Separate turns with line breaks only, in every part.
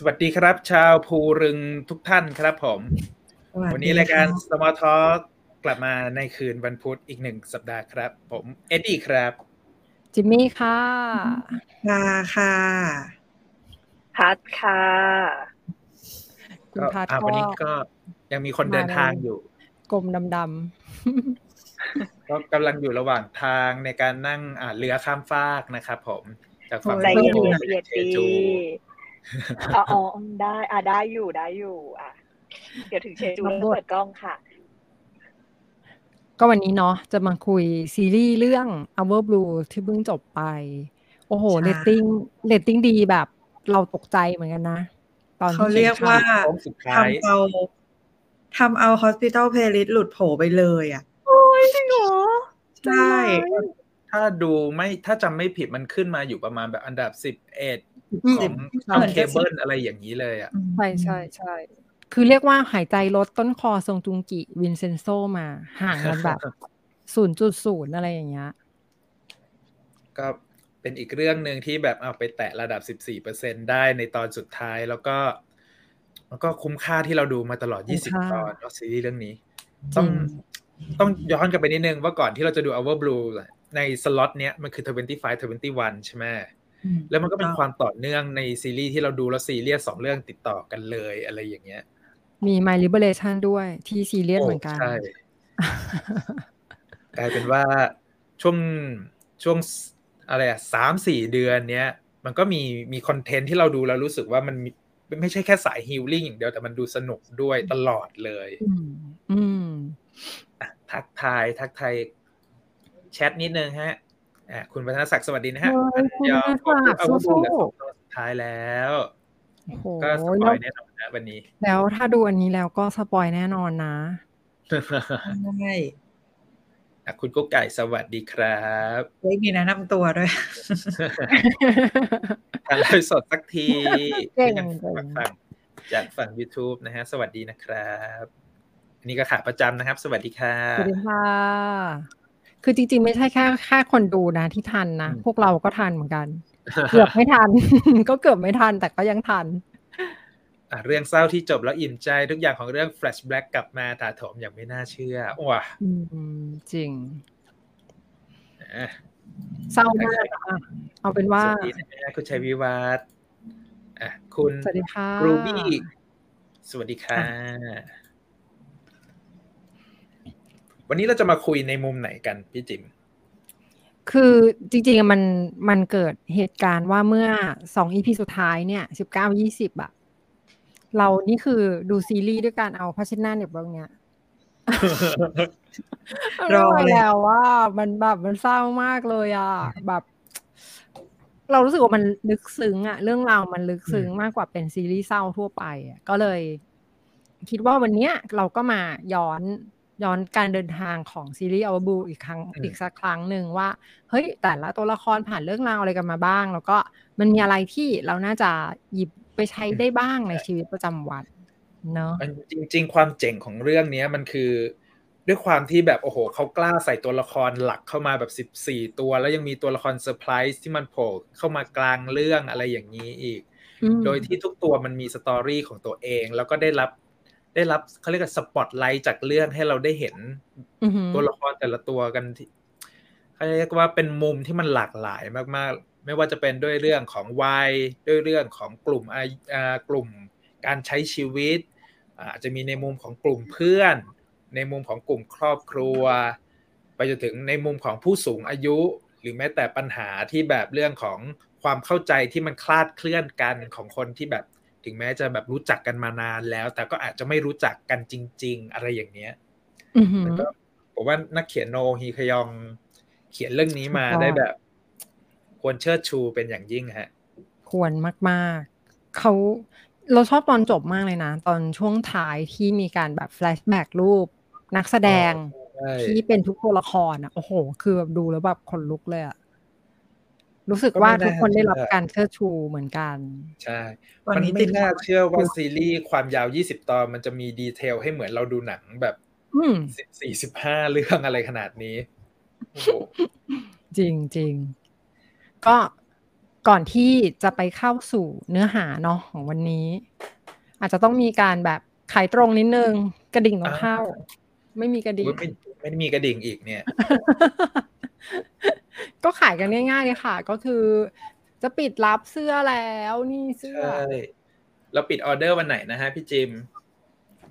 สวัสดีครับ ชาวภูรึงทุกท่านครับผม วันนี้รายการสมอทอกลับมาในคืนวันพุธอีกหนึ่งสัปดาห์ครับ ผมเอ็ดดี้ครับ
จิมมี่ค่ะ
ค่ะค่ะ
พัดค่ะ
คุณพัด
อะ
ก็
วันนี้ก็ยังมีคนเดินทางอยู่
กลมดำ
ก็กำลังอยู่ระหว่างทางในการนั่งอ่าเรือข้ามฟากนะครับผมจากฝั่ง
ละเอียด
จู
ละเอียด
เช
ดี
จู
อ๋ออ๋อได้อะได้อยู่ได้อยู่ อะ เดี๋ยวถึงเชจูแล้วเปิดกล้องค่ะ
ๆก็วันนี้เนาะจะมาคุยซีรีส์เรื่อง Our Blue ที่เพิ่งจบไป โอ้โห
ใช่
เรตติ้งเรตติ้งดีแบบเราตกใจเหมือนกันนะ ตอนที่
เขาเรียกว่า
โค้งสุดท้าย
ทำเอาทำเอา Hospital Playlist หลุดโผไปเลยอะ
โอ้ยจริงเหรอ
ใช่
ถ้าดูไม่ถ้าจำไม่ผิดมันขึ้นมาอยู่ประมาณแบบอันดับสิบเอ็ด
อืม
ของ
ใช่
ช่องเคเบิลอะไรอย่างนี้เลยอะ
ใช่ใช่ใช่คือเรียกว่าหายใจรดต้นคอซงจุงกิ Vincenzo มา ห่างกันแบบศูนย์จุดศูนย์อะไรอย่างเงี้ย
ก็เป็นอีกเรื่องหนึ่งที่แบบเอาไปแตะระดับ14%ได้ในตอนสุดท้ายแล้วก็ แล้วก็คุ้มค่าที่เราดูมาตลอด
คุ้มค่า
20ตอนเนอะซีรีส์เรื่องนี้
จ
ต้
ริ
อง
ง
ต้องย้อนกลับไปนิดนึงว่าก่อนที่เราจะดู Our Blue อะในสล็อตเนี้ยมันคือ 25 21 ใช่ไหม
อืม
แล้วมันก็เป็น
ครับ
ความต่อเนื่องในซีรีส์ที่เราดูแล้วซีเรียสสองเรื่องติดต่อกันเลยอะไรอย่างเงี้ย
มี My Liberation ด้วยที่ซีเรียสเหมือนกัน
โใช่กลายเป็นว่าช่วงช่วงอะไรอะสามสี่เดือนเนี้ย มันก็มีมีคอนเทนต์ที่เราดูแล้วรู้สึกว่ามันมีไม่ใช่แค่สายฮิลลิ่งอย่างเดียวแต่มันดูสนุกด้วยตลอดเลย
อืมอืม
อะทักทายทักทายแชทนิดนึงฮะอะ คุณวัฒนศักดิ์สวัสดีนะฮะ
เฮ้ย
อันยอง
คุณวัฒนศักดิ์
เอาว่า
สู้
ดู
ๆ
เหลือสองตอนสุดท้ายแล้ว
โอ้โห
ก็สป
แล้
อ
วย
แน่นอนนะวันนี้
แล้วถ้าดูอันนี้แล้วก็สปอยแน่นอนนะ
ใช่
อะคุณกุ๊กไก่สวัสดีครับ
เฮ้ยมีแนะนำตัวด้วย
ทางไลฟ์สดสักที
เก่ง
จาก
เก่ง
ฝั่งจากฝั่ง YouTube นะฮะ สวัสดีนะครับ อันนี้ก็ขาประจำนะครับ สวัสดีค่ะ
สวัสดีค่ะ คือจริง ๆ ไม่ใช่แค่แค่คนดูนะที่ทันนะ
อืม
พวกเราก็ทันเหมือนกัน เกือบไม่ทัน ก็เกือบไม่ทันแต่ก็ยังทัน
อะเรื่องเศร้าที่จบแล้วอิ่มใจทุกอย่างของเรื่อง Flashback กลับมาถาโถมอย่างไม่น่าเชื่อว้า
อืมจริง
อะ
เศร้ามากอะเอาเป็นว่า
สวัสดีนะฮะคุณชัยวิวัฒน์อะคุณ
สวัสดีค่ะ
รูบี้ สวัสดีค่ะ วันนี้เราจะมาคุยในมุมไหนกันพี่จิม
คือจริงๆอะมันมันเกิดเหตุการณ์ว่าเมื่อสองอีพีสุดท้ายเนี่ยสิบเก้ายี่สิบอะเรานี่คือดูซีรีส์ด้วยการเอาผ้าเช็ดหน้าเหน็บไว้ตรงเนี้ย
รอ
ไม่ไหว
เลย
แล้วว่ามันแบบมันเศร้ามากเลยอะแบบ เรารู้สึกว่ามันลึกซึ้งอะเรื่องราวมันลึกซึ้งมากกว่าเป็นซีรีส์เศร้าทั่วไปอะก็เลย คิดว่าวันเนี้ยเราก็มาย้อน ย้อนการเดินทางของซีรีส์อวบูอีกครั้ง
อืม
อีกสักครั้งหนึ่งว่า เฮ้ย แต่ละตัวละครผ่านเรื่องราวอะไรกันมาบ้าง แล้วก็มันมีอะไรที่เราน่าจะหยิบไปใช้ได้บ้างในชีวิตประจำวันเนอะ
มันจริง ๆ ความเจ๋งของเรื่องเนี้ยมันคือด้วยความที่แบบโอ้โหเขากล้าใส่ตัวละครหลักเข้ามาแบบสิบสี่ตัว แล้วยังมีตัวละครเซอร์ไพรส์ที่มันโผล่เข้ามากลางเรื่องอะไรอย่างนี้อีก
อืม
โดยที่ทุกตัวมันมี story ของตัวเอง แล้วก็ได้รับ ได้รับเขาเรียกว่าสปอตไลท์จากเรื่องให้เราได้เห็น
อือหือ
ตัวละครแต่ละตัวกันที่เขาเรียกว่าเป็นมุมที่มันหลากหลายมากๆ ไม่ว่าจะเป็นด้วยเรื่องของวัยด้วยเรื่องของกลุ่มอาอ่ากลุ่มการใช้ชีวิตอ่าอาจจะมีในมุมของกลุ่มเพื่อน ในมุมของกลุ่มครอบครัว ไปจนถึงในมุมของผู้สูงอายุ หรือแม้แต่ปัญหาที่แบบเรื่องของความเข้าใจที่มันคลาดเคลื่อนกันของคนที่แบบ ถึงแม้จะแบบรู้จักกันมานานแล้ว แต่ก็อาจจะไม่รู้จักกันจริง ๆ อะไรอย่างเนี้ย
อือหือ
แล้วก็ผมว่านักเขียนโนฮีคยอง เขียนเรื่องนี้มา
สุดยอด
ได้แบบ ควรเชิดชูเป็นอย่างยิ่งฮะ
ควรมากๆเขาเราชอบตอนจบมากเลยนะ ตอนช่วงท้ายที่มีการแบบ flashback รูป นักแสดง
ใช่
ที่เป็นทุกตัวละครอะโอ้โห คือแบบดูแล้วแบบขนลุกเลยอะ รู้สึกว่าทุกคนได้รับการเชิดชูเหมือนกัน
ใช่
วัน
มัน
นี้
ไม่
ติด
น่าเชื่อว่าซีรีส์ความยาว20ตอนมันจะมี detail ให้เหมือนเราดูหนังแบบ
อืม
สี่สิบห้าเรื่องอะไรขนาดนี้โอ้โห
จริงจริงก็ก่อนที่จะไปเข้าสู่เนื้อหาเนาะของวันนี้ อาจจะต้องมีการแบบขายตรงนิดนึง กระดิ่งต้องเข้า ไม่มีกระดิ่ง
ไม่ไม่ได้มีกระดิ่งอีกเนี่ย
ก็ขายกันง่ายๆเลยค่ะ ก็คือ จะปิดรับเสื้อแล้วนี่เสื้อ
ใช่ เราปิดออเดอร์วันไหนนะฮะพี่จิม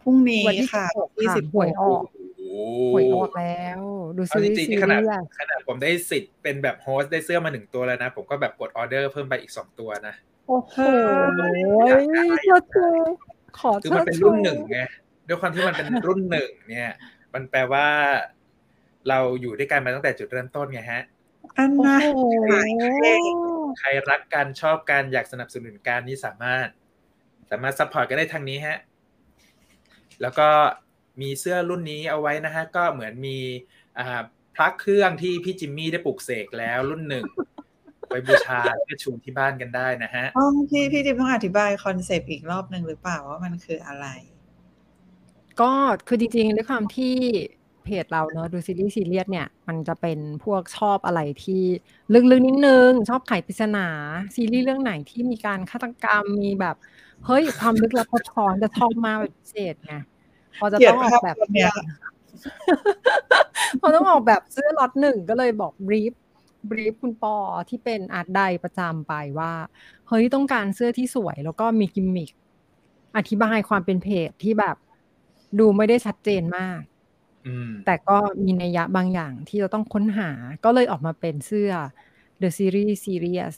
พรุ่งนี้
วันที่
ค่ะ
สิบหก
ที่
ค่ะ
สิบ
หวยออก
โอ้
หวยออกแล้ว ดู
เอา
ซี
จ
รี
ริ
ส์
งๆ
ซี
นี่ขนาด
รีส์
ขนาดผมได้สิทธิ์เป็นแบบโฮสต์ได้เสื้อมาหนึ่งตัวแล้วนะ ผมก็แบบกดออเดอร์เพิ่มไปอีกสองตัวนะ
โอ้โห
อยากได้
เจ้าชูขอ
คือ
เชิ
มัน
ด
เป็น
ชู
รุ่นหนึ่งไงด้วยความที่มันเป็นรุ่นหนึ่งเนี่ย มันแปลว่า เราอยู่ด้วยกันมาตั้งแต่จุดเริ่มต้นไงฮะ
อัน
โอ้
นะ
โห
ใครรักกันชอบกันอยากสนับสนุนกันนี่สามารถ สามารถ support กันได้ทางนี้ฮะ แล้วก็มีเสื้อรุ่นนี้เอาไว้นะฮะ ก็เหมือนมีอ่าพระเครื่องที่พี่จิมมี่ได้ปลุกเสกแล้วรุ่นหนึ่งไว้บูชาเพื่อชูที่บ้านกันได้นะฮะ
ต้องพี่พี่จิมต้องอธิบาย concept อีกรอบหนึ่งหรือเปล่าว่ามันคืออะไร
ก็คือจริงๆด้วยความที่ เพจเราเนอะดูซีรีส์ซีเรียสเนี่ย มันจะเป็นพวกชอบอะไรที่ลึกๆนิดนึง ชอบไขปริศนา ซีรีส์เรื่องไหนที่มีการฆาตกรรมมีแบบ เฮ้ย ความลึกลับซับซ้อนจะชอบมากเป็นพิเศษไงพอจะ
เกลีย
ต้
ด
องออ
ภากพ
แบบ
ตัวเนี้ย
พอต้องออกแบบเสื้อล็อตหนึ่งก็เลยบอก brief brief คุณปอที่เป็น art di ประจำไปว่า เฮ้ยต้องการเสื้อที่สวย แล้วก็มีกิมมิคอธิบายความเป็นเพจที่แบบ ดูไม่ได้ชัดเจนมาก
อืม
แต่ก็มีนัยยะบางอย่างที่เราต้องค้นหาก็เลยออกมาเป็นเสื้อ The Series Series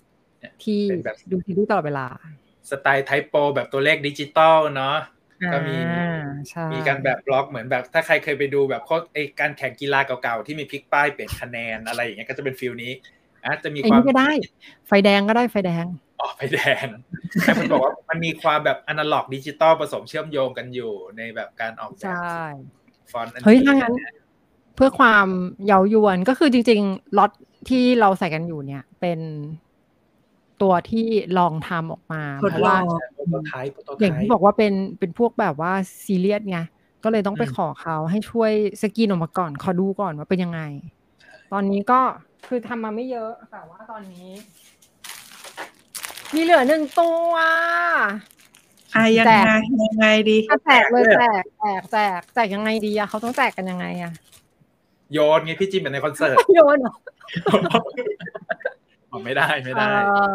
ที่
เป็นแบบ
ดูซีรีส์ตลอดเวลา
สไตล์ typo แบบตัวเลขดิจิตอลเนาะก็มี
อ่าใช่
มีการแบบบล็อกเหมือนแบบ ถ้าใครเคยไปดูแบบโคไอการแข่งกีฬาเก่าๆ ที่มีพลิกป้ายเปลี่ยนคะแนนอะไรอย่างเงี้ยก็จะเป็น feel นี้อะจะมี
ไอ้
ความ
นี่ก็ได้ ไฟแดงก็ได้ไฟแดง
ออกไปแดงแต่ผมบอกว่ามันมีความแบบอนาล็อกดิจิตอลผสมเชื่อมโยงกันอยู่ในแบบการออกแบ
ใช่
บ ฟอนต์อัน
เฮ้ย
นี้
ถ้างั้น เพื่อความเย้ายวนก็คือจริงๆล็อตที่เราใส่กันอยู่เนี่ย เป็นตัวที่ลองทำออกมา
ทด
เพราะ
ล
ว่า
อง
โปรโตไทป์โปรโต
อ
ไท
ย่างที่
ป์
บอกว่าเป็นเป็นพวกแบบว่าซีเรียสไงก็เลยต้องไป
อืม
ขอเขาให้ช่วยสกรีนออกมาก่อนขอดูก่อนว่าเป็นยังไง ตอนนี้ก็คือทำมาไม่เยอะแต่ว่าตอนนี้ มีเหลือหนึ่งตัว
อะยัง
แจ
ไง
ก
ยังไงดี
อะแจกเลยแจกแจกแจกแจกยังไงดีอะเขาต้องแจกกันยังไงอะ
โยนไงพี่จิมเป็นในคอนเสิร์ต
โยนเหรอ
บอกไม่ได้ไม่ได้
เออ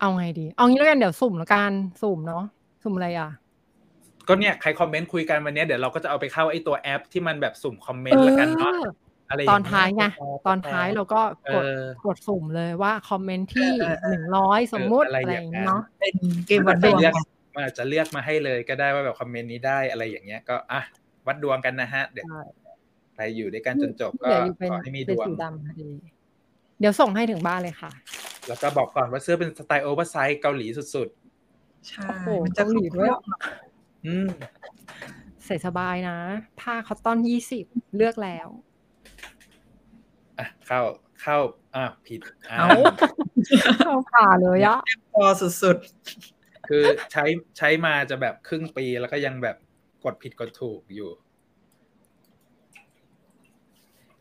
เอาไงดี เอางี้แล้วกันเดี๋ยวสุ่มแล้วกันสุ่มเนาะสุ่มอะไรอะ
ก็เนี่ยใครคอมเมนต์คุยกันวันเนี้ยเดี๋ยวเราก็จะเอาไปเข้าไอ้ตัวแอปที่มันแบบสุ่มคอมเมนต์แล้วกันเนาะ
เออ
อะไร
ตอนท้ายไง
เต
อนท้ายเราก็กด
เออก
ดสุ่มเลยว่าคอมเมนต์ที่
เออเออ
หนึ่งร้อยสมมุติ
เอออะไร
อะไร
อ
อย่าง
ย่างนั้
นี้
น
เนาะ
เป็นเกม
มั
วันด
อาจ
ด
จะ
วง
เลือกมันอาจจะเลือกมาให้เลยก็ได้ว่าแบบคอมเมนต์นี้ได้อะไรอย่างเงี้ยก็อะวัดดวงกันนะฮะ เดี๋ยว
ใช่
ใครอยู่ด้วยกันจนจบก็
เดี๋ยวอยู่เป็น
ขอให้มีด
เป็น
วง
สีดำพอดีเดี๋ยวส่งให้ถึงบ้านเลยค่ะ
แล้วก็บอกก่อนว่าเสื้อเป็นสไตล์โอเวอร์ไซส์เกาหลีสุด
ใช่
โอ้โห
มันจะ
เกาหลีด้วยอะ
ๆอืม
ใส่สบายนะ ผ้าคอตตอนยี่สิบเลือกแล้ว
อะเข้าเข้าอะผิดอะ
เอ้าเข้าผ่าเลยอะ
พอสุด
คือใช้ใช้มาจะแบบครึ่งปีแล้วก็ยังแบบกดผิดกดถูกอยู่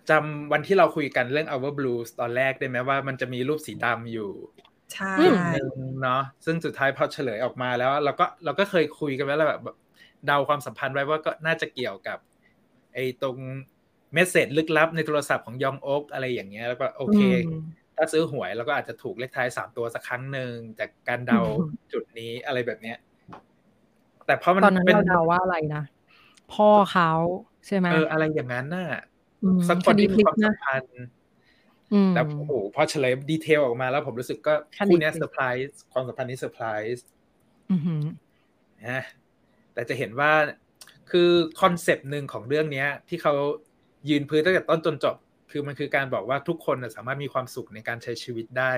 จำวันที่เราคุยกันเรื่อง Our Blues ตอนแรกได้ไหมว่ามันจะมีรูปสีดำอยู่
ๆใช่
อืม
หนึ่งเนาะซึ่งสุดท้ายพอเฉลยออกมาแล้ว เราก็เราก็เคยคุยกันไว้แล้วแบบเดาความสัมพันธ์ไว้ว่าก็น่าจะเกี่ยวกับ ไอ้ตรง message ลึกลับในโทรศัพท์ของยองโอ๊กอะไรอย่างเงี้ยแล้วก็โอเค
อืม
ถ้าซื้อหวยเราก็อาจจะถูกเลขท้ายสามตัวสักครั้งหนึ่งจากการเดา
อืม
จุดนี้อะไรแบบเนี้ย แต่เพราะมัน
ตอนนั้น
เป็น
เราเดาว่าอะไรนะพ่อเขาใช่ไหม
เอออะไรอย่างนั้นน่ะ
ม
สักคนที่มีความ
คดีพลิก
สั
นะ
มพันธ์
อืม
แต่โอ้โหพอเฉลย detail ออกมาแล้วผมรู้สึกก็
คดี
คู่เนี้ย
พลิก
เซอร์ไพรส์ความสัมพันธ์นี้เซอร์ไพรส์
อือหือ
นะแต่จะเห็นว่าคือ concept หนึ่งของเรื่องเนี้ย ที่เขา ยืนพื้นตั้งแต่ต้นจนจบ คือมันคือการบอกว่าทุกคนน่ะสามารถมีความสุขในการใช้ชีวิตได้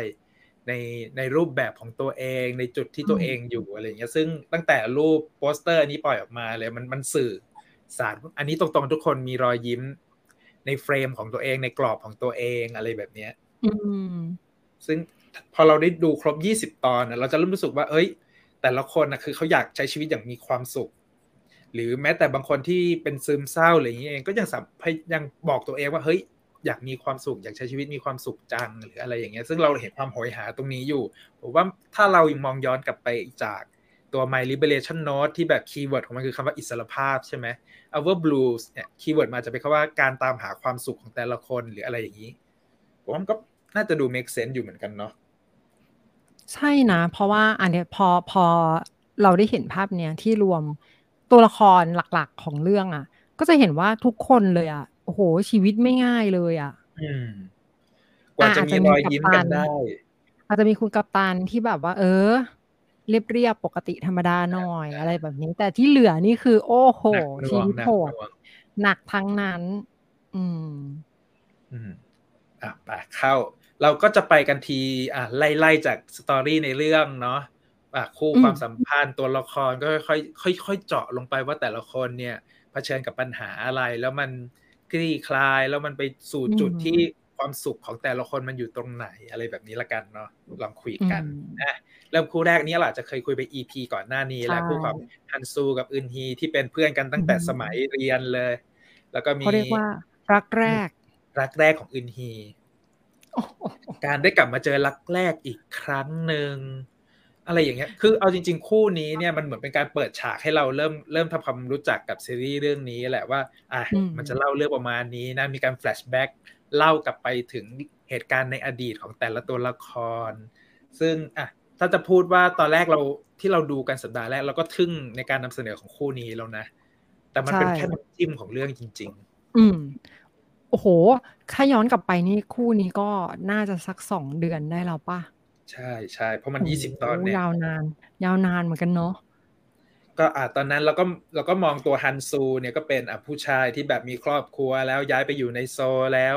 ในในรูปแบบของตัวเอง ในจุดที่ตัวเองอยู่อะไรอย่างเงี้ยซึ่งตั้งแต่รูปโปสเตอร์อันนี้ปล่อยออกมาเลยมันมันสื่อสารอันนี้ตรงๆทุกคนมีรอยยิ้ม ใน frame ของตัวเองในกรอบของตัวเองอะไรแบบเนี้ย
อืม
ซึ่งพอเราได้ดูครบ20ตอนน่ะเราจะเริ่มรู้สึกว่า เอ้ย แต่ละคนนะคือเขาอยากใช้ชีวิตอย่างมีความสุข หรือแม้แต่บางคนที่เป็นซึมเศร้าอะไรอย่างเงี้เองก็ยังสัมพยยังบอกตัวเองว่าเฮ้ยอยากมีความสุขอยากใช้ชีวิตมีความสุขจังหรืออะไรอย่างเงี้ยซึ่งเราเห็นความโหยหาตรงนี้อยู่ผมว่าถ้าเรามองย้อนกลับไปจากตัว My Liberation Note ที่แบบ keyword ของมันคือคำว่าอิสรภาพใช่ไหม Our Blues เนี่ย keyword มันจะเป็นคำว่าการตามหาความสุขของแต่ละคนหรืออะไรอย่างนี้ผมว่ามันก็น่าจะดู make sense อยู่เหมือนกันเนาะ
ใช่นะ เพราะว่าอันเนี้ยพอพอเราได้เห็นภาพเนี้ยที่รวม ตัวละครหลักๆของเรื่องอะ ก็จะเห็นว่าทุกคนเลยอะโอ้โห ชีวิตไม่ง่ายเลยอะ
กว่าจะมีรอยยิ้มกันได้
อาจจะมีคุณกัปตันที่แบบว่า เออ เรียบเรียบปกติธรรมดาหน่อยอะไรแบบนี้ แต่ที่เหลือนี่คือ โอ้โห ชีวิตโหดหนักทั้งนั้น อืม
อืมอะไปเข้า เราก็จะไปกันที อะไล่ๆจากสตอรี่ในเรื่องเนาะอะ คู่ความสัมพันธ์ตัวละครก็ค่อยๆค่อยๆเจาะลงไปว่าแต่ละคนเนี่ยเผชิญกับปัญหาอะไร แล้วมันคลี่คลาย แล้วมันไปสู่จุดที่ความสุขของแต่ละคนมันอยู่ตรงไหนอะไรแบบนี้ละกันเนาะลองคุยกันนะเริ่มคู่แรกนี้แหละจะเคยคุยไป EP ก่อนหน้านี้แล้วคู่ของฮันซูกับอึนฮีที่เป็นเพื่อนกันตั้งแต่สมัยเรียนเลย แล้วก็มี
เขาเรียกว่ารักแรก
รักแรกของอึนฮีการได้กลับมาเจอรักแรกอีกครั้งหนึ่ง อะไรอย่างเงี้ย คือเอาจริง ๆ คู่นี้เนี่ยมันเหมือนเป็นการเปิดฉากให้เราเริ่มเริ่มทำความรู้จักกับซีรีส์เรื่องนี้แหละว่า อะมันจะเล่าเรื่องประมาณนี้นะ มีการแฟลชแบ็กเล่ากลับไปถึงเหตุการณ์ในอดีตของแต่ละตัวละคร ซึ่งอะถ้าจะพูดว่าตอนแรกเราที่เราดูกันสัปดาห์แรกเราก็ทึ่งในการนำเสนอของคู่นี้แล้วนะ แต่มันเป็นแค่น้ำจิ้มของเรื่องจริง
ๆ อืมโอ้โหถ้าย้อนกลับไปนี่คู่นี้ก็น่าจะสักสองเดือนได้แล้วป่ะ
ใช่ใช่เพราะมันยี่สิบตอนเนี่ย
ยาวนาน ยาวนานเหมือนกันเนาะ
ก็อ่าตอนนั้นเราก็เราก็มองตัวฮันซูเนี่ยก็เป็นอะผู้ชายที่แบบมีครอบครัวแล้วย้ายไปอยู่ในโซแล้ว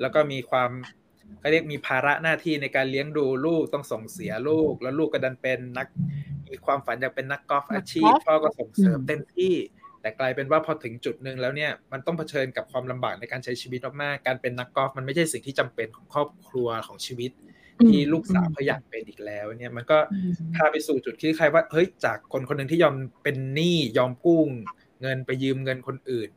แล้วก็มีความเขาเรียกมีภาระหน้าที่ในการเลี้ยงดูลูกต้องส่งเสียลูก แล้วลูกก็ดันเป็นนัก มีความฝันอยากเป็นนักกอล์ฟอาชีพพ่อก็ส่งเสริมเต็มที่ แต่กลายเป็นว่าพอถึงจุดหนึ่งแล้วเนี่ยมันต้องเผชิญกับความลำบากในการใช้ชีวิตมากๆการเป็นนักกอล์ฟมันไม่ใช่สิ่งที่จำเป็นของครอบครัวของชีวิต ที่ลูกสาวเขาอยากเป็นอีกแล้วเนี่ยมันก็พาไปสู่จุดที่ใครว่าเฮ้ยจากคนคนหนึ่งที่ยอมเป็นหนี้ยอมกู้เงินไปยืมเงินคนอื่น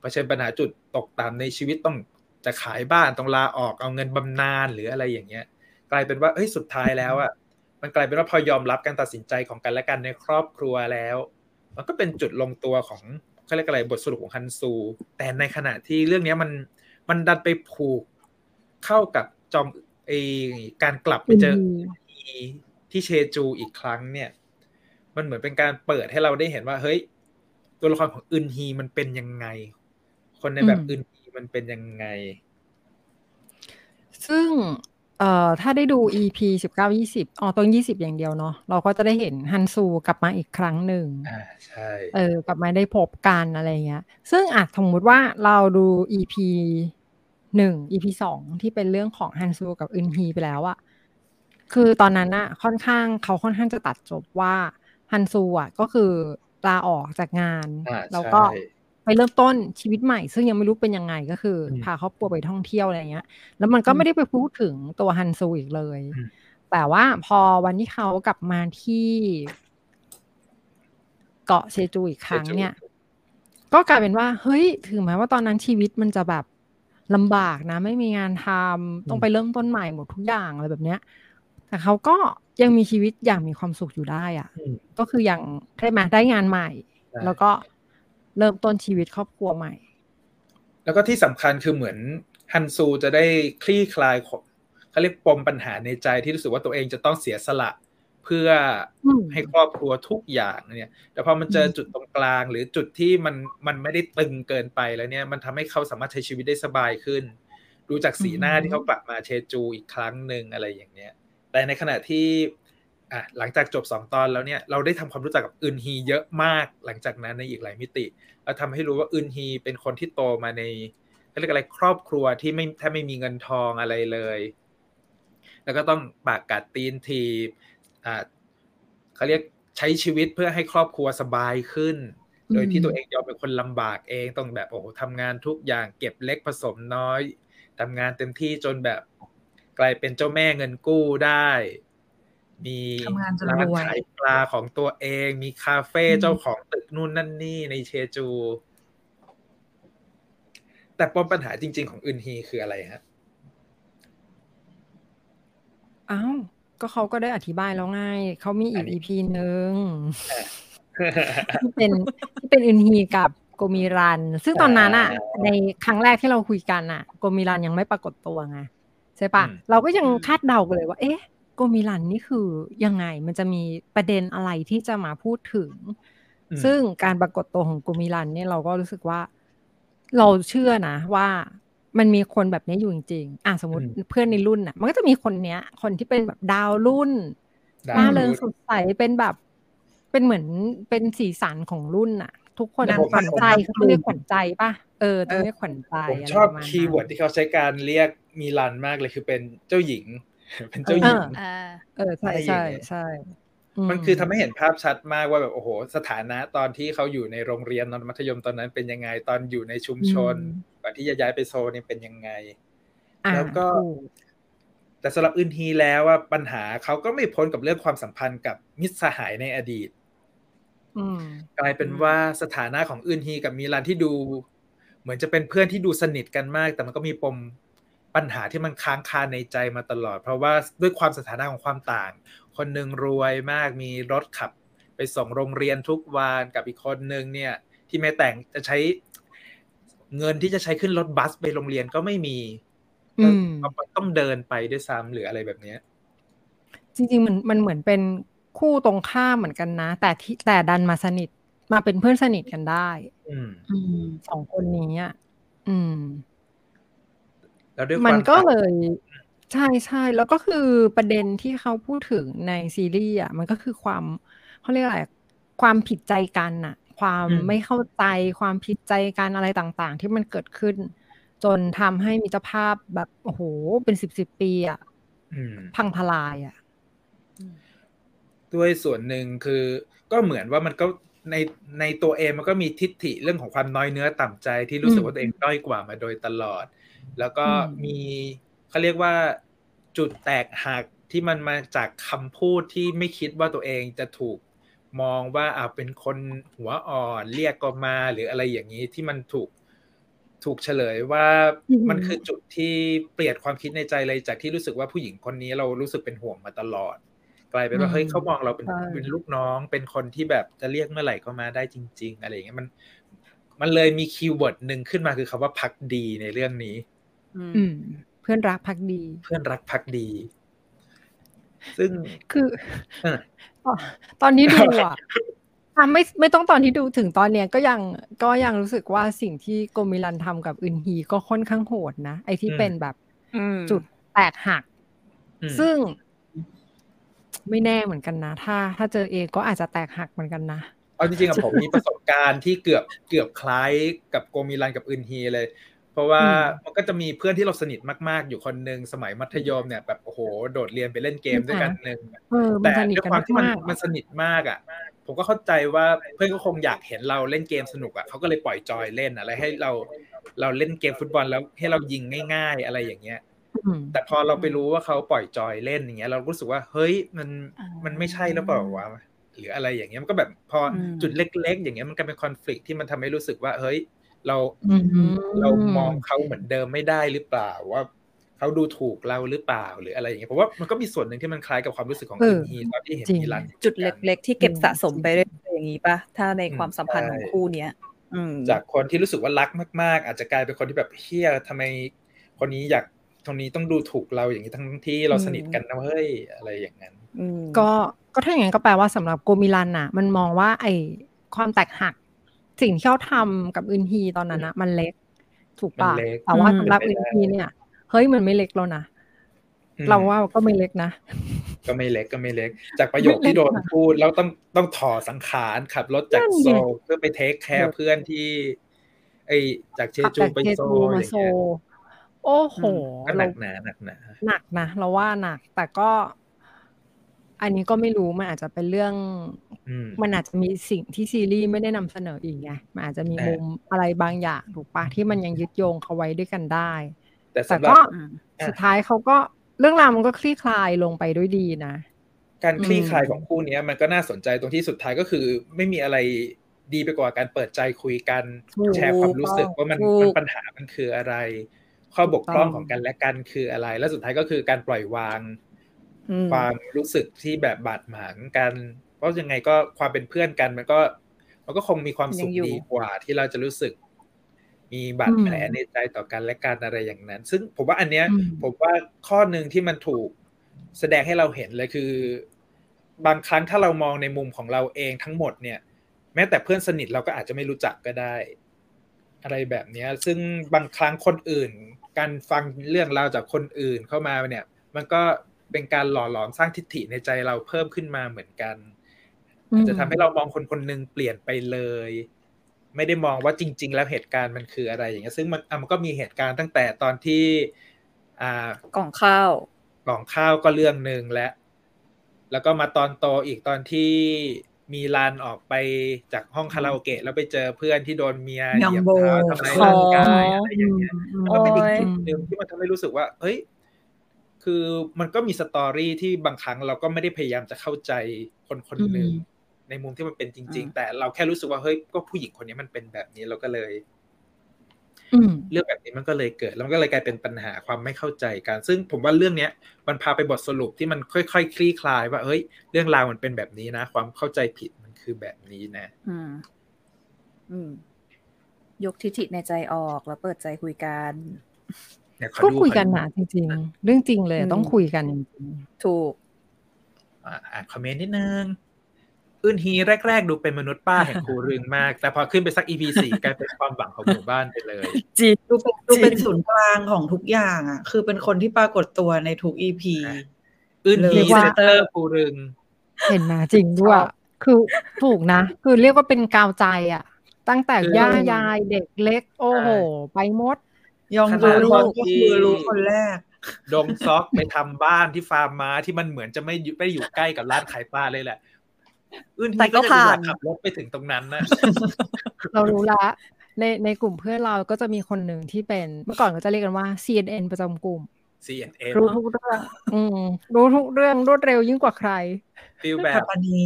เผชิญปัญหาจุดตกต่ำในชีวิตต้องจะขายบ้านต้องลาออกเอาเงินบำนาญหรืออะไรอย่างเงี้ย กลายเป็นว่าเฮ้ยสุดท้ายแล้วอะมันกลายเป็นว่าพอยอมรับการตัดสินใจของกันและกันในครอบครัวแล้ว มันก็เป็นจุดลงตัวของเขาเรียกอะไรบทสรุปของฮันซู แต่ในขณะที่เรื่องนี้มันมันดันไปผูกเข้ากับจอม ไอการกลับไปเจอที่เชจูอีกครั้งเนี่ย มันเหมือนเป็นการเปิดให้เราได้เห็นว่า เฮ้ย ตัวละครของอึนฮีมันเป็นยังไง คนในแบบอึนฮีมันเป็นยังไง
ซึ่งเอ่อถ้าได้ดู EP สิบเก้ายี่สิบอ๋อตรงยี่สิบอย่างเดียวเนาะเราก็จะได้เห็นฮันซูกลับมาอีกครั้งหนึ่ง
อ่าใช่
เออกลับมาได้พบกันอะไรเงี้ย ซึ่งอาจสมมติว่าเราดู EP หนึ่ง EP สองที่เป็นเรื่องของฮันซูกับอึนฮีไปแล้วอะคือตอนนั้นอะค่อนข้างเขาค่อนข้างจะตัดจบว่าฮันซูอะก็คือลาออกจากงาน แล้วก็ไปเริ่มต้นชีวิตใหม่ ซึ่งยังไม่รู้เป็นยังไงก็คือ พาครอบครัวไปท่องเที่ยวอะไรเงี้ย แล้วมันก็ไม่ได้ไปพูดถึงตัวฮันซูอีกเลย แต่ว่าพอวันที่เขากลับมาที่ เกาะเชจูอีกครั้งเนี่ย ก็กลายเป็นว่า เฮ้ย ถึงแม้ว่าตอนนั้นชีวิตมันจะแบบ ลำบากนะ ไม่มีงานทำต้องไปเริ่มต้นใหม่หมดทุกอย่างอะไรแบบเนี้ย แต่เขาก็ยังมีชีวิตอย่างมีความสุขอยู่ได้อะ ก็คืออย่างได้มาได้งานใหม่ แล้วก็เริ่มต้นชีวิตครอบครัวใหม่
แล้วก็ที่สำคัญคือเหมือนฮันซูจะได้คลี่คลายเขาเรียกปมปัญหาในใจที่รู้สึกว่าตัวเองจะต้องเสียสละ เพื่อให้ครอบครัวทุกอย่างเนี่ย แต่พอมันเจอจุดตรงกลาง หรือจุดที่มันมันไม่ได้ตึงเกินไปแล้วเนี่ย มันทำให้เขาสามารถใช้ชีวิตได้สบายขึ้น ดูจากสีหน้าที่เขากลับมาเชจูอีกครั้งหนึ่งอะไรอย่างเนี้ย แต่ในขณะที่อะหลังจากจบสองตอนแล้วเนี่ยเราได้ทำความรู้จักกับอึนฮีเยอะมาก หลังจากนั้นในอีกหลายมิติเราทำให้รู้ว่าอึนฮีเป็นคนที่โตมาในเขาเรียกอะไรครอบครัวที่ไม่ถ้าไม่มีเงินทองอะไรเลย แล้วก็ต้องปากกัดตีนที เขาเรียกใช้ชีวิตเพื่อให้ครอบครัวสบายขึ้น โดยที่ตัวเองยอมเป็นคนลำบากเองต้องแบบโอ้โหทำงานทุกอย่างเก็บเล็กผสมน้อยทำงานเต็มที่จนแบบ กลายเป็นเจ้าแม่เงินกู้ได้ มีร้านขายปลาของตัวเอง มีคาเฟ่เจ้าของตึกนู่นนั่นนี่ในเชจู แต่ปมปัญหาจริง ๆ ของอึนฮีคืออะไรฮะ
อ้าว ก็เขาก็ได้อธิบายแล้วไงเขามีอีกอีพีหนึ่งที่เป็นที่เป็นอึนฮีกับโกมิรัน ซึ่งตอนนั้นอะในครั้งแรกที่เราคุยกันอะโกมิรันยังไม่ปรากฏตัวไงใช่ปะเราก็ยังคาดเดากันเลยว่า เอ๊ะโกมิรันนี่คือยังไงมันจะมีประเด็นอะไรที่จะมาพูดถึง ซึ่งการปรากฏตัวของโกมิรันเนี่ยเราก็รู้สึกว่า เราเชื่อนะว่า มันมีคนแบบนี้อยู่จริงๆอะสมมติเพื่อนในรุ่นอะ มันก็จะมีคนเนี้ย คนที่เป็นแบบดาวรุ่นร่าเริงสดใสเป็นแบบ เป็นเหมือนเป็นสีสันของรุ่นอะ ทุกคนขวัญใจเขาเรียกขวัญใจป่ะเออต้องเรียกขวัญใจ
ผมชอบ keyword ที่เขาใช้การเรียกมีรันมากเลยคือเป็นเจ้าหญิง เป็นเจ้าหญิง
เออใช่ใช่ใช่
มันคือทำให้เห็นภาพชัดมากว่าแบบโอ้โห สถานะตอนที่เขาอยู่ในโรงเรียนตอนมัธยมตอนนั้นเป็นยังไงตอนอยู่ในชุมชนก่ อนที่จะย้ายไปโซนนี่เป็นยังไง แล้วก็ แต่สำหรับอึนฮีแล้วว่าปัญหาเขาก็ไม่พ้นกับเรื่องความสัมพันธ์กับมิตรสหายในอดีตกลายเป็นว่าสถานะของอึนฮีกับมีรันที่ดู เหมือนจะเป็นเพื่อนที่ดูสนิทกันมาก แต่มันก็มีปมปัญหาที่มันค้างคาในใจมาตลอด เพราะว่าด้วยความสถานะของความต่าง คนหนึ่งรวยมากมีรถขับ ไปส่งโรงเรียนทุกวันกับอีกคนหนึ่งเนี่ย ที่แม่แต่งจะใช้ เงินที่จะใช้ขึ้นรถบัสไปโรงเรียนก็ไม่มีต้องเดินไปด้วยซ้ำหรืออะไรแบบนี้
จริงๆมันมันเหมือนเป็นคู่ตรงข้ามเหมือนกันนะ แต่ที่แต่ดันมาสนิทมาเป็นเพื่อนสนิทกันได้
อืม
สองคนนี้อะอืม
แล้วด้วย
มันก็เลย ใช่ใช่แล้วก็คือประเด็นที่เขาพูดถึงในซีรีส์อะมันก็คือความเขาเรียกอะไรความผิดใจกันอะ ความไม่เข้าใจความผิดใจกันอะไรต่างๆ ที่มันเกิดขึ้น จนทำให้มิตรภาพแบบโอ้โหเป็นสิบสิบปีอะพังทลายอะ
ด้วยส่วนหนึ่งคือก็เหมือนว่ามันก็ในในตัวเองมันก็มีทิฏฐิเรื่องของความน้อยเนื้อต่ำใจที่รู้สึกว่าตัวเองด้อยกว่ามาโดยตลอด แล้วก็มีเขาเรียกว่าจุดแตกหักที่มันมาจากคำพูดที่ไม่คิดว่าตัวเองจะถูก มองว่าอาเป็นคนหัวอ่อนเรียกก็มาหรืออะไรอย่างนี้ที่มันถูกถูกเฉลยว่ามันคือจุดที่เปลี่ยนความคิดในใจเลยจากที่รู้สึกว่าผู้หญิงคนนี้เรารู้สึกเป็นห่วงมาตลอด กลายเป็นว่าเฮ้ยเขามองเราเป็นเป็นลูกน้อง เป็นคนที่แบบจะเรียกเมื่อไหร่ก็มาได้จริง ๆ อะไรอย่างเงี้ยมัน มันเลยมีคีย์เวิร์ดหนึ่งขึ้นมาคือคาว่าพักดีในเรื่องนี้
อืม เพื่อนรักพักดี
เพื่อนรักพักดี ซึ่ง
คือ ตอนนี้ดูอะไม่ไม่ต้องตอนที่ดูถึงตอนเนี้ยก็ยังก็ยังรู้สึกว่าสิ่งที่โกมิลันทำกับอึนฮีก็ค่อนข้างโหดนะ ไอที่เป็นแบบจุดแตกหัก ซึ่งไม่แน่เหมือนกันนะ ถ้า ถ้าเจอเองก็อาจจะแตกหักเหมือนกันนะ
เอาจริงๆอะผมมีประสบการณ์ที่เกือบเกือบคล้ายกับโกมิลันกับอึนฮีเลยเพ ราะว่ามันก็จะมีเพื่อนที่เราสนิทมาก ๆ อยู่คนหนึ่งสมัยมัธยมเนี่ยแบบโอ้โหโดดเรียนไปเล่นเกมด้วยกันหนึ่งแต่ด้วยความที่มันมันสนิทมากอะ ผมก็เข้าใจว่าเพื่อนก็คงอยากเห็นเราเล่นเกมสนุกอะเขาก็เลยปล่อยจอยเล่นอะไรให้เราเราเล่นเกมฟุตบอลแล้วให้เรายิงง่าย ๆ อะไรอย่างเงี้ยแต่พอเราไปรู้ว่าเขาปล่อยจอยเล่นอย่างเงี้ย เรารู้สึกว่าเฮ้ยมันมันไม่ใช่แล้วเปล่าวะหรืออะไรอย่างเงี้ยมันก็แบบพอจุดเล็ก ๆ อย่างเงี้ยมันก็เป็นคอน FLICT ที่มันทำให้รู้สึกว่าเฮ้ย เราเรามองเขาเหมือนเดิมไม่ได้หรือเปล่าว่าเขาดูถูกเราหรือเปล่าหรืออะไรอย่างเงี้ยเพราะว่ามันก็มีส่วนหนึ่งที่มันคล้ายกับความรู้สึกของอินฮีตอนที่เห็นมีรัน
จุดเล็ก ๆ ที่เก็บสะสมไปเรื่อยๆอย่างนี้ปะถ้าในความสัมพันธ์ของคู่เนี้ย
จากคนที่รู้สึกว่ารักมาก ๆ อาจจะกลายเป็นคนที่แบบเฮียทำไม คนนี้อยากตรงนี้ต้องดูถูกเราอย่างนี้ทั้งที่เราสนิทกันนะเฮ้ยอะไรอย่างนั้น
ก็ก็ถ้าอย่างนั้นก็แปลว่าสำหรับโกมิลันน่ะ มันมองว่าไอ้ความแตกหัก สิ่งที่เขาทำกับอึนฮีตอนนั้นนะมันเล็ก ถูกป่ะแต่ว่าสำหรับอึนฮีเนี่ย เฮ้ยมันไม่เล็กแล้วนะเราว่าก็ไม่เล็กนะ
ก็ไม่เล็กก็ไม่เล็ก จากประโยคที่โดนพูดแล้วต้องต้องถอสังขารขับรถจากโซเพื่อไปเทคแคร์เพื่อนที่ ไอจากเชจูไปโซอะไรเงี้ย
โอ้โห
หนักหนาหนักหนา
หนักนะเราว่าหนัก แต่ก็ อันนี้ก็ไม่รู้มันอาจจะเป็นเรื่อง มันอาจจะมีสิ่งที่ซีรีส์ไม่ได้นำเสนออีกไงมันอาจจะมีมุมอะไรบางอย่างถูกปะที่มันยังยึดโยงเขาไว้ด้วยกันได้ แต่ก็สุดท้ายเขาก็เรื่องราวมันก็คลี่คลายลงไปด้วยดีนะ
การคลี่คลายของคู่นี้มันก็น่าสนใจตรงที่สุดท้ายก็คือ ไม่มีอะไรดีไปกว่าการเปิดใจคุยกัน
ถูก
แชร์ความรู้สึกว่ามัน
ถูก
มันปัญหามันคืออะไร ข้อบกพร่อง
ถูกต้อง
ของกันและกันคืออะไร แล้วสุดท้ายก็คือการปล่อยวาง
อืม
ความรู้สึกที่แบบบาดหมางกัน เพราะยังไงก็ความเป็นเพื่อนกัน มันก็มันก็คงมีความสุข
ยังอยู่
ดีกว่า ที่เราจะรู้สึก มีบาดแผลในใจต่อกันและกันอะไรอย่างนั้น ซึ่งผมว่าอันเนี้ย
อืม
ผมว่าข้อหนึ่งที่มันถูกแสดงให้เราเห็นเลยคือ บางครั้งถ้าเรามองในมุมของเราเองทั้งหมดเนี่ย แม้แต่เพื่อนสนิทเราก็อาจจะไม่รู้จักก็ได้ อะไรแบบเนี้ย ซึ่งบางครั้งคนอื่น การฟังเรื่องราวจากคนอื่นเข้ามาเนี่ย มันก็เป็นการหล่อหลอมสร้างทิฏฐิในใจเราเพิ่มขึ้นมาเหมือนกัน อาจจะทำให้เรามองคนคนหนึ่งเปลี่ยนไปเลย ไม่ได้มองว่าจริง ๆ แล้วเหตุการณ์มันคืออะไรอย่างเงี้ยซึ่งมันอะมันก็มีเหตุการณ์ตั้งแต่ตอนที่ อ่า
กล่องข้าว
กล่องข้าวก็เรื่องหนึ่งและ แล้วก็มาตอนโตอีกตอนที่มีลานออกไปจากห้องคาราโอเกะแล้วไปเจอเพื่อนที่โดนเมียเหยียบเท้าทำร้ายร่างกายอะไรอย่างเงี้ยมันก็เป็นอีกจุดหนึ่งที่มันทำให้รู้สึกว่า เฮ้ย คือมันก็มีสตอรี่ที่บางครั้งเราก็ไม่ได้พยายามจะเข้าใจคนคนหนึ่ง
อืม
ในมุมที่มันเป็นจริง
อืม
ๆแต่เราแค่รู้สึกว่าเฮ้ยก็ผู้หญิงคนนี้มันเป็นแบบนี้เราก็เลย
อืม
เรื่องแบบนี้มันก็เลยเกิด แล้วมันก็เลยกลายเป็นปัญหาความไม่เข้าใจกัน ซึ่งผมว่าเรื่องเนี้ย มันพาไปบทสรุปที่มันค่อยๆคคลี่คลายว่าเฮ้ย เรื่องราวมันเป็นแบบนี้นะ ความเข้าใจผิดมันคือแบบนี้นะ
อืม อืม ยกทิฐิในใจออกแล้วเปิดใจคุยกัน
เนี่ยขอ
ก็
ดู
คุยกัน
ขอดู
นะจริง ๆ เรื่องจริงเลย
อืม
ต้องคุยกันจริง
ถูก
อ่าอ่านคอมเมนต์นิดนึง อื่นฮีแรก ๆ ดูเป็นมนุษย์ป้าแห่งครูรึงมาก แต่พอขึ้นไปสัก EP สี่กลายเป็นความหวังของหมู่บ้านไปเลย
จีน
ดูเป็นดูเป็นศูนย์กลางของทุกอย่างอะ คือเป็นคนที่ปรากฏตัวในทุกอีพี
อะอื่นฮี
เรียกว่า
เซนเตอร์ครูรึง
ๆเห็นนะจริงด้วย
ชอบ
คือถูกนะ คือเรียกว่าเป็นกาวใจอะ ตั้งแต่
คือ
ย่ายายเด็กเล็ก โอ้โห ไปหมด
ยอง
ข
ดู
นาด
ลู
ตอน
กก็
ที่
คือรู้คนแรก
ดงซอกไปทำบ้านที่ฟาร์มม้าที่มันเหมือนจะไม่อยู่ไม่ได้อยู่ใกล้กับร้านขายปลาเลยแหละ อื่นฮี
แต่ก็
ก็จะ
ผ่าน
ขับรถไปถึงตรงนั้นนะ
เรารู้ละในในกลุ่มเพื่อนเราก็จะมีคนหนึ่งที่เป็นเมื่อก่อนก็จะเรียกกันว่า CNN ประจำกลุ่ม
CNN
รู้ทุกเรื่องอืมรู้ทุกเรื่องรวดเร็วยิ่งกว่าใคร
ฟีลแบ
ทั
บ
ปนี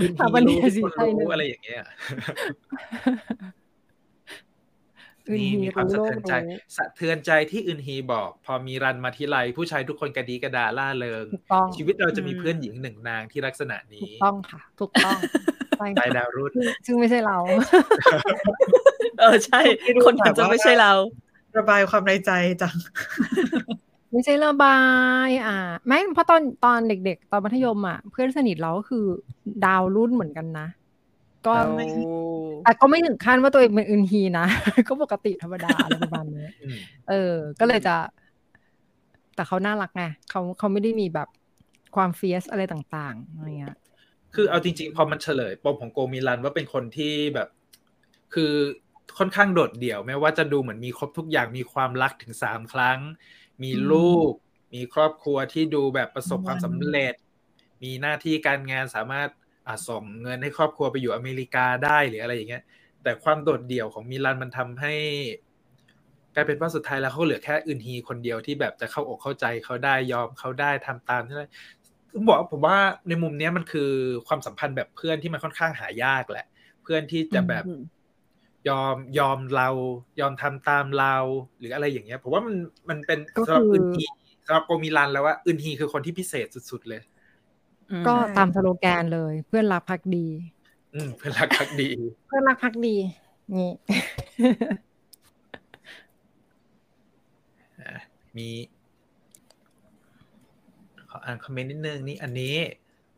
อื่น
ถาม
ฮี
วันนี้
รู้
สิ
ทุกคน
ใช่เลย
รู้อะไรอย่างเงี้ย
อื่ น
นี่
ฮี
มีความ
รู้
สะ
โลก
เทือนใจ
รู้
สะเทือนใจที่อึนฮีบอก พอมีรันมาทีไรผู้ชายทุกคนกระดีกระดาล่าเริง
ถูกต้อง
ชีวิตเราจะมี
อืม
เพื่อนหญิงหนึ่งนางที่ลักษณะ
ถู
นี้
กต้องค่ะ ถูกต้องใช่
ไป
ค่ะ
ดาวรุ่น
ซึ่งซึ่งไม่ใช่เรา
เออใช่ คนนั้นจะไม่ใช่เรา
ระบายความในใจจัง
ไม่ใช่ระบาย อะไม่เพราะตอนตอนเด็ก ๆ ตอนมัธยมอะ เพื่อนสนิทเราก็คือดาวรุ่นเหมือนกันนะ ก็
ไม่
แต่ก็ไม่ถึงขั้นว่าตัวเองเป็นอึนฮีนะ ก็ปกติธรรมดาอะไรประมาณนี้
อืม
เออ ก็เลยจะ แต่เขาน่ารักไงเขาเขาไม่ได้มีแบบความเฟียสอะไรต่างๆอะไรเงี้ย
คือเอาจริง ๆ พอมันเฉลยปมของโกมิลันว่าเป็นคนที่แบบ คือค่อนข้างโดดเดี่ยวแม้ว่าจะดูเหมือนมีครบทุกอย่างมีความรักถึงสามครั้ง มี
อืม
ลูก มีครอบครัวที่ดูแบบประสบ
อืม
ความสำเร็จ มีหน้าที่การงานสามารถ อ่าส่งเงินให้ครอบครัวไปอยู่อเมริกาได้หรืออะไรอย่างเงี้ย แต่ความโดดเดี่ยวของมิลันมันทำให้กลายเป็นว่าสุดท้ายแล้วเขาเหลือแค่อื่นฮีคนเดียวที่แบบจะเข้าอกเข้าใจเขาได้ยอมเขาได้ทำตามที่ได้ผมบอกว่าผมว่าในมุมเนี้ยมันคือความสัมพันธ์แบบเพื่อนที่มันค่อนข้างหายากแหละ เพื่อนที่จะแบบ
อืม
ยอมยอมเรา ยอมทำตามเรา หรืออะไรอย่างเงี้ยผมว่ามันมันเป็น
ก็
สำหรับ
คือ
อื่นฮีสำหรับโกมิลันแล้วว่าอื่นฮีคือคนที่พิเศษสุด ๆ เลย
อืม
ก็ตามสโลแกนเลย เพื่อนรักพักดี
อืมเพื่อนรักพักดี
เพื่อนรักพักดีนี่
อะมีขออ่านคอมเมนต์นิดนึงนี่อันนี้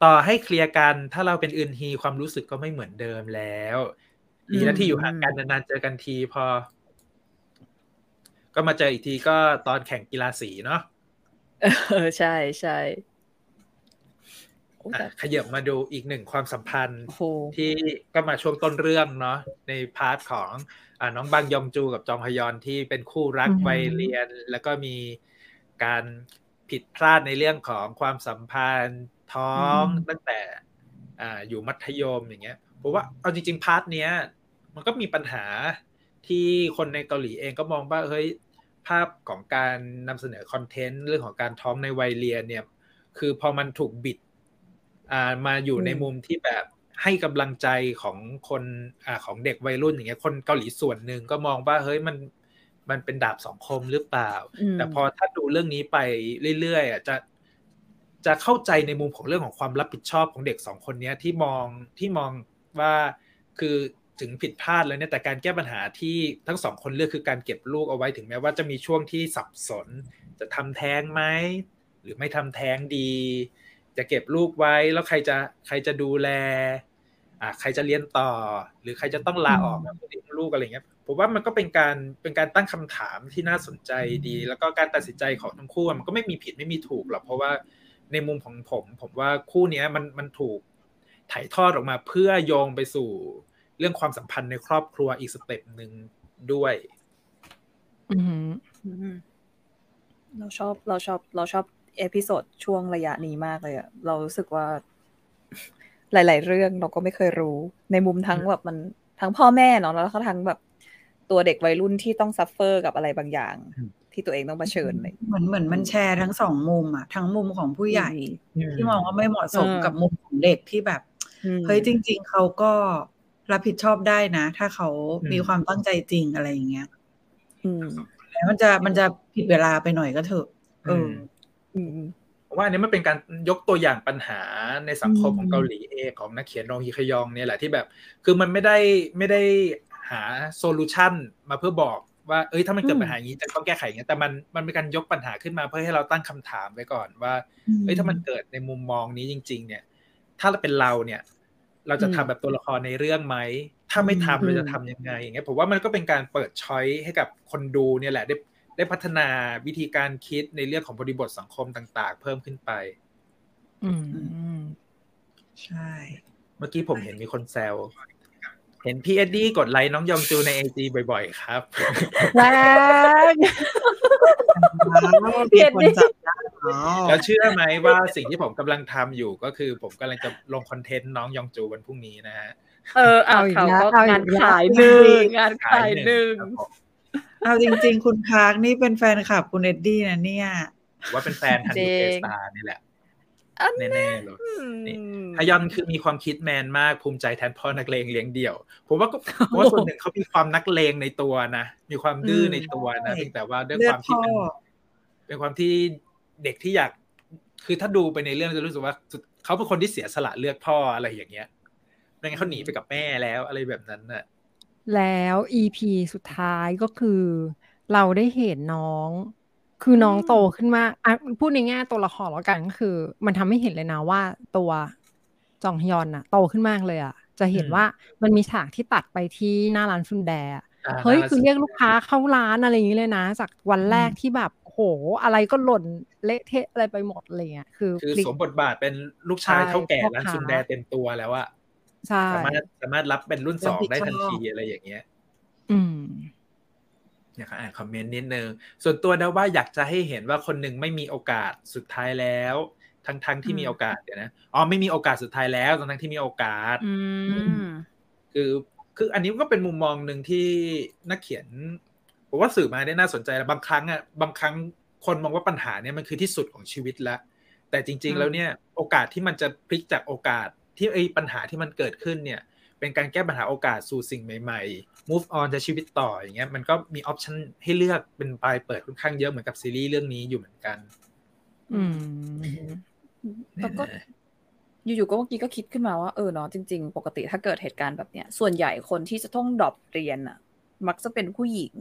ต่อให้เคลียร์กัน ถ้าเราเป็นอื่นฮีความรู้สึกก็ไม่เหมือนเดิมแล้วดีนะที่อยู่ห่างกันนานๆเจอกันทีพอ ก็มาเจออีกทีก็ตอนแข่งกีฬาสีเนาะ
เออใช่ใช่โอ้
อะ
แต่
ขยับมาดูอีกหนึ่งความสัมพันธ์
โอ้โห
ที่ก็มาช่วงต้นเรื่องเนาะใน part ของอ่าน้องบางยองจูกับจองฮยอนที่เป็นคู่รัก
อือหือ
วัยเรียน แล้วก็มีการผิดพลาดในเรื่องของความสัมพันธ์ท้องตั้งแต่อ่าอยู่มัธยมอย่างเงี้ยเพราะว่าเอาจริง ๆ part เนี้ย มันก็มีปัญหาที่คนในเกาหลีเองก็มองว่าเฮ้ยภาพของการนำเสนอ content เรื่องของการท้องในวัยเรียนเนี่ย คือพอมันถูกบิด อ่ามาอยู่ในมุมที่แบบให้กำลังใจของคนอ่าของเด็กวัยรุ่นอย่างเงี้ยคนเกาหลีส่วนหนึ่งก็มองว่าเฮ้ยมันมันเป็นดาบสองคมหรือเปล่า
อืม
แต่พอถ้าดูเรื่องนี้ไปเรื่อยๆอะจะจะเข้าใจในมุมของเรื่องของความรับผิดชอบของเด็กสองคนเนี้ยที่มองที่มองว่าคือถึงผิดพลาดแล้วเนี่ยแต่การแก้ปัญหาที่ทั้งสองคนเลือกคือการเก็บลูกเอาไว้ถึงแม้ว่าจะมีช่วงที่สับสน จะทำแท้งไหมหรือไม่ทำแท้งดี จะเก็บลูกไว้แล้วใครจะใครจะดูแล อ่าใครจะเรียนต่อ หรือใครจะต้องลาออกแบบเลี้ยงลูกอะไรเงี้ยผมว่ามันก็เป็นการเป็นการตั้งคำถามที่น่าสนใจดี แล้วก็การตัดสินใจของทั้งคู่มันก็ไม่มีผิดไม่มีถูกหรอกเพราะว่าในมุมของผม ผมว่าคู่เนี้ยมันมันถูกถ่ายทอดออกมาเพื่อโยงไปสู่เรื่องความสัมพันธ์ในครอบครัวอีกสเต็ปหนึ่งด้วย
อือหือ
อืมเราชอบเราชอบเราชอบ episode ช่วงระยะนี้มากเลยอะเรารู้สึกว่า หลาย ๆ เรื่องเราก็ไม่เคยรู้ ในมุมทั้งแบบมันทั้งพ่อแม่เนาะแล้วก็ทั้งแบบตัวเด็กวัยรุ่นที่ต้อง suffer กับอะไรบางอย่าง
อืม
ที่ตัวเองต้องเผชิญเลย
เหมือนเหมือนมันแชร์ทั้งสองมุมอะทั้งมุมของผู้ใหญ่ ที่มองว่าไม่เหมาะสม
เออ
กับมุมของเด็กที่แบบ
อืม
เฮ้ยจริง ๆเขาก็รับผิดชอบได้นะ ถ้าเขา
อืม
มีความตั้งใจจริงอะไรอย่างเงี้ย
อืม
แล้วมันจะมันจะผิดเวลาไปหน่อยก็เถอะเอออ
อืม
ผมว่าอันนี้มันเป็นการยกตัวอย่างปัญหาในสังคม
อืม
ของเกาหลีเองของนักเขียนรองฮิคยองเนี่ยแหละที่แบบ คือมันไม่ได้ไม่ได้หาโซลูชันมาเพื่อบอกว่าเอ้ยถ้ามันเกิดปัญหาอย่างนี้จะต้องแก้ไขอย่างนี้แต่มันมันเป็นการยกปัญหาขึ้นมาเพื่อให้เราตั้งคำถามไว้ก่อนว่าเอ้ยถ้ามันเกิดในมุมมองนี้จริง ๆ เนี่ย ถ้าเราเป็นเราเนี่ย เราจะทำแบบตัวละครในเรื่องไหมถ้าไม่ทำ
อืม
เราจะทำยังไงอย่างเงี้ยผมว่ามันก็เป็นการเปิดช้อยให้กับคนดูเนี่ยแหละได้ ได้พัฒนาวิธีการคิดในเรื่องของบริบทสังคมต่าง ๆ เพิ่มขึ้นไป
อืม
ใช่
เมื่อกี้ผมเห็นมีคนแซวเห็นพี่เอ็ดดี้กดไลค์น้องยองจูในไอจีบ่อย ๆ ครับ
แรง
มีคนจับได้อ๋อ
แล้วเชื่อไหมว่าสิ่งที่ผมกำลังทำอยู่ก็คือผมกำลังจะลงคอนเทนต์น้องยองจูวันพรุ่งนี้นะฮะ
เออเอา
เอาอีก
เขา
แล้ว
ก็
เอาอี
งาน
กแล้ว
ขายหนึ่งงานขายหนึ่ง
ครับผม
เอาจริง ๆ คุณพาร์คนี่เป็นแฟนคลับคุณเอ็ดดี้นะเนี่ย
ผมว่าเป็นแฟนฮันดูเอสตานี่แหละ
อัน
แน่ๆเลยนี่
อืม
ฮยอนคือมีความคิดแมนมากภูมิใจแทนพ่อนักเลงเลี้ยงเดี่ยว ผมว่าก็ผมว่าส่วนหนึ่งเขามีความนักเลงในตัวนะ มีความดื้อในตัวนะ
ใช่
เพียงแต่ว่าด้วย
เลื
ค
อด
วามที่
พ่อ
เป็นเป็นความที่เด็กที่อยาก คือถ้าดูไปในเรื่องจะรู้สึกว่าสุดเขาเป็นคนที่เสียสละเลือดพ่ออะไรอย่างเงี้ยไม่งั้นเขาหนีไปกับแม่แล้วอะไรแบบนั้นน่ะ
แล้ว EP สุดท้ายก็คือ เราได้เห็นน้อง คือน้องโตขึ้นมากอะพูดในแง่ตัวละครแล้วกันก็คือ มันทำให้เห็นเลยนะว่าตัวจองฮยอนน่ะโตขึ้นมากเลยอะจะเห็น
อืม
ว่ามันมีฉากที่ตัดไปที่หน้าร้านซุนแดอะ
อ่า
เฮ้ย
น่า
คือเรียกลูกค้าเข้าร้านอะไรอย่างนี้เลยนะ จากวันแรกที่แบบโหอะไรก็หล่นเละเทะอะไรไปหมดอะไรเงี้ยคือ
คือ
พลิก
สวมบทบาทเป็นลูกชาย
ใช่
เท่าแก่
พ่อ
ร้าน
ค้า
ซุนแดเต็มตัวแล้วอะ
ใช่
สามารถสามารถรับเป็นรุ่นสอง
รับผิด
ได้ทัน
ชอบ
ทีอะไรอย่างเงี้ย
อืม
อยากอ่านคอมเมนต์นิดนึงส่วนตัวเดาว่าอยากจะให้เห็นว่าคนหนึ่งไม่มีโอกาสสุดท้ายแล้ว ทั้งทั้งๆที่มีโอกาสเดี๋ยวนะอ๋อไม่มีโอกาสสุดท้ายแล้วทั้งทั้งๆที่มีโอกาส
อืม
คือคืออันนี้ก็เป็นมุมมองหนึ่งที่นักเขียนผมว่าสื่อมาได้น่าสนใจแล้วบางครั้งอะบางครั้งคนมองว่าปัญหาเนี่ยมันคือที่สุดของชีวิตแล้วแต่จริง ๆ แล้วเนี่ย โอกาสที่มันจะพลิกจากโอกาส ที่ไอ้ปัญหาที่มันเกิดขึ้นเนี่ย เป็นการแก้ปัญหาโอกาสสู่สิ่งใหม่ ๆ move on จะชีวิตต่ออย่างเงี้ยมันก็มีออปชันให้เลือกเป็นปลายเปิดค่อนข้างเยอะเหมือนกับซีรีส์เรื่องนี้อยู่เหมือนกัน
อืม
แล้วก็อยู่ๆก็เมื่อกี้ก็คิดขึ้นมาว่าเออเนาะจริง ๆ ปกติถ้าเกิดเหตุการณ์แบบเนี้ย ส่วนใหญ่คนที่จะต้องดรอปเรียนอะ มักจะเป็นผู้หญิง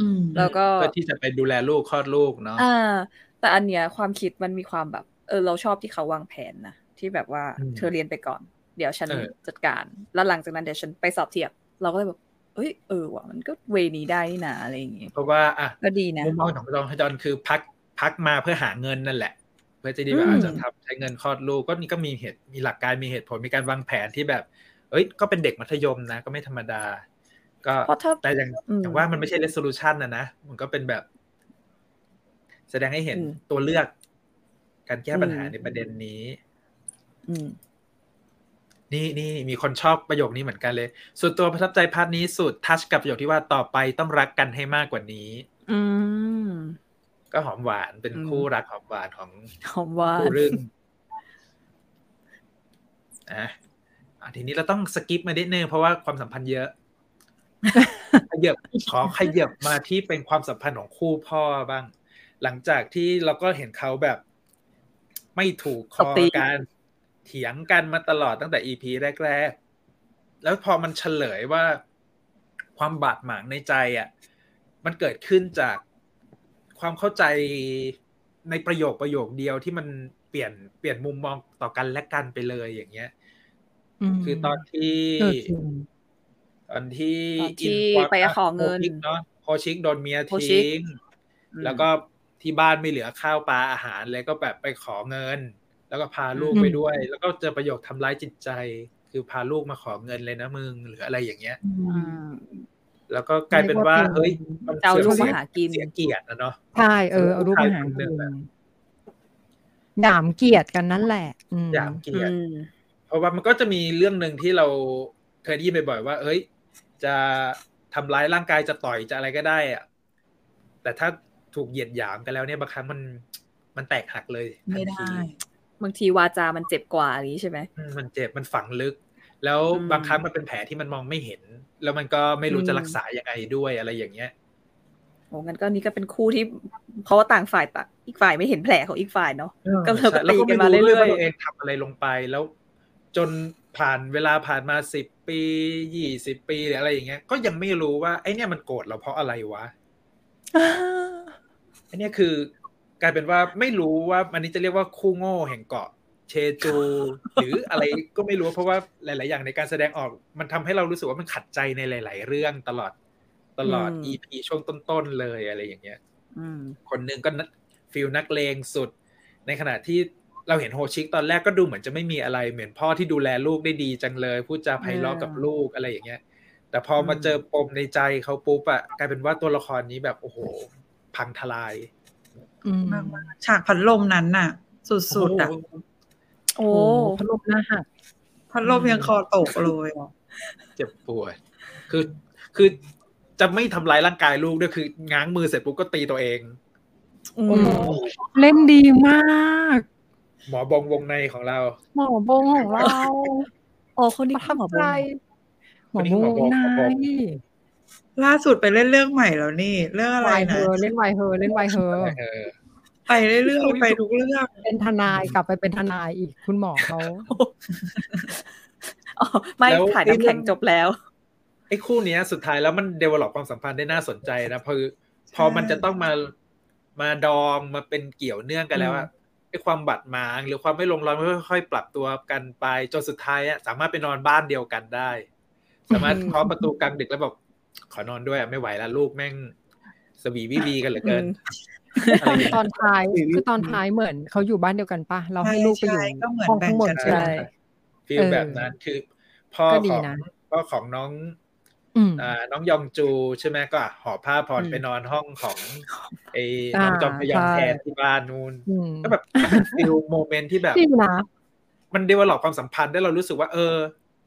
อืม
แล้วก็
เพื่อที่จะไปดูแลลูกคลอดลูกเนาะ
อ่า แต่อันเนี้ยความคิดมันมีความแบบ เออ เราชอบที่เขาวางแผนนะ ที่แบบว่า
อืม
เธอเรียนไปก่อน เดี๋ยวฉัน
เออ
จัดการ แล้วหลังจากนั้นเดี๋ยวฉันไปสอบเทียบ เราก็เลยแบบเอ้ยเออว่ะมันก็เวนี้ได้นี่นะอะไรอย่างงี้
เพราะว่าอะ
ก็ดีนะ
มุมมองของจองฮจอนคือพักพักมาเพื่อหาเงินนั่นแหละ เพื่อจะได้แบบ
อืม
อาจจะทำใช้เงินคลอดลูกก็นี่ก็มีเหตุมีหลักการมีเหตุผลมีการวางแผนที่แบบ เอ้ย ก็เป็นเด็กมัธยมนะ ก็ไม่ธรรมดา ก็
เพราะถ้า
แต่อย่าง
อืม
อย่างว่ามันไม่ใช่ resolution นะนะมันก็เป็นแบบ แสดงให้เห็น
อืม
ตัวเลือก การแก้ปัญหา
อืม
ในประเด็นนี้
อืม
นี่นี่มีคนชอบประโยคนี้เหมือนกันเลย ส่วนตัวประทับใจ part นี้สุด touch กับประโยคที่ว่าต่อไปต้องรักกันให้มากกว่านี้
อืม
ก็หอมหวานเป็น
อืม
คู่รักหอมหวานของ
หอมหวา
คู่
น
เรื่องอะอะทีนี้เราต้อง skip มานิดนึงเพราะว่าความสัมพันธ์เยอะขยับขอขยับมาที่เป็นความสัมพันธ์ของคู่พ่อบ้าง หลังจากที่เราก็เห็นเขาแบบ ไม่ถูกคอ
ตบตี
กัน เถียงกันมาตลอดตั้งแต่ EP แรกๆ แล้วพอมันเฉลยว่าความบาดหมางในใจอะ มันเกิดขึ้นจากความเข้าใจในประโยคประโยคเดียวที่มันเปลี่ยนเปลี่ยนมุมมองต่อกันและกันไปเลยอย่างเงี้ย
ม
คือตอนที่
เออจริง
ตอนที่
ตอนที่
อิน
ไปขอเงิน
โฮชิกเนาะโฮชิกโดนเมีย
โฮชิก
ทิ้ง
อืม
แล้วก็ที่บ้านไม่เหลือข้าวปลาอาหารเลยก็แบบไปขอเงิน แล้วก็พาลูก
อืม
ไปด้วย แล้วก็เจอประโยคทำร้ายจิตใจ คือพาลูกมาขอเงินเลยนะมึงหรืออะไรอย่างเงี้ย
อื
อื
ม
ม
แล้วก็กลายเป็นว่า
เรียกว่าเป็น
เฮ้ยมัน
จะเอาลูก
เสี
มายหากิน
เสียเกียรตินะเนาะ
ใช่เออเอารูปมาหา
ผู้ชายคนหนึ่
กิ
ง
น
อะ
หนามเกลียดกันนั่นแหละอืม
หยามเกียรติ
อืม
เพราะว่ามันก็จะมีเรื่องหนึ่งที่เราเคยได้ยินบ่อยๆว่า เอ้ย จะทำร้ายร่างกายจะต่อยจะอะไรก็ได้อะแต่ถ้าถูกเหยียดหยามกันแล้วเนี่ยบางครั้งมันมันแตกหักเลยทัน
ไม่
ที
ได้
บางทีวาจามันเจ็บกว่าอันนี้ใช่ไหม
อืมมันเจ็บมันฝังลึก แล้ว
อืม
บางครั้งมันเป็นแผลที่มันมองไม่เห็น แล้วมันก็ไม่รู้
อืม
จะรักษายังไงด้วยอะไรอย่างเงี้ย
โอ้งั้นก็นี่ก็เป็นคู่ที่เพราะว่าต่างฝ่ายต่างอีกฝ่ายไม่เห็นแผลของอีกฝ่ายเนาะก็เลย
ใช่แล้วก็
ตีกัน
ไม่
มา
รู้
เรื่
เลย
อยๆ
ว่าตัวเองทำอะไรลงไปแล้ว จนผ่านเวลาผ่านมาสิบปียี่สิบปีหรืออะไรอย่างเงี้ย ก็ยังไม่รู้ว่าไอ้เนี่ยมันโกรธเราเพราะอะไรวะอันเนี้ยคือ กลายเป็นว่าไม่รู้ว่าอันนี้จะเรียกว่าคู่โง่แห่งเกาะเชจู หรืออะไรก็ไม่รู้เพราะว่าหลาย ๆ อย่างในการแสดงออกมันทำให้เรารู้สึกว่ามันขัดใจในหลาย ๆ เรื่องตลอดตลอด
อืม
EP ช่วงต้น ๆ เลยอะไรอย่างเงี้ย
อืม
คนหนึ่งก็ฟิลนักเลงสุด ในขณะที่เราเห็นโฮชิกตอนแรกก็ดูเหมือนจะไม่มีอะไร เหมือนพ่อที่ดูแลลูกได้ดีจังเลย พูดจาไพเราะกับลูกอะไรอย่างเงี้ย แต่พอมาเจอปมในใจเขาปุ๊บอะกลายเป็นว่าตัวละครนี้แบบโอ้โห พังทลาย
อื ม
มากมากฉากพัดลมนั้นน่ะ สุดๆอะ
โอ้
โอ้พัดลมหน้าหัก
พัดลมยังคอตกเลยอะ
เจ็บปวด คือคือจะไม่ทำร้ายร่างกายลูกด้วยคือ ง้างมือเสร็จปุ๊บก็ตีตัวเอง
อื
โอ้
ม
โหเล่นดีมาก
หมอบงวงในของเรา
หมอบงของเรา
โอ้คนนี้
ประทับ
หมอบ
ใจ
ง
หมอบง
คนนี้หมอบง
นาย
ล่าสุดไปเล่นเรื่องใหม่แล้วนี่ เรื่องอะไร
วายเฮ
นะ
อเล่นวายเฮอเล่นวายเฮอ
เออ
ไปเรื่อยๆไปทุกเรื่อง
เป็นทนายกลับไปเป็นทนายอีกคุณหมอเขา
อ๋อไม่
แล้ว
ถ่ายน้ำแข็งจบแล้ว
ไอ้คู่เนี้ยสุดท้ายแล้วมันเดเวลลอปความสัมพันธ์ได้น่าสนใจนะพอพอมันจะต้องมามาดองมาเป็นเกี่ยวเนื่องกันแล้วอะไอ้ความบาดหมางหรือความไม่ลงรอยมันค่อยๆปรับตัวกันไปจนสุดท้ายอะสามารถไปนอนบ้านเดียวกันได้ สามารถเคาะประตูกลางดึกแล้วแบบ ขอนอนด้วยอะไม่ไหวแล้วลูกแม่งสวีวิวีกันเหลือเกิน
ตอนตอนท้ายคือตอนท้ายเหมือนเขาอยู่บ้านเดียวกันปะเราให้ลูกไปอยู่
ใช่ก็เหมือน
ห้องข้างบน
แบ่งกัน
ใช่ไหม
ใช่
feel
เออ
แบบนั้นคือพ่อ
ก็ดี
ของ
นะ
พ่อของน้อง
อืม
อ่าน้องยองจูใช่ไหมก็หอบผ้าผ่อน
อืม
ไปนอนห้องของไอ้
อ่า
น้องจอมพยอง
ใช่
แทนที่บ้านนู่น
อืม
ก็แบบเป็น feel moment ที่แบบ
ดีนะ
มัน develop ความสัมพันธ์ได้เรารู้สึกว่าเออ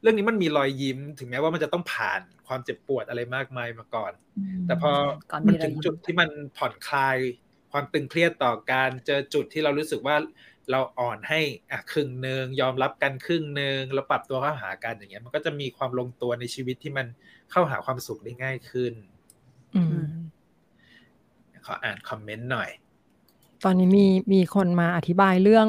เรื่องนี้มันมีรอยยิ้ม ถึงแม้ว่ามันจะต้องผ่านความเจ็บปวดอะไรมากมายมาก่อน แต่พอ
ก่อน
มั
มี
น
อะไร
ถึงจุดที่มันผ่อนคลาย ความตึงเครียดต่อการเจอจุดที่เรารู้สึกว่าเราอ่อนให้อะครึ่งหนึ่งยอมรับกันครึ่งหนึ่งแล้วปรับตัวเข้าหากันอย่างเงี้ย มันก็จะมีความลงตัวในชีวิตที่มันเข้าหาความสุขได้ง่ายขึ้น
อืม
ขออ่านคอมเมนต์หน่อย
ตอนนี้มีมีคนมาอธิบายเรื่อง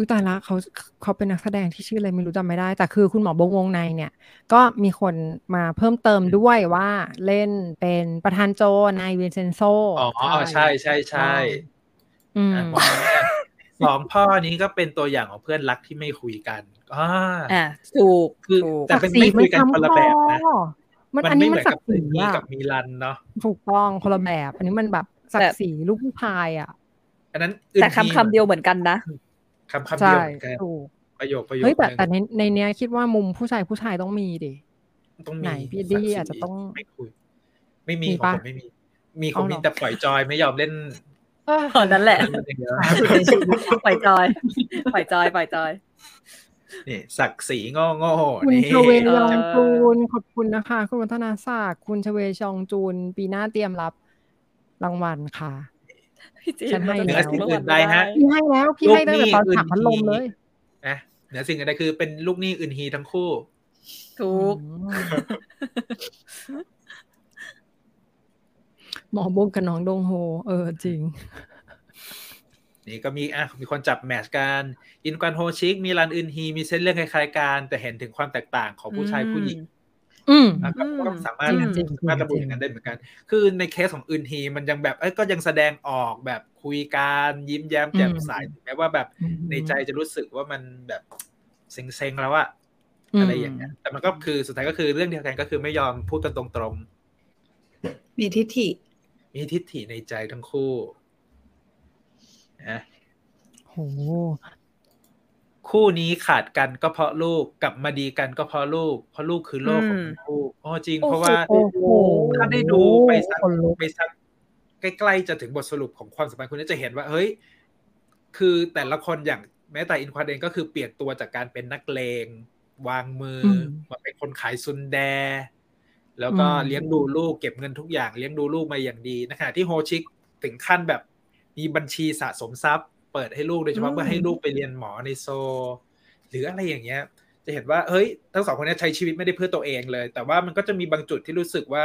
อุยตายละเขาเขาเป็นนักแสดงที่ชื่ออะไรไม่รู้จำไม่ได้ แต่คือคุณหมอบงวงในเนี่ย ก็มีคนมาเพิ่มเติมด้วยว่าเล่นเป็นประธานโจนายวินเซนโซ
อ๋อ ใช่ใช่ใช่
อืม
อะบอกว่าสองพ่อนี้ก็เป็นตัวอย่างของเพื่อนรักที่ไม่คุยกันอ่า
อ่าถูก
คือ
ถูก
แต่เป็นไม่คุยกันคนละแบบนะ
มัน
มัน
อัน
ไม่
นี้
เห
มั
มื
น
อน
ศั
กั
ก
บ
ดิ์ศรี
นี่
อะ
กับมีรันเนาะ
ถูกต้องคนละแบบ อันนี้มันแบบศักดิ์ศรีลูกผู้ชายอะ
อันนั้น
แต่คำคำเดียวเหมือนกันนะ
คำคำเดี
ใช่
ยวเหมือนกัน
ถูก
ประโยคประโยค
เฮ้ยแต่
หนึ่ง
แต่ในในเนี้ยคิดว่ามุมผู้ชายผู้ชายต้องมีดิ
ต้องมี
ไหนพี่ดี้
ศักดิ์ศรี
อาจจะต้อง
ไม่คุย ไม่มี
มี
ของ
ปะ
ผมไม่มี มีของ
เอาเหร
มี
อ
แต่ปล่อยจอยไม่ยอมเล่น
อ๋อนั่นแหละ
เล่นอย่างเดียว
ปล่อยจอย ปล่อยจอย ปล่อยจอย
นี่ศักดิ์ศรีโง่โง่
คุณ
นี่
ชเว
เออ
ยองจูนขอบคุณนะคะ คุณวัฒนาศักดิ์คุณชเวชองจูน ปีหน้าเตรียมรับรางวัลค่ะ
พี่จี
ฉันให้
เราจะ
เหนือ
แล้ว
สิ่งอื่นใดฮะ
พี่ให้แล้ว พี่ให้ตั้งแต่ตอนถามพัดลมเลย
นะเหนือสิ่งอื่นใดคือเป็นลูกหนี้อึนฮีทั้งคู่
ทุก
หมอโบงกับน้องดงโฮ เออจริง
นี่ก็มีอะมีคนจับแมทช์กันอินกวนโฮชิก มีรันอึนฮี มีเส้นเรื่องคล้ายๆกันแต่เห็นถึงความแตกต่างของผู้ชายผู้หญิง
อืม
อะก็ก็สามารถ
จริงๆ
สามารถระบุอย่างนั้นได้เหมือนกัน คือในเคสของอึนฮีมันยังแบบเอ้ยก็ยังแสดงออกแบบคุยกันยิ้มแย้มแจ่มใสถึงแม้ว่าแบบ
อืม
ในใจจะรู้สึกว่ามันแบบเซ็งๆแล้วอะ
อืม
อะไรอย่างเงี้ยแต่มันก็คือสุดท้ายก็คือเรื่องเดียวกันก็คือไม่ยอมพูดกันตรง
มีทิฐิ
ๆมีทิฏฐิในใจทั้งคู่นะ
โห
คู่นี้ขาดกันก็เพราะลูกกลับมาดีกันก็เพราะลูก เพราะลูกคือโลกของทั้งคู่อ๋อจริง เพราะว่า
โอ้โห
ถ้าได้ดูไปสัก
คนลุก
ไปสักใกล้ๆจะถึงบทสรุปของความสัมพันธ์คุณจะเห็นว่า เฮ้ย คือแต่ละคนอย่างแม้แต่อินควาเดนก็คือเปลี่ยนตัวจากการเป็นนักเลง วางมืออ
ม
มาเป็นคนขายซุนแด แล้วก็
อืม
เลี้ยงดูลูกเก็บเงินทุกอย่างเลี้ยงดูลูกมาอย่างดีในขณะที่โฮชิกถึงขั้นแบบมีบัญชีสะสมทรัพย์ เปิดให้ลูกโดยเฉพาะ
อืม
เพื่อให้ลูกไปเรียนหมอในโซ หรืออะไรอย่างเงี้ย จะเห็นว่าเฮ้ยทั้งสองคนเนี้ใช้ชีวิตไม่ได้เพื่อตัวเองเลย แต่ว่ามันก็จะมีบางจุดที่รู้สึกว่า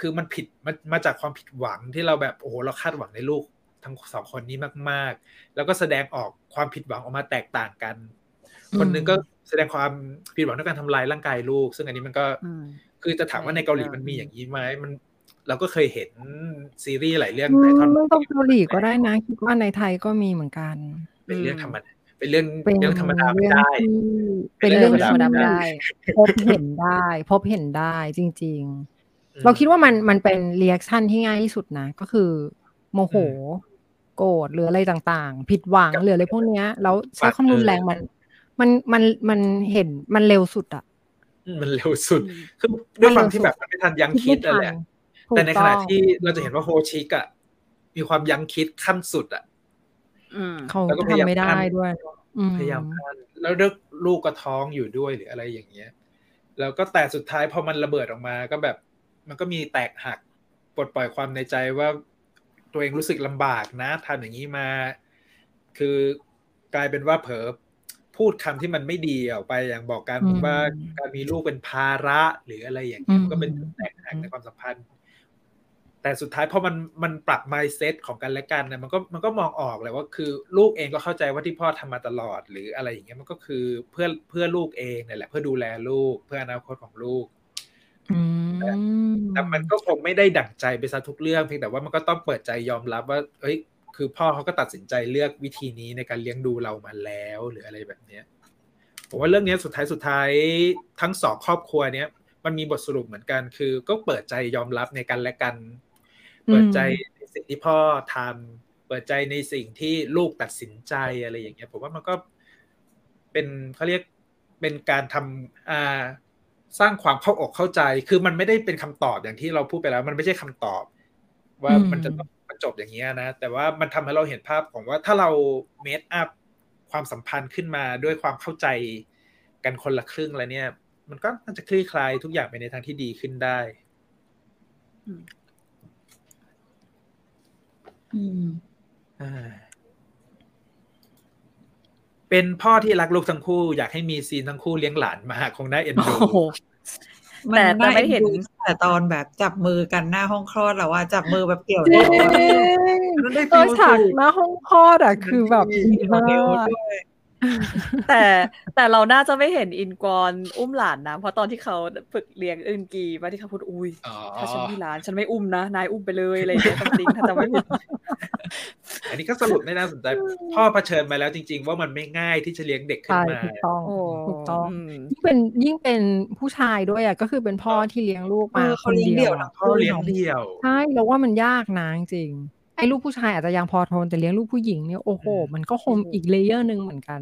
คือมันผิดมันมาจากความผิดหวังที่เราแบบโอ้โหเราคาดหวังในลูกทั้งสองคนนี้มาก ๆ แล้วก็แสดงออกความผิดหวังออกมาแตกต่างกัน คนหนึงก็แสดงความผิดหวังด้วยการทำลายร่างกายลูก ซึ่งอันนี้มันก็
อืม
คือจะถามว่าในเกาหลีมันมีอย่างนี้ไหมมัน เราก็เคยเห็นซีรีส์หลายเรื่อง
อืม
ในท่อน
ไม่ต้องเกาหลีก็ได้นะ คิดว่าในไทยก็มีเหมือนกัน
เป็นเรื่องธรรมดาเป็นเรื่อง
เป็น
เรื่องธรรมดาไม่
เรื่อง
ได้
ที่
เป็
เป็นน
เรื่
เรื่
อ
องง
ธรรมดา
ที่
ไม่ได้
พบเห็นได้ พบเห็นได้จริง
อืม
ๆเราคิดว่ามันมันเป็น reaction ที่ง่ายที่สุดนะ ก็คือ โมโห
อื
โกรธหรืออะไรต่างๆ ผิดหวัง
กับ
หรืออะไรพวกเนี้ยแล้วใช้
ปัด
ความรุนแรง
เออ
มัน มันมันมันเห็นมันเร็วสุดอะ
มันเร็วสุด คือด้วยความที่แบบมันไม่ทันยั้งคิด
ไม่
นั่น
ทั
แหละ
ถูก
แต่ในขณะ
ต้อง
ที่เราจะเห็นว่าโฮชิกอะมีความยั้งคิดขั้นสุดอะ
อืม
เขา
แล้วก็พยายาม
ทำไม่ได้
กั้น
ด้วยเนอะอื
พยายามกั้นแล้วเรื่องลูกก็ท้องอยู่ด้วยหรืออะไรอย่างเงี้ย แล้วก็แต่สุดท้ายพอมันระเบิดออกมา ก็แบบ มันก็มีแตกหักปลดปล่อยความในใจว่าตัวเองรู้สึกลำบากนะทำอย่างนี้มา คือกลายเป็นว่าเผลอพูดคำที่มันไม่ดีออกไปอย่างบอกการ
อืม
ว่าการมีลูกเป็นภาระหรืออะไรอย่างเงี้ย
อืม
มันก็เป็นจุดแตกหักในความสัมพันธ์ แต่สุดท้ายพอมันมันปรับ mindset ของกันและกันเนี่ยมันก็มันก็มองออกเลยว่าคือลูกเองก็เข้าใจว่าที่พ่อทำมาตลอด หรืออะไรอย่างเงี้ยมันก็คือเพื่อเพื่อลูกเองเนี่ยแหละ เพื่อดูแลลูก เพื่ออนาคตของลูก
อืม
แต่มันก็คงไม่ได้ดั่งใจไปซะทุกเรื่องเพียงแต่ว่ามันก็ต้องเปิดใจยอมรับว่าเอ้ยคือพ่อเขาก็ตัดสินใจเลือกวิธีนี้ในการเลี้ยงดูเรามาแล้วหรืออะไรแบบเนี้ยผมว่าเรื่องเนี้ยสุดท้ายสุดท้ายทั้งสองครอบครัวเนี้ยมันมีบทสรุปเหมือนกันคือ ก็เปิดใจยอมรับในกันและกัน เปิดใจในสิ่งที่พ่อทำเปิดใจในสิ่งที่ลูกตัดสินใจอะไรอย่างเงี้ย ผมว่ามันก็เป็นเขาเรียกเป็นการทำอ่าสร้างความเข้าอกเข้าใจ คือมันไม่ได้เป็นคำตอบอย่างที่เราพูดไปแล้ว มันไม่ใช่คำตอบ ว่า
อืม
มันจะต้องมาจบอย่างนี้ยนะ แต่ว่ามันทำให้เราเห็นภาพของว่าถ้าเราเมดอัพความสัมพันธ์ขึ้นมาด้วยความเข้าใจกันคนละครึ่งแล้วเนี่ย มันก็น่าจะคลี่คลายทุกอย่างไปในทางที่ดีขึ้นได้
อืม
อ่าเป็นพ่อที่รักลูกทั้งคู่อยากให้มีซีนทั้งคู่เลี้ยงหลานมาคงน่าเอ็นดู
โอ้โห
มัน
แต่แต่
น่า
ไม่เห็น
อ็ดูแต่ตอนแบบจับมือกันหน้าห้องคลอดแล้วว่าจับมือแบบเกี่ยว
จริ
นิ้
ง
วอะ
มันได้
เอ
ฟี
อ
ล
ฉาก
สุด
หน้าห้องคลอดอะคือแบบดี
เกี่ยว
มา
นิ้ว
ก
ด้วย
แต่แต่เราน่าจะไม่เห็นอินกรอุ้มหลานนะ เพราะตอนที่เขาฝึกเลี้ยงอึนกีว่าที่เขาพูดอุ้ย
อ๋อ
ถ้าฉันมีหลาน ฉันไม่อุ้มนะ นายอุ้มไปเลยอะไรอย่างเงี้ยจริงๆถ้าจะไม่ผิด
อันนี้ก็สรุปได้น่าสนใจ พ่อเผชิญมาแล้วจริง ๆ ว่ามันไม่ง่ายที่จะเลี้ยงเด็กขึ้น
ใช่
มา
ถูกต้อง
โอ้
ถูกต้อง
อืม
ยิ่งเป็นยิ่งเป็นผู้ชายด้วยอะก็คือเป็นพ่อที่เลี้ยงลูกมา
เออ
ค
เขา
น
เลี้ยง
เดี
เดี่
ย
ยวว
อะ
ทั้ง
พ่อ
คู่
เลี้ยง
เนาะ
เดี่ยว
ใช่แล้วว่ามันยากนะจริงๆ ไอ้ลูกผู้ชายอาจจะยังพอทนแต่เลี้ยงลูกผู้หญิงเนี่ยโอ้โห
อืม
มันก็คงอีก layer หนึ่งเหมือนกัน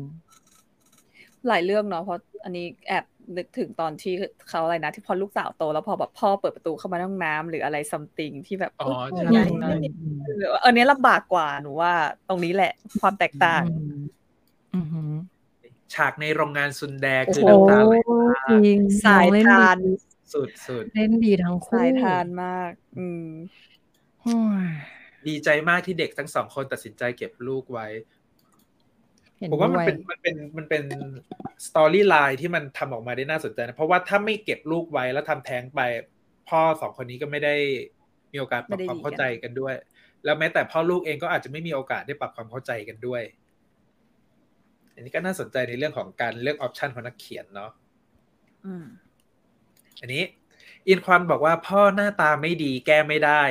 หลายเรื่องเนาะเพราะอันนี้แอบนึกถึงตอนที่เขาอะไรนะที่พอลูกสาวโตแล้วพอแบบพ่อเปิดประตูเข้ามาในห้องน้ำหรืออะไร something ที่แบบ
อ๋อ
เอ้ย
ใช่
ใหญ่เอออันนี้ลำบากกว่าหนูว่าตรงนี้แหละ ความแตกต่าง
อืมอือหือ
ฉากในโรงงานซุนแด
โอ้
คือ
โห
น้ำตาไหล
จริง
สาย
น้องเล่น
ทาน
ดี
สุดสุด
เล่นดีทั้งคู่
สายทานมาก อืม
โอ้ย
ดีใจมากที่เด็กทั้งสองคนตัดสินใจเก็บลูกไว้
เห็น
ผมว่ามัน
ด้วย
เป็นมันเป็นมันเป็นสตอรี่ไลน์ที่มันทำออกมาได้น่าสนใจนะ เพราะว่าถ้าไม่เก็บลูกไว้แล้วทำแท้งไป พ่อสองคนนี้ก็ไม่ได้มีโอกาสปรับ
ไม่ได้
ความ
ดีกัน
เข้าใจกันด้วย แล้วแม้แต่พ่อลูกเองก็อาจจะไม่มีโอกาสได้ปรับความเข้าใจกันด้วย อันนี้ก็น่าสนใจในเรื่องของการเลือกออปชันของนักเขียนเนาะ
อืม
อันนี้ อินควันบอกว่าพ่อหน้าตาไม่ดีแก้ไม่ได้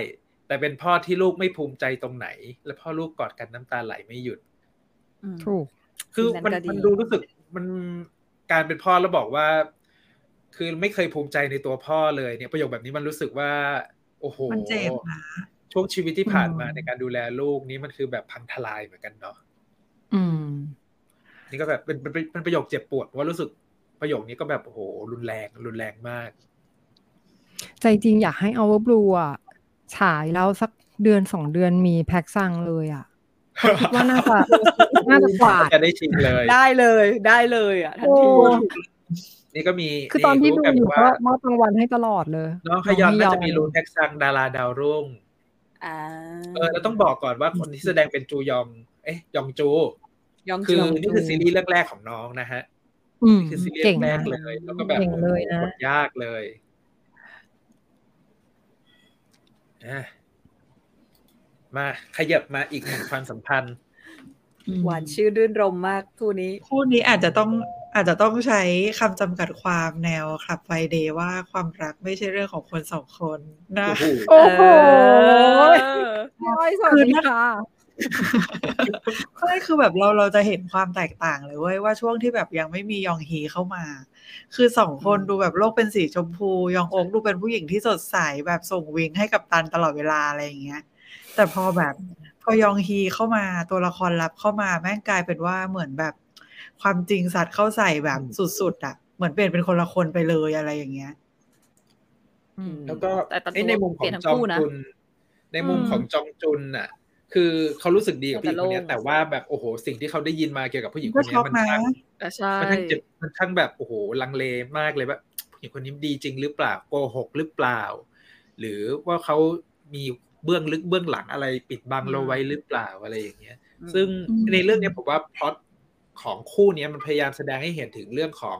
แต่เป็นพ่อที่ลูกไม่ภูมิใจตรงไหน และพ่อลูกกอดกันน้ำตาไหลไม่หยุด
อืม
ถูก
คือ
นั่น
มัน
ก็ดี
มันดูรู้สึกมันการเป็นพ่อแล้วบอกว่า คือไม่เคยภูมิใจในตัวพ่อเลยเนี่ยประโยคแบบนี้มันรู้สึกว่า โอ้โห
มันเจ็บนะ
ช่วงชีวิตที่ผ่านมา
อืม
ในการดูแลลูกนี้มันคือแบบพังทลายเหมือนกันเนาะ
อืม
นี่ก็แบบเป็นเป็นเป็นเป็นประโยคเจ็บปวดเพราะว่ารู้สึกประโยคนี้ก็แบบโอ้โหรุนแรงรุนแรงมาก
ใจจริงอยากให้ Our Blue อะ ฉายแล้วสักเดือนสองเดือนมีแพ็กซังเลยอะคิดว่าน่าจะน่าจะกวาด
จะได้ชิงเลย
ได้เลยได้เลยอะทันที
โอ้
นี่ก็มี
คือตอนที่ดู
รู้กัน
อยู่
ว่า
ก็มอบรางวัลให้ตลอดเลย
น้องขยอนน่าจะมี
น้อง
ลุ้นแท็กซังดาราดาวรุ่ง
อ่า
เออแล้วต้องบอกก่อนว่าคนที่แสดงเป็นจูยอง เอ๊ะยองจู
ยอง
คือ
จง
นี่คือซีรีส์เรื่องแรกของน้องนะฮะ
อืม
นี่คือซีรีส์
เก่ง
แร
นะ
กเลย แล้วก็แบบ
เก่งเลยนะ
กดยากเลยอะ มาขยับมาอีกหนึ่งความสัมพันธ์
หวานชื่อรื่นรมมากคู่นี้
คู่นี้อาจจะต้องอาจจะต้องใช้คำจำกัดความแนวคลับไฟเดย์ว่าความรักไม่ใช่เรื่องของคนสองคนนะ
โอ้โห
โอ้โห
เออ
พี่อ้อยสวัสดีค่ะ
ใช่คือแบบเราเราจะเห็นความแตกต่างเลยเว้ยว่าช่วงที่แบบยังไม่มียองฮีเข้ามา คือสองคนดูแบบโลกเป็นสีชมพู ยองโอ๊กดูเป็นผู้หญิงที่สดใสแบบส่งวิงให้กับตันตลอดเวลาอะไรอย่างเงี้ย แต่พอแบบพอยองฮีเข้ามาตัวละครลับเข้ามาแม่งกลายเป็นว่าเหมือนแบบความจริงสัตว์เข้าใส่แบบสุดๆอะ เหมือนเปลี่ยนเป็นคนละคนไปเลยอะไรอย่างเงี้ย
อืม
แล้วก็
แต่แต่
ไอ้ในมุมของ
เปลี่ยนทั้ง
จอง
คู่นะ
จุนในมุม
อืม
ของจองจุนน่ะ คือเขารู้สึกดีกับผู้หญิงคนเนี้ย
แต่โล่ง
แต่ว่าแบบโอ้โหสิ่งที่เขาได้ยินมาเกี่ยวกับผู้หญิงค
ก็
นเนี้
ช็อยก
มัน
นะ
ช่าง
อะใช่
มันช่างเจ็บมันช่างแบบโอ้โหลังเลมากเลยว่าผู้หญิงคนนี้ดีจริงหรือเปล่าโกหกหรือเปล่า หรือว่าเขามีเบื้องลึกเบื้องหลังอะไรปิดบังเราไว้หรือเปล่าอะไรอย่างเงี้ย ซึ่ง
อืม
ในเรื่องเนี้ยผมว่าพล็อตของคู่เนี้ยมันพยายามแสดงให้เห็นถึงเรื่องของ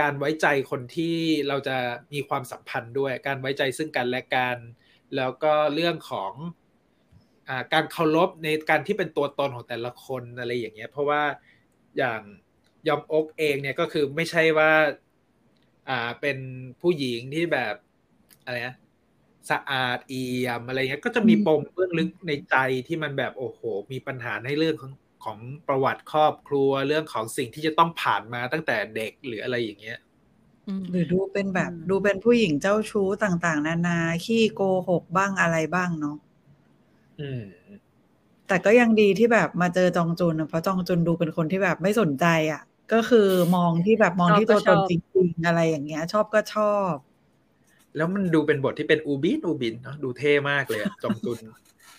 การไว้ใจคนที่เราจะมีความสัมพันธ์ด้วย การไว้ใจซึ่งกันและกัน แล้วก็เรื่องของอ่า การเคารพในการที่เป็นตัวตนของแต่ละคนอะไรอย่างเงี้ย เพราะว่าอย่างยอมอกเองเนี่ยก็คือไม่ใช่ว่า อ่าเป็นผู้หญิงที่แบบอะไรนะสะอาดเอี่ยมอะไรเงี้ยก็จะมีปมเบื้องลึกในใจที่มันแบบโอ้โห มีปัญหาในเรื่องของของประวัติครอบครัวเรื่องของสิ่งที่จะต้องผ่านมาตั้งแต่เด็กหรืออะไรอย่างเงี้ย
อืม
หรือดูเป็นแบบ
อืม
ดูเป็นผู้หญิงเจ้าชู้ต่าง ๆ นานาขี้โกหกบ้างอะไรบ้างเนาะ
อืม
แต่ก็ยังดีที่แบบมาเจอจองจุนนะเพราะจองจุนดูเป็นคนที่แบบไม่สนใจอะ่ะ ก็คือมองที่แบบมองที่ตัวตนจริงๆอะไรอย่างเงี้ย ชอบก็ชอบ
แล้วมันดูเป็นบทที่เป็นอูบินอูบินเนาะดูเท่มากเลยอะจอมจุน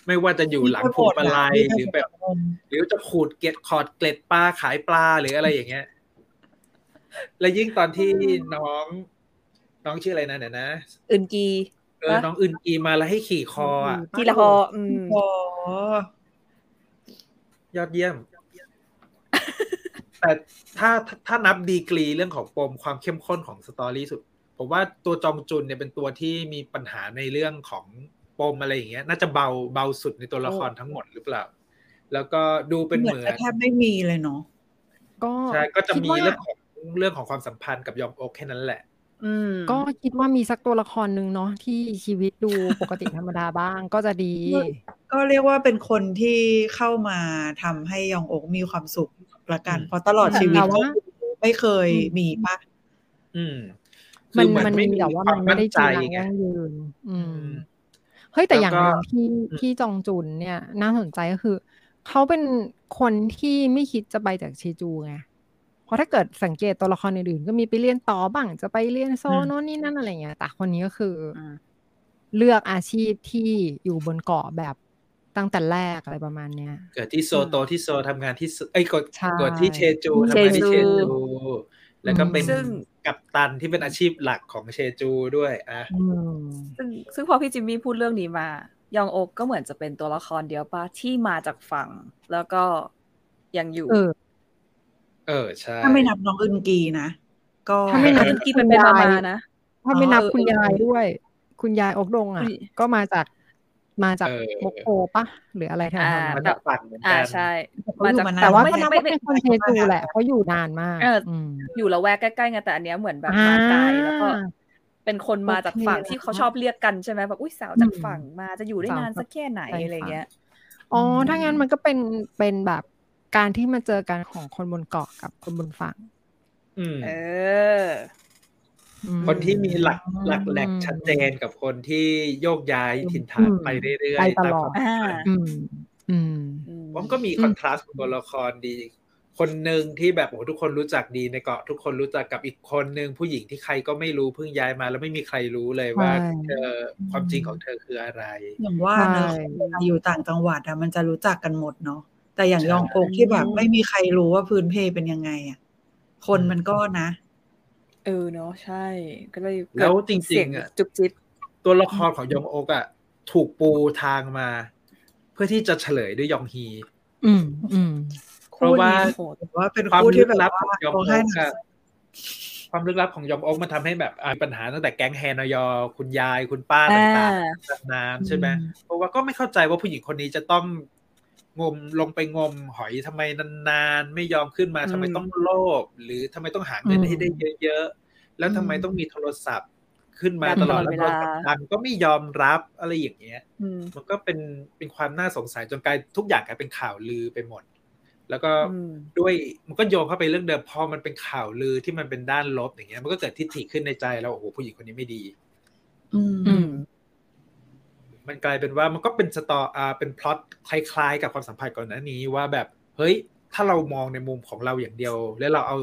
ไม่ว่าจะอยู่หลังพวงมาลัยหรือแบบ หรือจะขูดเกล็ดขอดเกล็ดปลาขายปลาหรืออะไรอย่างเงี้ย และยิ่งตอนที่น้อง น้องชื่ออะไรนะเดี๋ยวนะ
อื่นกี
เออน้องอื่นกีมาแล้วให้ขี่คออะ
ทีละคออืม
โอ้
ยอดเยี่ยม แต่ถ้าถ้าถ้านับดีกรีเรื่องของปมความเข้มข้นของสตอรี่สุด ผมว่าตัวจองจุนเนี่ยเป็นตัวที่มีปัญหาในเรื่องของปมอะไรอย่างเงี้ย น่าจะเบาเบาสุดในตัวละครทั้งหมดหรือเปล่า แล้วก็ดูเป็น
เห
เห
มือน
มือน
จะแทบไม่มีเลยเนาะ
ก็
ใช่ก็จะมี
คิดว่า
เรื่องของเรื่องของความสัมพันธ์กับยองโอกแค่นั้นแหละ
อืม
ก็คิดว่ามีสักตัวละครหนึ่งเนาะที่ชีวิตดูปกติธรรมดาบ้างก็จะดี
ก็เรียกว่าเป็นคนที่เข้ามาทำให้ยองอกมีความสุขละกัน
อืม
เพราะตลอดชีวิต
แต่ว่า
เขาไม่เคย
อืม
มีปะ
อืม
มัน
คือเห
มัน
ไมี
แต่ว่ามันไม่ได้จริง
คว
จัง
ไง
ยั่งยืน อื
อื
ม
ม
เฮ้ยแต่
แล้ว
อย่าง
ก็
หนึ่งที่
อืม
ที่จองจุนเนี่ย น่าสนใจก็คือ เขาเป็นคนที่ไม่คิดจะไปจากเชจูไงเพ ราะถ้าเกิดสังเกตตัวละครอื่นๆก็มีไปเรียนต่อบ้างจะไปเรียนโซโน่นนี่นั่นอะไรเงี้ยแต่คนนี้ก็คืออ
ม
เลือกอาชีพที่อยู่บนเกาะแบบตั้งแต่แรกอะไรประมาณเนี้ย
เกิดที่โซโตที่โซทำงานที่โซเอ้ยกด
ใช่
กดที่เชจูทำงานที่
เช
เช
จู
จู แล้วก็เป็น
ซึ่ง
กัปตันที่เป็นอาชีพหลักของเชจูด้วยอะ
อืม
ซึ่งซึ่งพอพี่จิมมี่พูดเรื่องนี้มายองโอกก็เหมือนจะเป็นตัวละครเดียวปะที่มาจากฝั่ง แล้วก็ยังอยู่
เออ
เออใช่
ถ้าไม่นับน้องอึนกีนะก็
ถ้าไม่นับ
เมื่อกี้เป็นไปมามานะ
ถ้าไม่นับ
อ๋อเออ
คุณยาย
เออ
ด้วย คุณยายอกดงอะ
อุ๊ย
ก็มาจากมาจาก
เออ
โมโกปะหรืออะไรแถว
อ่า
ๆ
มั
นั้นน
จะปั่นเหมือน
อ่า
กัน
ใช่
เขาอยู่
จาก
มานาน
แต่ว่า
ไม่
ก็นับ
ไม่
ว่าเป็นคนเทจูแหละเพราะอยู่นานมาก
เอออื
ม
อยู่ละแวกใกล้ๆไงแต่อันเนี้ยเหมือนแบบ
อ่า
มาไกลแล้วก็เป็นคนมาจากฝั่ง
โอเค
ที่เขาชอบเรียกกันใช่ไหมแบบอุ้ยสาวจาก
อืม
ฝั่งมาจะอยู่ได้
สาวนา
นสักแค่ไหน
ใช่
อะไรเงี้ย
อ๋ออ
ม
ถ้างั้นมันก็เป็นเป็นแบบ การที่มาเจอกันของคนบนเกาะกับคนบนฝั่ง
อืม
เออ
อืม
คนที่มีหลักหลักแหลกชัดเจนกับคนที่โยกย้ายถิ่นฐาน
อืม
ไปเรื่อย
ไป
ๆ
ต
ตาม
ลอ
ค
ด
วาม
อ่า
อืมอืม
อืม
ผมก็มี
อืม
คอนทราสต์ของตัวละครดีคนหนึ่งที่แบบโอ้โหทุกคนรู้จักดีในเกาะทุกคนรู้จักกับอีกคนหนึ่งผู้หญิงที่ใครก็ไม่รู้เพิ่งย้ายมา แล้วไม่มีใครรู้เลยว่า
ใช่
เธอความจริงของเธอคืออะไร
อย่างว่าเนอะ
ใช่
เวลาอยู่ต่างจังหวัดอะมันจะรู้จักกันหมดเนาะ แต่อย่าง
ใช่
ยองโอกที่แบบไม่มีใครรู้ว่าพื้นเพเป็นยังไงอะคนมันก็นะ
เออเนาะใช่ ก็เลยเกิด
แล้วจ
เสี
ริ
ย
งๆอะ
จุกจิต
ตัวละครของยองโอกอะถูกปูทางมา เพื่อที่จะเฉลยด้วยยองฮี
อืมอืม
เพราะว่า
คู่นี้ถือว่าเป็น
ความ
คู่
ลึ
ที่
ก
แบบ
ลับ
ว่า
ของยอง
ร้อง
โอ
ไห้
ก
หนั
อะ
ก
ความลึกลับของยองโอกมันทำให้แบบอ่ามีปัญหาตั้งแต่แก๊งแฮนอยอ คุณยายคุณป้า
อ่า
ต่างๆดำน้ำใช่ไหมเพราะว่าก็ไม่เข้าใจว่าผู้หญิงคนนี้จะต้อง งมลงไปงมหอยทำไมนานๆ ไม่ยอมขึ้นมาทำไมต้องโลภหรือทำไมต้องหาเงิน
อืม
ให้ได้เยอะๆ แล้วทำไมต้องมีโทรศัพท์ขึ้นมา
ดัง
ตลอด
ตลอด
แล้ว
เว
โทร
ลา
ศัพท์ดังก็ไม่ยอมรับอะไรอย่างเงี้ย
อืม
มันก็เป็นเป็นความน่าสงสัยจนกลายทุกอย่างกลายเป็นข่าวลือไปหมด แล้วก็
อืม
ด้วยมันก็โยงเข้าไปเรื่องเดิมพอมันเป็นข่าวลือที่มันเป็นด้านลบอย่างเงี้ย มันก็เกิดทิฏฐิขึ้นในใจแล้วโอ้โหผู้หญิงคนนี้ไม่ดี
อืม
อื ม
มันกลายเป็นว่ามันก็เป็นสตออ่าเป็นพล็อตคล้ายๆ กับความสัมพันธ์ก่อนหน้านี้ว่าแบบเฮ้ยถ้าเรามองในมุมของเราอย่างเดียว แล้วเราเอา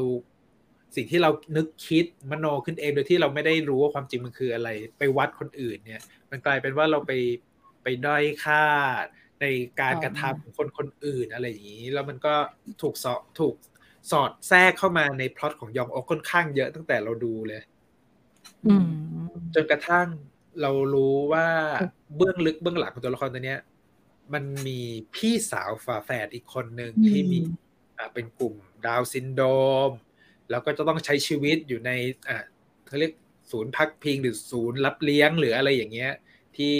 สิ่งที่เรานึกคิดมโนขึ้นเองโดยที่เราไม่ได้รู้ว่าความจริงมันคืออะไร ไปวัดคนอื่นเนี่ย มันกลายเป็นว่าเราไปไปด้อยค่าในการ
อ๋อ
กระทำของคนคนอื่นอะไรอย่างนี้ แล้วมันก็ถูกสอดถูกสอดแทรกเข้ามาในพล็อตของยองโอกค่อนข้างเยอะตั้งแต่เราดูเลย
อืม
จนกระทั่ง เรารู้ว่าเบื้องลึกเบื้องหลังของตัวละครตัวเนี้ย มันมีพี่สาวฝาแฝดอีกคนหนึ่ง
อืม
ที่มีอ่าเป็นกลุ่มดาวน์ซินโดรมแล้วก็จะต้องใช้ชีวิตอยู่ในอ่าเขาเรียกศูนย์พักพิงหรือศูนย์รับเลี้ยงหรืออะไรอย่างเงี้ย ที่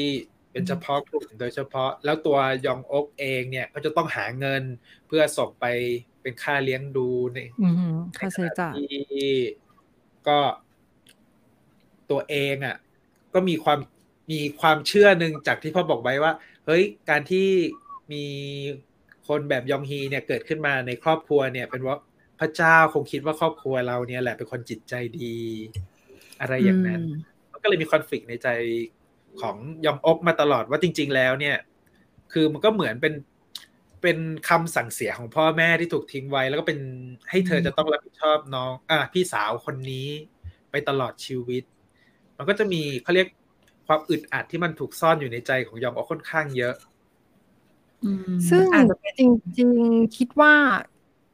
เป็นเฉพาะกลุ่มโดยเฉพาะ แล้วตัวยองอกเองเนี่ยก็จะต้องหาเงินเพื่อส่งไปเป็นค่าเลี้ยงดูใน
อืมค่าใช้จ่าย
ที่ก็ตัวเองอะ ก็มีความมีความเชื่อหนึ่งจากที่พ่อบอกไว้ว่า เฮ้ยการที่มีคนแบบยองฮีเนี่ยเกิดขึ้นมาในครอบครัวเนี่ย เป็นว่าพระเจ้าคงคิดว่าครอบครัวเราเนี่ยแหละเป็นคนจิตใจดี อะไรอย่างนั้นมันก็เลยมีคอนฟ lict ในใจของยองอกมาตลอดว่าจริง ๆ แล้วเนี่ย คือมันก็เหมือนเป็นเป็นคำสั่งเสียของพ่อแม่ที่ถูกทิ้งไว้ แล้วก็เป็นให้เธอจะต้องรับผิดชอบน้อง อะพี่สาวคนนี้ไปตลอดชีวิต มันก็จะมีเขาเรียกความอึดอัดที่มันถูกซ่อนอยู่ในใจของยองอกค่อนข้างเยอะ
อืม
ซึ่ง
อาจจะเป็น
จริงๆคิดว่า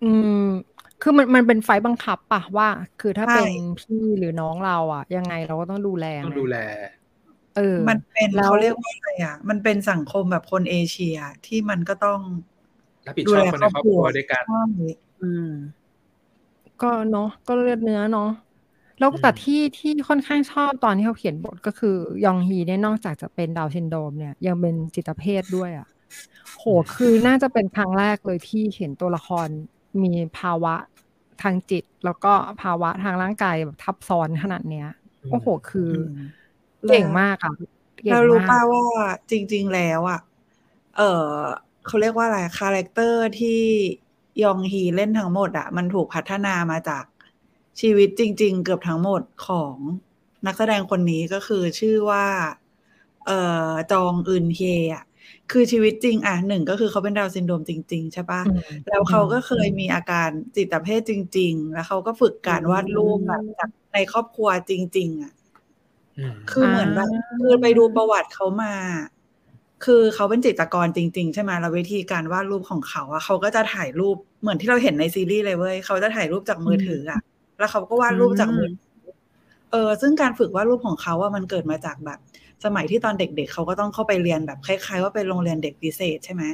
อืม คือมันมันเป็นไฟล์บังคับปะว่า คือถ้า
ใช่
เป็นพี่หรือน้องเราอะ ยังไงเราก็ต้องดูแล
ต้อง
ไง
ดูแล
เออ
มันเป็น
แล้ว
เขาเรียกว่าอะไรอะ มันเป็นสังคมแบบคนเอเชียที่มันก็ต้อง
รับผิดชอบคนในครอบครัวด้วยกัน
ใช่
อืม
ก็เนาะก็เลือดเนื้อเนาะ แล้ว
อืม
แต่ที่ที่ค่อนข้างชอบตอนที่เขาเขียนบทก็คือยองฮีเนี่ยนอกจากจะเป็นดาวน์ซินโดรมเนี่ย ยังเป็นจิตเภทด้วยอะโหคือน่าจะเป็นครั้งแรกเลยที่เห็นตัวละครมีภาวะทางจิต แล้วก็ภาวะทางร่างกายแบบทับซ้อนขนาดเนี้ยโอ้โหคืออ
ม
เก่งมากอะเก่ง
เรารู้
มาก
ป่าว่าจริง ๆ แล้วอะเออเขาเรียกว่าอะไร character ที่ยองฮีเล่นทั้งหมดอะ มันถูกพัฒนามาจาก ชีวิตจริง ๆ เกือบทั้งหมดของนักแสดงคนนี้ก็คือชื่อว่า เอ่อจองอึนเฮอะคือชีวิตจริง อะหนึ่งก็คือเขาเป็นดาวน์ซินโดรมจริง ๆ ใช่ปะ
อืม
แล้วเขาก็เคยมีอาการจิตเภทจริง ๆ แล้วเขาก็ฝึกการวาดรูปแบบจากในครอบครัวจริง ๆ อะ
อืม
คือเหมือนแบบ
อ่า
คือไปดูประวัติเขามา คือเขาเป็นจิตรกรจริง ๆ ใช่ไหมแล้ววิธีการวาดรูปของเขาอะเขาก็จะถ่ายรูปเหมือนที่เราเห็นในซีรีส์เลยเว้ยเขาจะถ่ายรูปจากมือถืออะ แล้วเขาก็วาดรูปจากมือถือเออซึ่งการฝึกวาดรูปของเขาอะมันเกิดมาจากแบบ สมัยที่ตอนเด็กๆเขาก็ต้องเข้าไปเรียนแบบคล้ายๆ ว่าเป็นโรงเรียนเด็กพิเศษใช่ไหม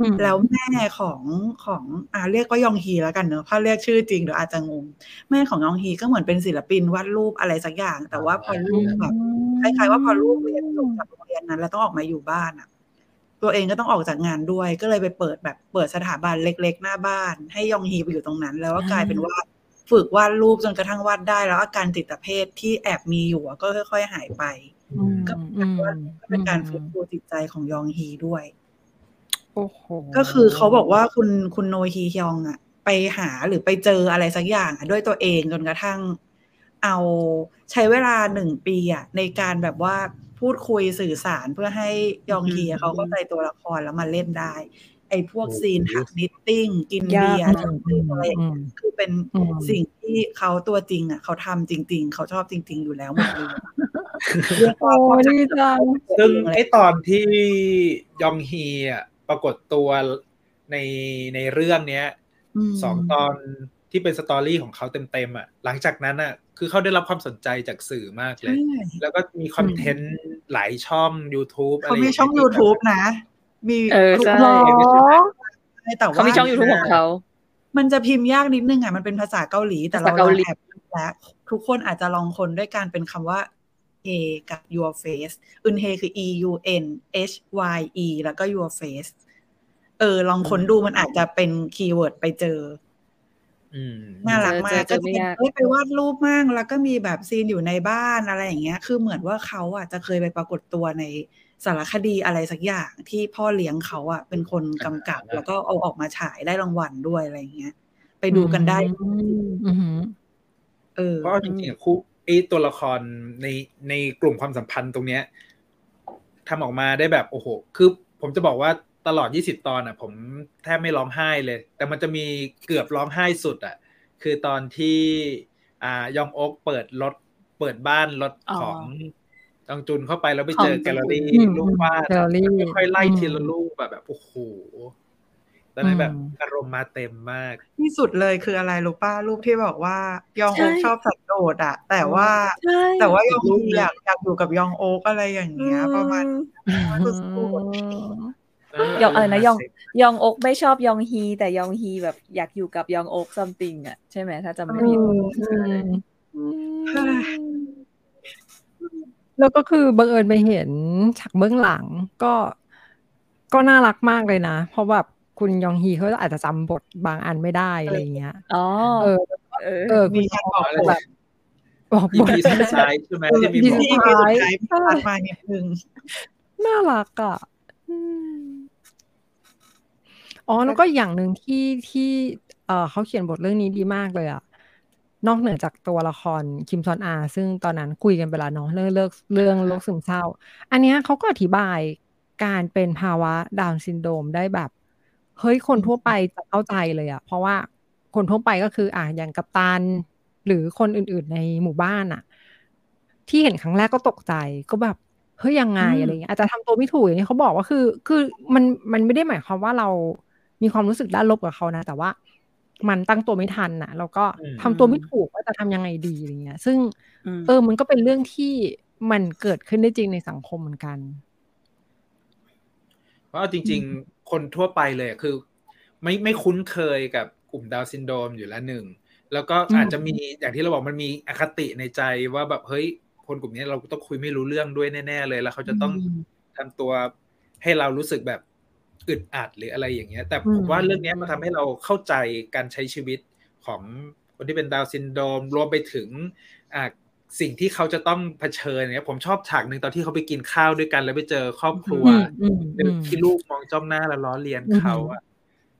อืม
แล้วแม่ของของอ่าเรียกว่ายองฮีแล้วกันเนอะถ้าเรียกชื่อจริงเดี๋ยวอาจจะงง แม่ของยองฮีก็เหมือนเป็นศิลปินวาดรูปอะไรสักอย่าง แต่ว่าพอลูกแบบคล้ายๆ ว่าพอลูกเรียนจบจากโรงเรียนนั้น แล้วต้องออกมาอยู่บ้านอะ ตัวเองก็ต้องออกจากงานด้วย ก็เลยไปเปิดแบบเปิดสถาบันเล็ก ๆ หน้าบ้าน ให้ยองฮีไปอยู่ตรงนั้น แล้วก็กลายเป็นว่า ฝึกวาดรูปจนกระทั่งวาดได้ แล้วอาการจิตเภทที่แอบมีอยู่อะก็ค่อย ๆ หายไป
อืม
ก็
อืม
ก็เป็นการฟื้นฟูจิตใจของยองฮีด้วย
โอ้โห
ก็คือเขาบอกว่าคุณคุณโนฮีฮยองอะไปหาหรือไปเจออะไรสักอย่างอะด้วยตัวเองจนกระทั่ง เอาใช้เวลาหนึ่งปีอะในการแบบว่าพูดคุยสื่อสารเพื่อให้ยองฮีอะเขาเข้าใจตัวละครแล้วมาเล่นได้ ไอ้พวก scene ถัก knitting กินเบียร์
อื
จั
ม
บ
อืม
อะไรอย่าง
อื
เงี้ย
ม
คือเป็น
อืม
สิ่งที่เขาตัวจริงอะเขาทำจริง ๆ เขาชอบจริง ๆ อยู่แล้วหมดเลยเรียก
โอ้
ว่า
ดีจัง
ซึ่งไอตอนที่ยองฮีอะปรากฏตัวในในเรื่องเนี้ย
ม
สองตอนที่เป็น story ของเขาเต็มๆอะ หลังจากนั้นอะ คือเขาได้รับความสนใจจากสื่อมากเลย
ใช่
แล้วก็มีคอนเทนต์หลายช่อง YouTube อะไร
เขา
ย่
มี
ย
ช่อง
ที่
YouTube นะ มี
เออใช่
หรอ
แต่ว่า
เขามีช่องยูทูบของเขา
มันจะพิมพ์ยากนิดนึงอะ มันเป็นภาษาเกาหลี แต่เรา
ภาษาเกาหลี
แอบแล้วทุกคนอาจจะลองคนด้วยการเป็นคำว่า a กับ your face อึนเฮคือ e u n h y e แล้วก็ your face เออ ลองค้นดูมันอาจจะเป็นคีย์เวิร์ดไปเจอ
อืม
น่ารักมาก
เจอเจ
ก็
อไม่
จะ
ยาก
เอ้ยไปวาดรูปมั่งแล้วก็มีแบบซีนอยู่ในบ้านอะไรอย่างเงี้ย คือเหมือนว่าเขาอะจะเคยไปปรากฏตัวใน สารคดีอะไรสักอย่างที่พ่อเลี้ยงเขาอะเป็นคนกำกับ แล้วก็เอาออกมาฉายได้รางวัลด้วยอะไรอย่างเงี้ย ไปดูกันได้
อืมอืม
เออ
เพราะเอาจริงๆอะคู่ไอตัวละครในในกลุ่มความสัมพันธ์ตรงเนี้ยทำออกมาได้แบบโอ้โห คือผมจะบอกว่าตลอด 20 ตอนอะ ผมแทบไม่ร้องไห้เลย แต่มันจะมีเกือบร้องไห้สุดอะ คือตอนที่อ่ายองโอ๊กเปิดรถเปิดบ้านรถ
อ๋อ
ของ จองจุนเข้าไปแล้วไปเจอ
ของ
แกลเลอรี่
อืม
รูปวาด
แกลเลอรี่
แล้วค่อยๆไล่
อืม
ทีละรูปแบบแบบโอ้โหตอนนั้นแบบ
อืม
อารมณ์มาเต็มมาก
ที่สุดเลยคืออะไรรู้ป้ารูปที่บอกว่ายองโอ๊ก
ใช่
ชอบสัตว์โดดอะแต่ว่า
ใช่
แต่ว่ายอง
รูป
ฮี
หนึ่ง
อยากอยากอยู่กับยองโอ๊กอะไรอย่างเงี้ยประมาณสู้
ยองอะไรนะยองยองอกไม่ชอบยองฮี แต่ยองฮีแบบอยากอยู่กับยองอกซัมติงอะใช่ไหมถ้าจำไม่ผิด
แล้วก็คือบังเอิญไปเห็นฉากเบื้องหลังก็ก็น่ารักมากเลยนะ เพราะแบบคุณยองฮีเขาอาจจะจำบทบางอันไม่ได้อะไรอย่างเงี้ย
อ๋อ
เออ
เออ
เออ
มีการบอก
อะไร
แบบบอกบท
EP สุดท้ายใช่ไหมที่มี
ที่
บอก
ที่มีสุดท้ายพี่ตัดมานิดนึง
น่ารักอะอืมอ๋อแล้วก็อย่างหนึ่งที่ที่เออเขาเขียนบทเรื่องนี้ดีมากเลยอะ นอกเหนือจากตัวละครคิมซอนอา ซึ่งตอนนั้นคุยกันไปแล้วเนาะเรื่องเลิกเรื่องโรคซึมเศร้า อันเนี้ยเขาก็อธิบายการเป็นภาวะดาวน์ซินโดรมได้แบบ เฮ้ยคนทั่วไปจะเข้าใจเลยอะเพราะว่าคนทั่วไปก็คืออะอย่างกัปตันหรือคนอื่นๆในหมู่บ้านอะที่เห็นครั้งแรกก็ตกใจก็แบบเฮ้ยยังไง
อืม
อะไรเงี้ยอาจจะทำตัวไม่ถูกอย่างนี้เขาบอกว่าคือ คือมันมันไม่ได้หมายความว่าเรามีความรู้สึกด้านลบกับเขานะ แต่ว่า มันตั้งตัวไม่ทันน่ะแล้วก็
อืม
ทำตัวไม่ถูกว่าจะทำยังไงดีอะไรเงี้ย ซึ่ง
ม
เออ มันก็เป็นเรื่องที่มันเกิดขึ้นได้จริงในสังคมเหมือนกัน
เพราะเอาจริง ๆ คนทั่วไปเลยอะคือ ไม่ไม่คุ้นเคยกับกลุ่มดาวน์ซินโดรมอยู่แล้วหนึ่งแล้วก็
อืม
อาจจะมีอย่างที่เราบอกมันมีอคติในใจว่าแบบเฮ้ยคนกลุ่มนี้เราต้องคุยไม่รู้เรื่องด้วยแน่ ๆ เลย แล้วเขาจะต้องทำตัวให้เรารู้สึกแบบ อึดอัดหรืออะไรอย่างเงี้ย แต่ผมว่าเรื่องเนี้ยมันทำให้เราเข้าใจการใช้ชีวิตของคนที่เป็นดาวน์ซินโดรมรวมไปถึงอ่าสิ่งที่เขาจะต้องเผชิญเนี่ยผมชอบฉากหนึ่งตอนที่เขาไปกินข้าวด้วยกัน แล้วไปเจอครอบครัว
อืมอืม
หนึ่ง
อืม
ที่ลูกมองจ้องหน้าแล้วล้อเลียนเขาอะ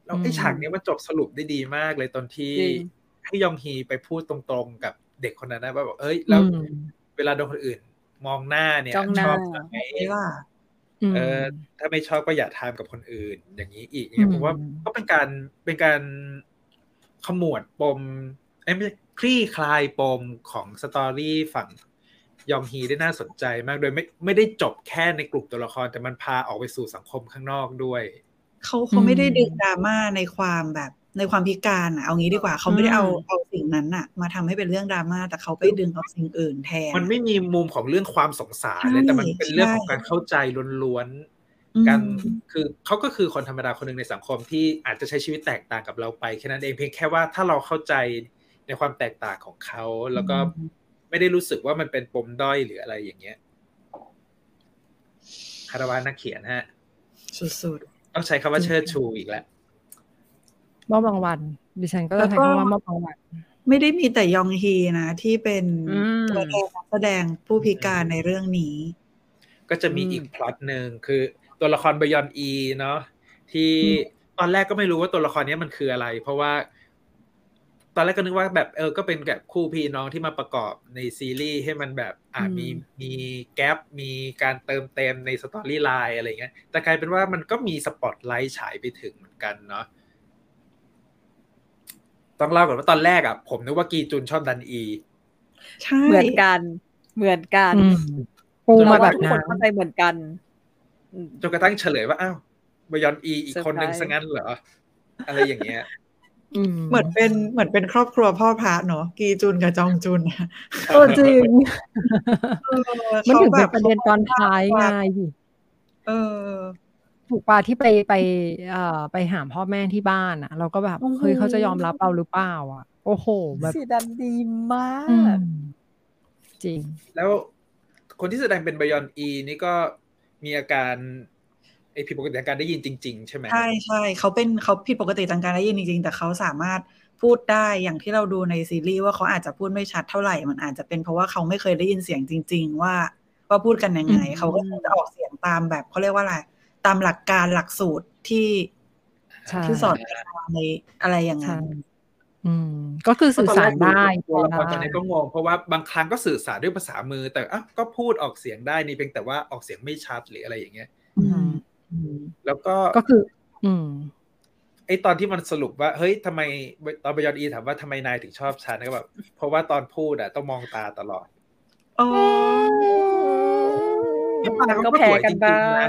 แล้วไอ้
อืม
ฉากเนี้ยมันจบสรุปได้ดีมากเลยตอนที่
จริง
ให้ยองฮีไปพูดตรงๆ กับเด็กคนนั้นนะว่าแบบเอ้ยแล้ว
อืม
เวลาโดนคนอื่น มองหน้าเนี่ย
จ้องหน้า
ชอบไหม
ไม่ล่ะ
เออถ้าไม่ชอบก็อย่าทำกับคนอื่น อย่างนี้อีกเนี่ยผมว่า
อืม
ก็เป็นการเป็นการขมวดปมเอ้ยไม่ใช่คลี่คลายปมของสตอรี่ฝั่งยองฮีได้น่าสนใจมากโดยไม่ไม่ได้จบแค่ในกลุ่มตัวละคร แต่มันพาออกไปสู่สังคมข้างนอกด้วย
เขาเขาไม่ได้ดึงดราม่าในความแบบ ในความพิการอะเอางี้ดีกว่าเขาไม่ได้เอา
อืม
เอาสิ่งนั้นอะ มาทำให้เป็นเรื่องดราม่าแต่เขาไปดึงเอาสิ่งอื่นแทน
มันไม่มีมุมของเรื่องความสงสารเลย
ใช่
แต่มันเป็นเรื่อง
ใช่
ของการเข้าใจล้วนการ
อืม
คือเขาก็คือคนธรรมดาคนหนึ่งในสังคมที่อาจจะใช้ชีวิตแตกต่างกับเราไปแค่นั้นเองเพียงแค่ว่าถ้าเราเข้าใจในความแตกต่างของเขาแล้วก็ไม่ได้รู้สึกว่ามันเป็นปมด้อยหรืออะไรอย่างเงี้ยคาราวานนักเขียนฮะ
สุด
ต้องใช้คำว่าเชิดชูอีกแล้ว
มอบรางวัลดิฉันก็จะใช้คำว่ามอบรางวัล
ๆไม่ได้มีแต่ยองฮีนะ ที่เป็น
อืม
ตัวแทนนักแสดงผู้พิการในเรื่องนี้
ก็จะมี
อืม
อีกพล็อตหนึ่งคือตัวละครบยอลอีเนาะที่
อืม
ตอนแรกก็ไม่รู้ว่าตัวละครเนี้ยมันคืออะไร เพราะว่า ตอนแรกก็นึกว่าแบบเออก็เป็นแบบคู่พี่น้องที่มาประกอบในซีรีส์ให้มันแบบอ่ามีมี gap มีการเติมเต็มใน storyline อะไรเงี้ยแต่กลายเป็นว่ามันก็มีสปอตไลท์ฉายไปถึงเหมือนกันเนาะ ต้องเล่าก่อนว่าตอนแรกอะผมนึกว่ากีจุนชอบดันอี
ใช่
เหมือนกันเหมือนกัน
อืมปูมาแบบ
ทุกค
นั้นน
เข้าใจเหมือนกันอืม
จนกระทั่งเฉลยว่าอ้าวบยอนอีอีกคนนึง
เซ
ซะ
อร์ไพรส์
งั้นเหรออะไรอย่างเงี้ย
อืม
เหมือนเป็นเหมือนเป็นครอบครัวพ่อพระเนาะกีจุนกับจองจุนอะ
เออจริง
เออ
มัน
ขา
ถึง
แบ
เป็น
บ
ประเด็นตอนท้ายไง
เออ
ถูกปาที่ไปไปเอ่อไปหาพ่อแม่ที่บ้านอะ เราก็แบบ
โอ้โห
เฮ้ยเขาจะยอมรับเราหรือเปล่าอะ โอ้โหแบบ
สีดันดีมาก
อืมจริง
แล้วคนที่แสดงเป็นบยอนอีนี่ก็มีอาการไอผิดปกติทางการได้ยินจริง ๆ ใช่ไหม
ใช่ใช่เขาเป็นเขาผิดปกติทางการได้ยินจริง ๆ แต่เขาสามารถพูดได้อย่างที่เราดูในซีรีส์ว่าเขาอาจจะพูดไม่ชัดเท่าไหร่มันอาจจะเป็นเพราะว่าเขาไม่เคยได้ยินเสียงจริง ๆ ว่าว่าพูดกันยังไง
อืม
เขาก็คงจะออกเสียงตามแบบเขาเรียกว่าอะไร ตามหลักการหลักสูตรที่
ใช่
ที่สอนในอะไรอย่าง
ใช่
นั้น
อืมก็คือสื่อสารได้
ตัวละครตอน
ได้
นี้ก็งงเพราะว่าบางครั้งก็สื่อสารด้วยภาษามือ แต่อะก็พูดออกเสียงได้นี่เพียงแต่ว่าออกเสียงไม่ชัดหรืออะไรอย่างเงี้ย
อืม
แล้วก็
ก็คือ อืม
ไอตอนที่มันสรุปว่าเฮ้ยทำไมตอนบยอนอีถามว่าทำไมนายถึงชอบฉันก็แบบเพราะว่าตอนพูดอะต้องมองตาตลอด
อ๋อ
ก็แพ้กันบ้าง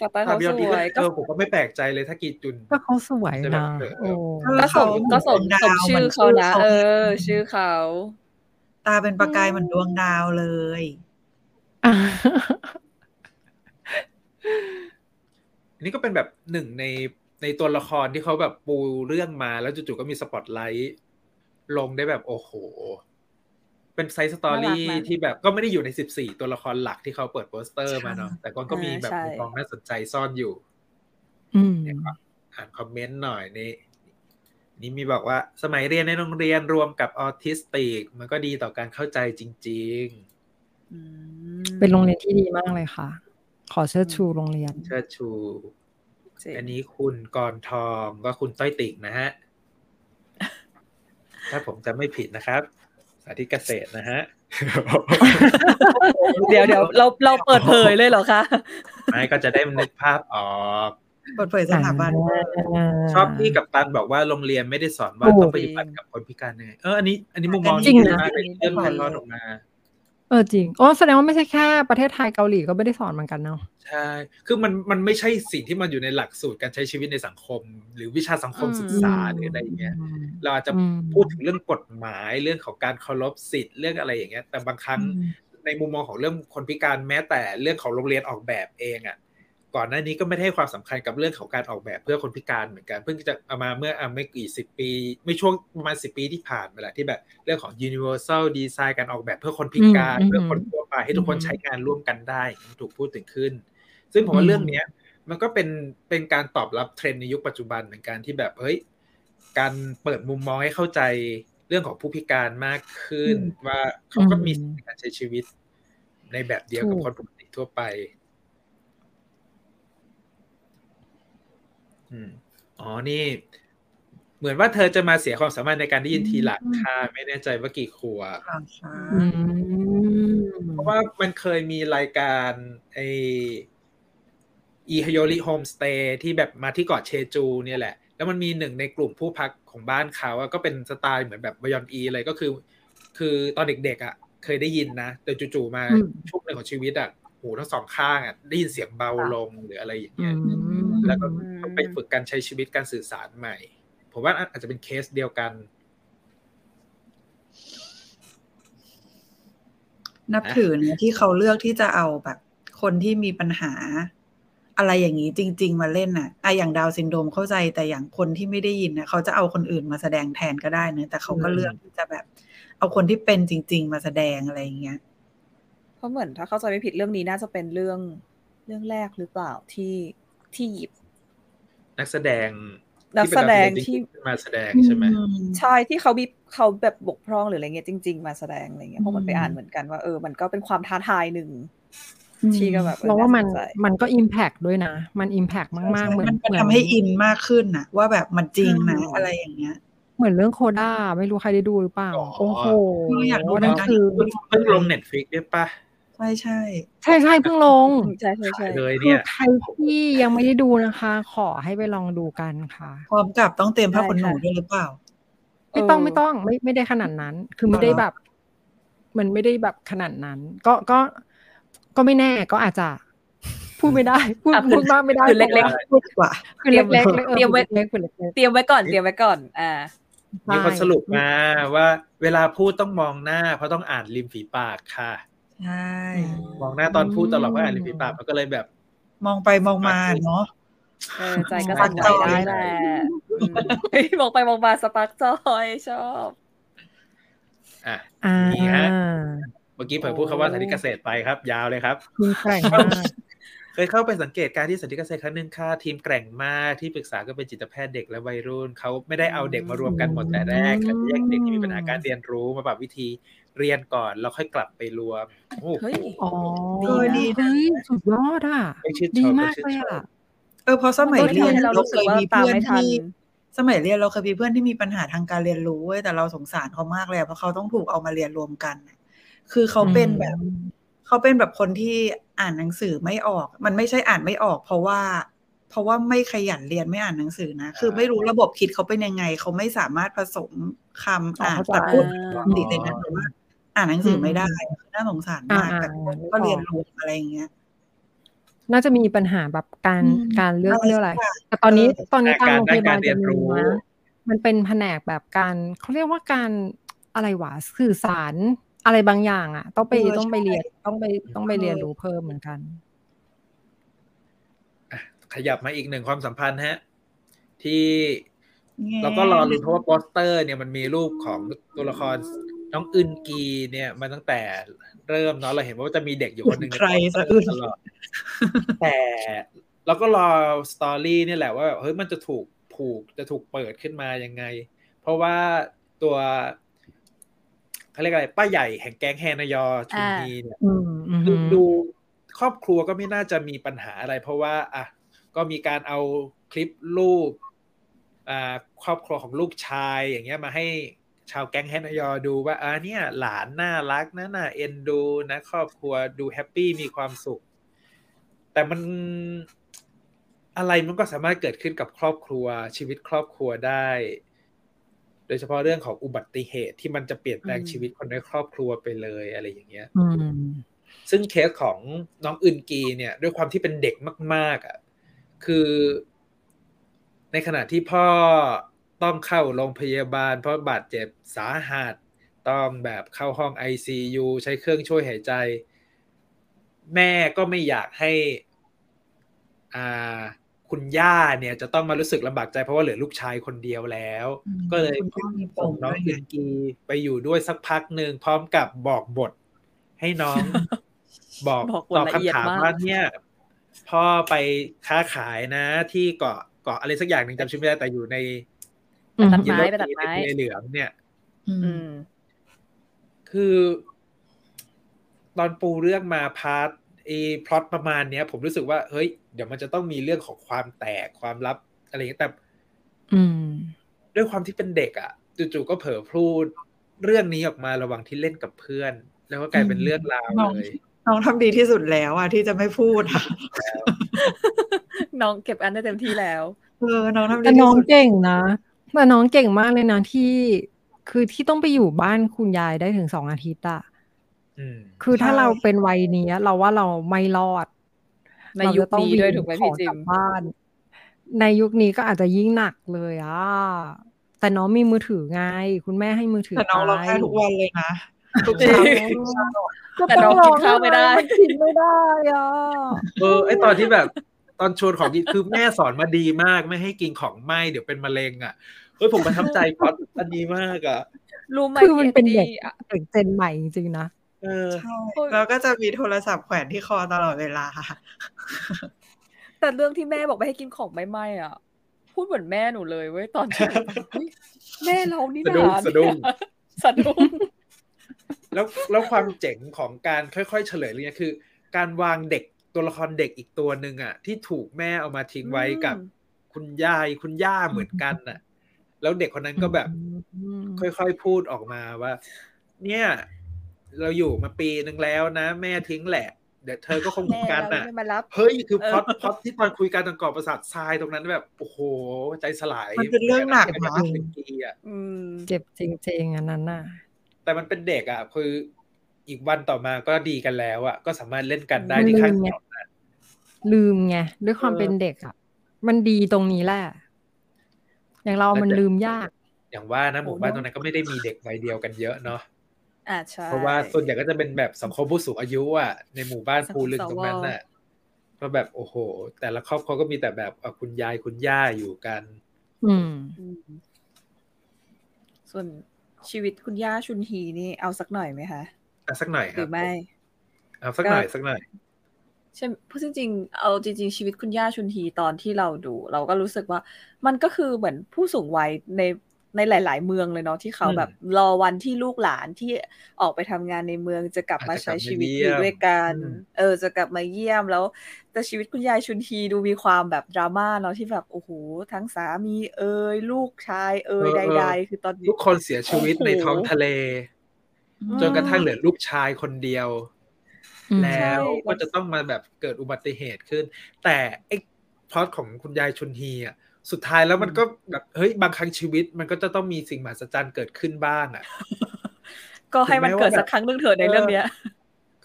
ต่อไป
ตา
เขา
บยอน
ส
อี
ว
ก็
ย
เออผมก็ไม่แปลกใจเลยถ้ากีจุน
ก็เขาสวย
จะแบ
นะ
บเออ
โอ้
ก็สมก็สมสมชื่อเขานะเออ ชื่อเขา
ตาเป็นประกายเหมือนดวงดาวเลย
อะ
อันนี้ก็เป็นแบบหนึ่งในในตัวละครที่เขาแบบปูเรื่องมาแล้วจู่ๆก็มีสปอตไลท์ลงได้แบบโอ้โห เป็น side story
น่ารักนะ
ที่แบบก็ไม่ได้อยู่ในสิบสี่ตัวละครหลักที่เขาเปิดโปสเตอร์มาเนาะแต่ก็ก็มีแบบ
ใช่
มุมมองน่าสนใจซ่อนอยู่
อืม
เนี่ยครับอ่านคอมเมนต์หน่อยนี่นี่มีบอกว่าสมัยเรียนในโรงเรียนรวมกับออทิสติก มันก็ดีต่อการเข้าใจจริง
อืม
เป็นโรงเรียนที่ดีมากเลยค่ะ ขอเชิดชูโรงเรียน
ๆเชิดชู
จริง
อันนี้คุณกรทองก็คุณต้อยติ่งนะฮะ ถ้าผมจะไม่ผิดนะครับ สาธิตเกษตรนะฮะ
เดี๋ยวเดี๋ยวเราเราเปิดเผยเลยเหรอคะ
ไม่ก็จะได้นึกภาพออก
เปิดเผยสถาบัน
ชอบที่กับตันบอกว่าโรงเรียนไม่ได้สอนว่า
โอ้
ต้องปฏิบัติกับคนพิการยังไงเอออันนี้ อันนี้มุมมอง
จริง
ดี
นะ
มากเลยเรื่องถ่ายทอดออกมา
เออจริงอ๋อแสดงว่าไม่ใช่แค่ประเทศไทยเกาหลีก็ไม่ได้สอนเหมือนกันเนาะ
ใช่คือมันมันไม่ใช่สิ่งที่มันอยู่ในหลักสูตรการใช้ชีวิตในสังคม หรือวิชาสังคม
อืม
ศึกษาหรืออะไรอย่างเงี้ยเราอาจจะ
อืม
พูดถึงเรื่องกฎหมายเรื่องของการเคารพสิทธิ์เรื่องอะไรอย่างเงี้ย แต่บางครั้งในมุมมองของเรื่องคนพิการแม้แต่เรื่องของโรงเรียนออกแบบเองอะ่ะ ก่อนหน้านี้ก็ไม่ได้ให้ความสำคัญกับเรื่องของการออกแบบเพื่อคนพิการเหมือนกันเพิ่งจะเอามาเมื่ออะไม่กี่สิบปี ไม่ช่วงประมาณสิบปีที่ผ่านมาแหละที่แบบเรื่องของ universal design การออกแบบเพื่อคนพิการ
อืม
เพื่อคนทั่วไปให้ทุกคน
อืม
ใช้งานร่วมกันได้ถูกพูดถึงขึ้น ซึ่งผมว่าเรื่องเนี้ย มันก็เป็นเป็นการตอบรับเทรนด์ในยุคปัจจุบันเหมือนกันที่แบบเฮ้ยการเปิดมุมมองให้เข้าใจเรื่องของผู้พิการมากขึ้นว่าเขาก็มีสิทธิในการใช้ชีวิตในแบบเดียวกับ
ถูก
คนปกติทั่วไป อืมอ๋อนี่ เหมือนว่าเธอจะมาเสียความสามารถในการได้ยินทีหลังค่ะ ไม่แน่ใจว่ากี่ขวบ
อืม
เพราะว่ามันเคยมีรายการไออีฮโยริโฮมสเตย์ที่แบบมาที่เกาะเชจู เนี่ยแหละ แล้วมันมีหนึ่งในกลุ่มผู้พักของบ้านเขาอะก็เป็นสไตล์เหมือนแบบบยอนอีเลยก็คือ คือตอนเด็กๆอะ เคยได้ยินนะ แต่จู่ๆมา
อืม
ช่วงหนึ่งของชีวิตอะ หูทั้งสองข้างอะได้ยินเสียงเบาลงหรืออะไรอย่าง
อื
เงี้ย
ม
แล้วก็ต้องไปฝึกการใช้ชีวิตการสื่อสารใหม่ ผมว่าอาจจะเป็นเคสเดียวกัน
นับถือเนี่ยที่เขาเลือกที่จะเอาแบบ คนที่มีปัญหา อะไรอย่างนี้จริง ๆ มาเล่นน่ะอะอย่างดาวน์ซินโดรมเข้าใจแต่อย่างคนที่ไม่ได้ยินนะเขาจะเอาคนอื่นมาแสดงแทนก็ได้นะแต่เขาก็เลือกที่จะแบบ เอาคนที่เป็นจริง ๆ มาแสดงอะไรอย่างเงี้ย
เพราะเหมือนถ้าเข้าใจไม่ผิดเรื่องนี้น่าจะเป็นเรื่องเรื่องแรกหรือเปล่าที่ที่หยิบ
นักแสดง
นักแสดงที่
เป็นนักแสดงจริงๆมาแสดงใช่ไหม
ใช่ที่เขาบีเขาแบบบกพร่องหรืออะไรเงี้ยจริง ๆ มาแสดงอะไรเงี้ยเพราะมันไปอ่านเหมือนกันว่าเออมันก็เป็นความท้าทายหนึ่งที่ก็แบบออ
เราว่ามัน
สใจ
มันก็ impact ด้วยนะ มัน impact มากๆเหมือน
มัน
เหมือน
ทำให้อินมากขึ้นนะว่าแบบมันจริงนะ
อืม
อะไรอย่างเงี้ย
เหมือนเรื่องโคด้าไม่รู้ใครได้ดูหรือเปล่า
อ๋อ
โอ้โห
อยากดู
นั่น
นะ
คือ
เพิ่งเพิ่งลง Netflix ด้วยปะ
ใช่ใช่
ใช่ใช่เพิ่งลง
ใช่ใช่ใช่
เลย
คื
เนี่
อยใครที่ยังไม่ได้ดูนะคะ ขอให้ไปลองดูกันค่ะ
พร้อมกับต้องเตรียมผ้าขนหนูด้วยหรือเปล่า
ไม่ต้องไม่ต้องไม่ไม่ได้ขนาดนั้น คือไม่ได้
อ๋อเหรอ
แบบ มันไม่ได้แบบขนาดนั้น ก็ก็ก็ไม่แน่ก็อาจจะพูดไม่ได้พูด
อะ
พูดมากไม่ได้
คือเล็ก
พูดดีกว่า
คือเล็กๆ
เตรียมไว้
เล็กๆคือเล็กๆ
เตรียมไว้ก่อนเตรียมไว้ก่อน อ่า
มีคน
ใช่
สรุปมาว่า เวลาพูดต้องมองหน้า เพราะต้องอ่านริมฝีปากค่ะ
ใช่
มองหน้าตอนพูดตลอดเพราะอ่านริมฝีปากมันก็เลยแบบ
มองไปมองมาเนาะ
เออใจก็
สปา
สั่
ร์
น
ค
ไหว
จอย
ได้แหละอืมเฮ้ยมองไปมองมาสปาร์กจอยชอบ
อะ
อ่า
นี่ฮะเมื่อกี้เผยพูดคำว่าสันติเกษตรไปครับ ยาวเลยครับ
คุณแกร่งมาก
เคยเข้าไปสังเกตการที่สันติเกษตรครั้งหนึ่งค่ะทีมแกร่งมากที่ปรึกษาก็เป็นจิตแพทย์เด็กและวัยรุ่นเขาไม่ได้เอาเด็กมารวมกันหมดแต่แรกแต่แยกเด็กที่มีปัญหาการเรียนรู้มาปรับวิธีเรียนก่อนแล้วค่อยกลับไปรวมโอ้โห
เฮ้ย
อ๋อ
เออดีนะ
เฮ้ยสุดยอดอะ
ไม่ชื่นช
ดี
ม
มาก
ไชื่น
เลย
ชม
อะ
เออเพราะสมัย
มันก็
เรียน
ทำให้เรารู้
เรา
สึ
เค
ก
ย
ว่า
มีเพื่อน
ตามไม่ทัน
ที่สมัยเรียนเราเคยมีเพื่อนที่มีปัญหาทางการเรียนรู้เว้ยแต่เราสงสารเขามากเลยอะเพราะเขาต้องถูกเอามาเรียนรวมกันอะคือเขาเป็นแบบ เขาเป็นแบบคนที่ อ่านหนังสือไม่ออก มันไม่ใช่อ่านไม่ออก เพราะว่า เพราะว่าไม่ขยันเรียนไม่อ่านหนังสือนะ คือไม่รู้ระบบคิดเขาเป็นยังไง เขาไม่สามารถผสมคำอ่าน
เข้าใจ
แต่พูด
อ่า
ปกติเลยนะแต่ว่า อ่านหนังสือไม่ได้คือน่าสงสารมาก
อ่า
แต่
อ่า
ก็เรียนรู้อะไรอย่างเงี้ย
น่าจะมีปัญหาแบบการ
อืม
การเลือก
อะไร
เรื่องอะไร
สักอย่าง
แต่ตอนนี้
เออ
ตอนนี้ตามโรงพยาบาล
การเรี
จะ
ยน
มี
รู้
นะมันเป็นแผนกแบบการเขาเรียกว่าการอะไรวะสื่อสาร อะไรบางอย่างอะ ต้องไป
เออ
ต้องไป
ใช่
เรียนต้องไปต้องไป
เออ
เรียนรู้เพิ่มเหมือนกัน
อะขยับมาอีกหนึ่งความสัมพันธ์ฮะ ที่
แง่
เราก็รอรุ้นเพราะว่าโปสเตอร์ เนี่ยมันมีรูปของตัวละครน้องอึนกีเนี่ยมาตั้งแต่เริ่มเนาะเราเห็นว่าจะมีเด็กอยู่คนหนึ่ง
ใครสะอื้น
ตลอดแต่เราก็รอสตอรี่เนี่ยแหละว่าแบบเฮ้ยมันจะถูกผูกจะถูกเปิดขึ้นมายังไง เพราะว่าตัว เขาเรียกอะไรป้าใหญ่แห่งแก๊งแฮนายอชุนฮีเนี่ย
อืมอืม
ดูดูครอบครัวก็ไม่น่าจะมีปัญหาอะไร เพราะว่า อะก็มีการเอาคลิปรูปอ่าครอบครัวของลูกชายอย่างเงี้ยมาให้ชาวแก๊งแฮนายอดูว่าอ่าเนี่ย หลานน่ารักนะน่าเอ็นดูนะครอบครัวดู happy มีความสุข แต่มันอะไรมันก็สามารถเกิดขึ้นกับครอบครัวชีวิตครอบครัวได้ โดยเฉพาะเรื่องของอุบัติเหตุที่มันจะเปลี่ยนแปลง
อืม
ชีวิตคนในครอบครัวไปเลยอะไรอย่างเงี้ย
อืม
ซึ่งเคสของน้องอึนกีเนี่ย ด้วยความที่เป็นเด็กมาก ๆอะคือ ในขณะที่พ่อต้องเข้าโรงพยาบาล เพราะบาดเจ็บสาหัสต้องแบบเข้าห้อง ICU ใช้เครื่องช่วยหายใจ แม่ก็ไม่อยากให้ อ่า คุณย่าเนี่ยจะต้องมารู้สึกลำบากใจเพราะว่าเหลือลูกชายคนเดียวแล้ว
อืม
ก็เลย
คุณพ่อมีป
ส่ง
ม
น้อง
ด้วยไง
อึนกีไปอยู่ด้วยสักพักหนึ่งพร้อมกับบอกบท ให้น้องบอก
บอกบท
ตอบ
ละเอียด
คำถาม
มาก
ว่าเนี่ยพ่อไปค้าขายนะ ที่เกาะเกาะอะไรสักอย่างหนึ่งจำชื่อไม่ได้แต่อยู่ใน
อืม
ตัด
ยิ
ไม้
โร
ไปตัดไม้
ในทะเลเหลืองเนี่ย
อืม
อืม
คือ ตอนปูเรื่องมา part เอพล็อตประมาณเนี้ย ผมรู้สึกว่า เฮ้ย เดี๋ยวมันจะต้องมีเรื่องของความแตกความลับอะไรอย่างเงี้ยแต่
อืม
ด้วยความที่เป็นเด็กอะจู่ๆก็เผลอพูดเรื่องนี้ออกมาระหว่างที่เล่นกับเพื่อน แล้วก็กลายเป็นเรื่องราว
น้อง
เลย
น้องทำดีที่สุดแล้วอะที่จะไม่พูดอะ
น้องเก็บอันได้เต็มที่แล้ว
เออน้องทำดี
แต่
ที่
น้อง
สุด
เก่งนะแต่น้องเก่งมากเลยนะที่คือที่ต้องไปอยู่บ้านคุณยายได้ถึงสองอาทิตย์อะ
อืม
คือถ้าเราเป็นวัยนี้เราว่าเราไม่รอด
ในยุคนี้ด้วยถูกไหม
ข
พี่
อง
จิ
กลั
ม
บบ้าน ในยุคนี้ก็อาจจะยิ่งหนักเลยอะแต่น้องมีมือถือไง คุณแม่ให้มือถือ
แต่น้องร้อง
ไป
ไห้ทุกวันเลยนะทุก
จริ
เช้าง
แต่น้องกินข้าวไม่ได้
มันกินไม่ได้อะ
เออไอตอนที่แบบตอนชวนของกินคือแม่สอนมาดีมากไม่ให้กินของไหม้เดี๋ยวเป็นมะเร็งอะเฮ้ยผมประทับใจพล็อตอันนี้มากอะ
รู้ไหม
คือมันเป็นเด็ก
อะ
เด็กเจนใหม่จริงๆนะ
เออ
ใช่แล้วก็จะมีโทรศัพท์แขวนที่คอตลอดเวลา
แต่เรื่องที่แม่บอกไม่ให้กินของไม่ไหม้อะ พูดเหมือนแม่หนูเลยเว้ยตอนที่หนูฟังเฮ้ยแม่เรานี่
สะดุ้ง
นา
สะดุ้ง
เนี่ยสะดุ้ง
แล้วแล้วความเจ๋งของการค่อยๆ เฉลยเรื่องนี้คือ การวางเด็กตัวละครเด็กอีกตัวหนึ่งอะ ที่ถูกแม่เอามาทิ้งไว้กับ คุณยายคุณย่าเหมือนกันน่ะ แล้วเด็กคนนั้นก็แบบ ค่อยๆพูดออกมาว่า เนี่ย เราอยู่มาปีหนึ่งแล้วนะ แม่ทิ้งแหละ เดี๋ยวเธอก็คงเหมือนกัน
แม่
น่ะ
เราไม่มารับ
เฮ้ยคือพ
เออ
ล็อตพล็อตที่ตอนคุยกันตอนก่อประสาททรายตรงนั้นแบบโอ้โหใจสลาย
มันเป็นเรื่องหนัก
เป็
นะ
เป็นกีอะ
อืม
เจ็บจริงๆอันนั้นน่ะ
แต่มันเป็นเด็กอะ คืออีกวันต่อมาก็ดีกันแล้วอะก็สามารถเล่นกันได้
มัน
ที่ข้าง
ลืม
ถ
ไง
นนน่ะ
ลืมไงด้วยความ
เออ
เป็นเด็กอะ มันดีตรงนี้แหละอย่างเรามันลืมยาก
อย่างว่านะหมู่บ้าน
โอ้
ตรงนั้นก็ไม่ได้มีเด็กวัยเดียวกันเยอะเนาะ
อ่าใช่
เพราะว่าส่วนใหญ่ก็จะเป็นแบบสังคมผู้สูงอายุอะในหมู่บ้าน
สังคม
ภูลึงตรงนั้นน่ะก็แบบโอ้โห แต่ละครอบครัวก็มีแต่แบบเอ่อคุณยายคุณย่าอยู่กัน
อืม
อืม ส่วนชีวิตคุณย่าชุนฮีนี่เอาสักหน่อยไหมคะ
อะสักหน่อย
ห
ค
รื
รับ
อไม่
เอาสักหน่อย
ก็
สักหน่อย
ใช่เพราะจริงๆ เอาจริง ๆ ชีวิตคุณย่าชุนฮีตอนที่เราดู เราก็รู้สึกว่า มันก็คือเหมือนผู้สูงวัยใน ในหลาย ๆ เมืองเลยเนาะที่เขา
อืม
แบบรอวันที่ลูกหลานที่ออกไปทำงานในเมืองจะกลับมา
อาจจะ
ใช้
กลับมา
ชีวิต
เยี่
อยยู่
ม
ด้วยกัน
อืม
เออจะกลับมาเยี่ยมแล้ว แต่ชีวิตคุณยายชุนฮีดูมีความแบบดราม่าเนาะที่แบบโอ้โหทั้งสามีเอ่ยลูกชายเอ่ยใดๆคือตอนนี้
ทุกคนเสียชีวิต
โอ้โห
ในท้องทะเล
อืม
จนกระทั่งเหลือลูกชายคนเดียว
อืม
แล้ว
ใช่
ก็จะต้องมาแบบเกิดอุบัติเหตุขึ้น แต่ไอ้พล็อตของคุณยายชุนฮีอะ สุดท้ายแล้วมันก็แบบเฮ้ยบางครั้งชีวิตมันก็จะต้องมีสิ่งมหัศจรรย์เกิดขึ้นบ้างอะ
ก็ให้มัน
ถึงแม้
เกิด
ว่า
สักครั้งหนึ่งเถอะในเรื่องเนี้ย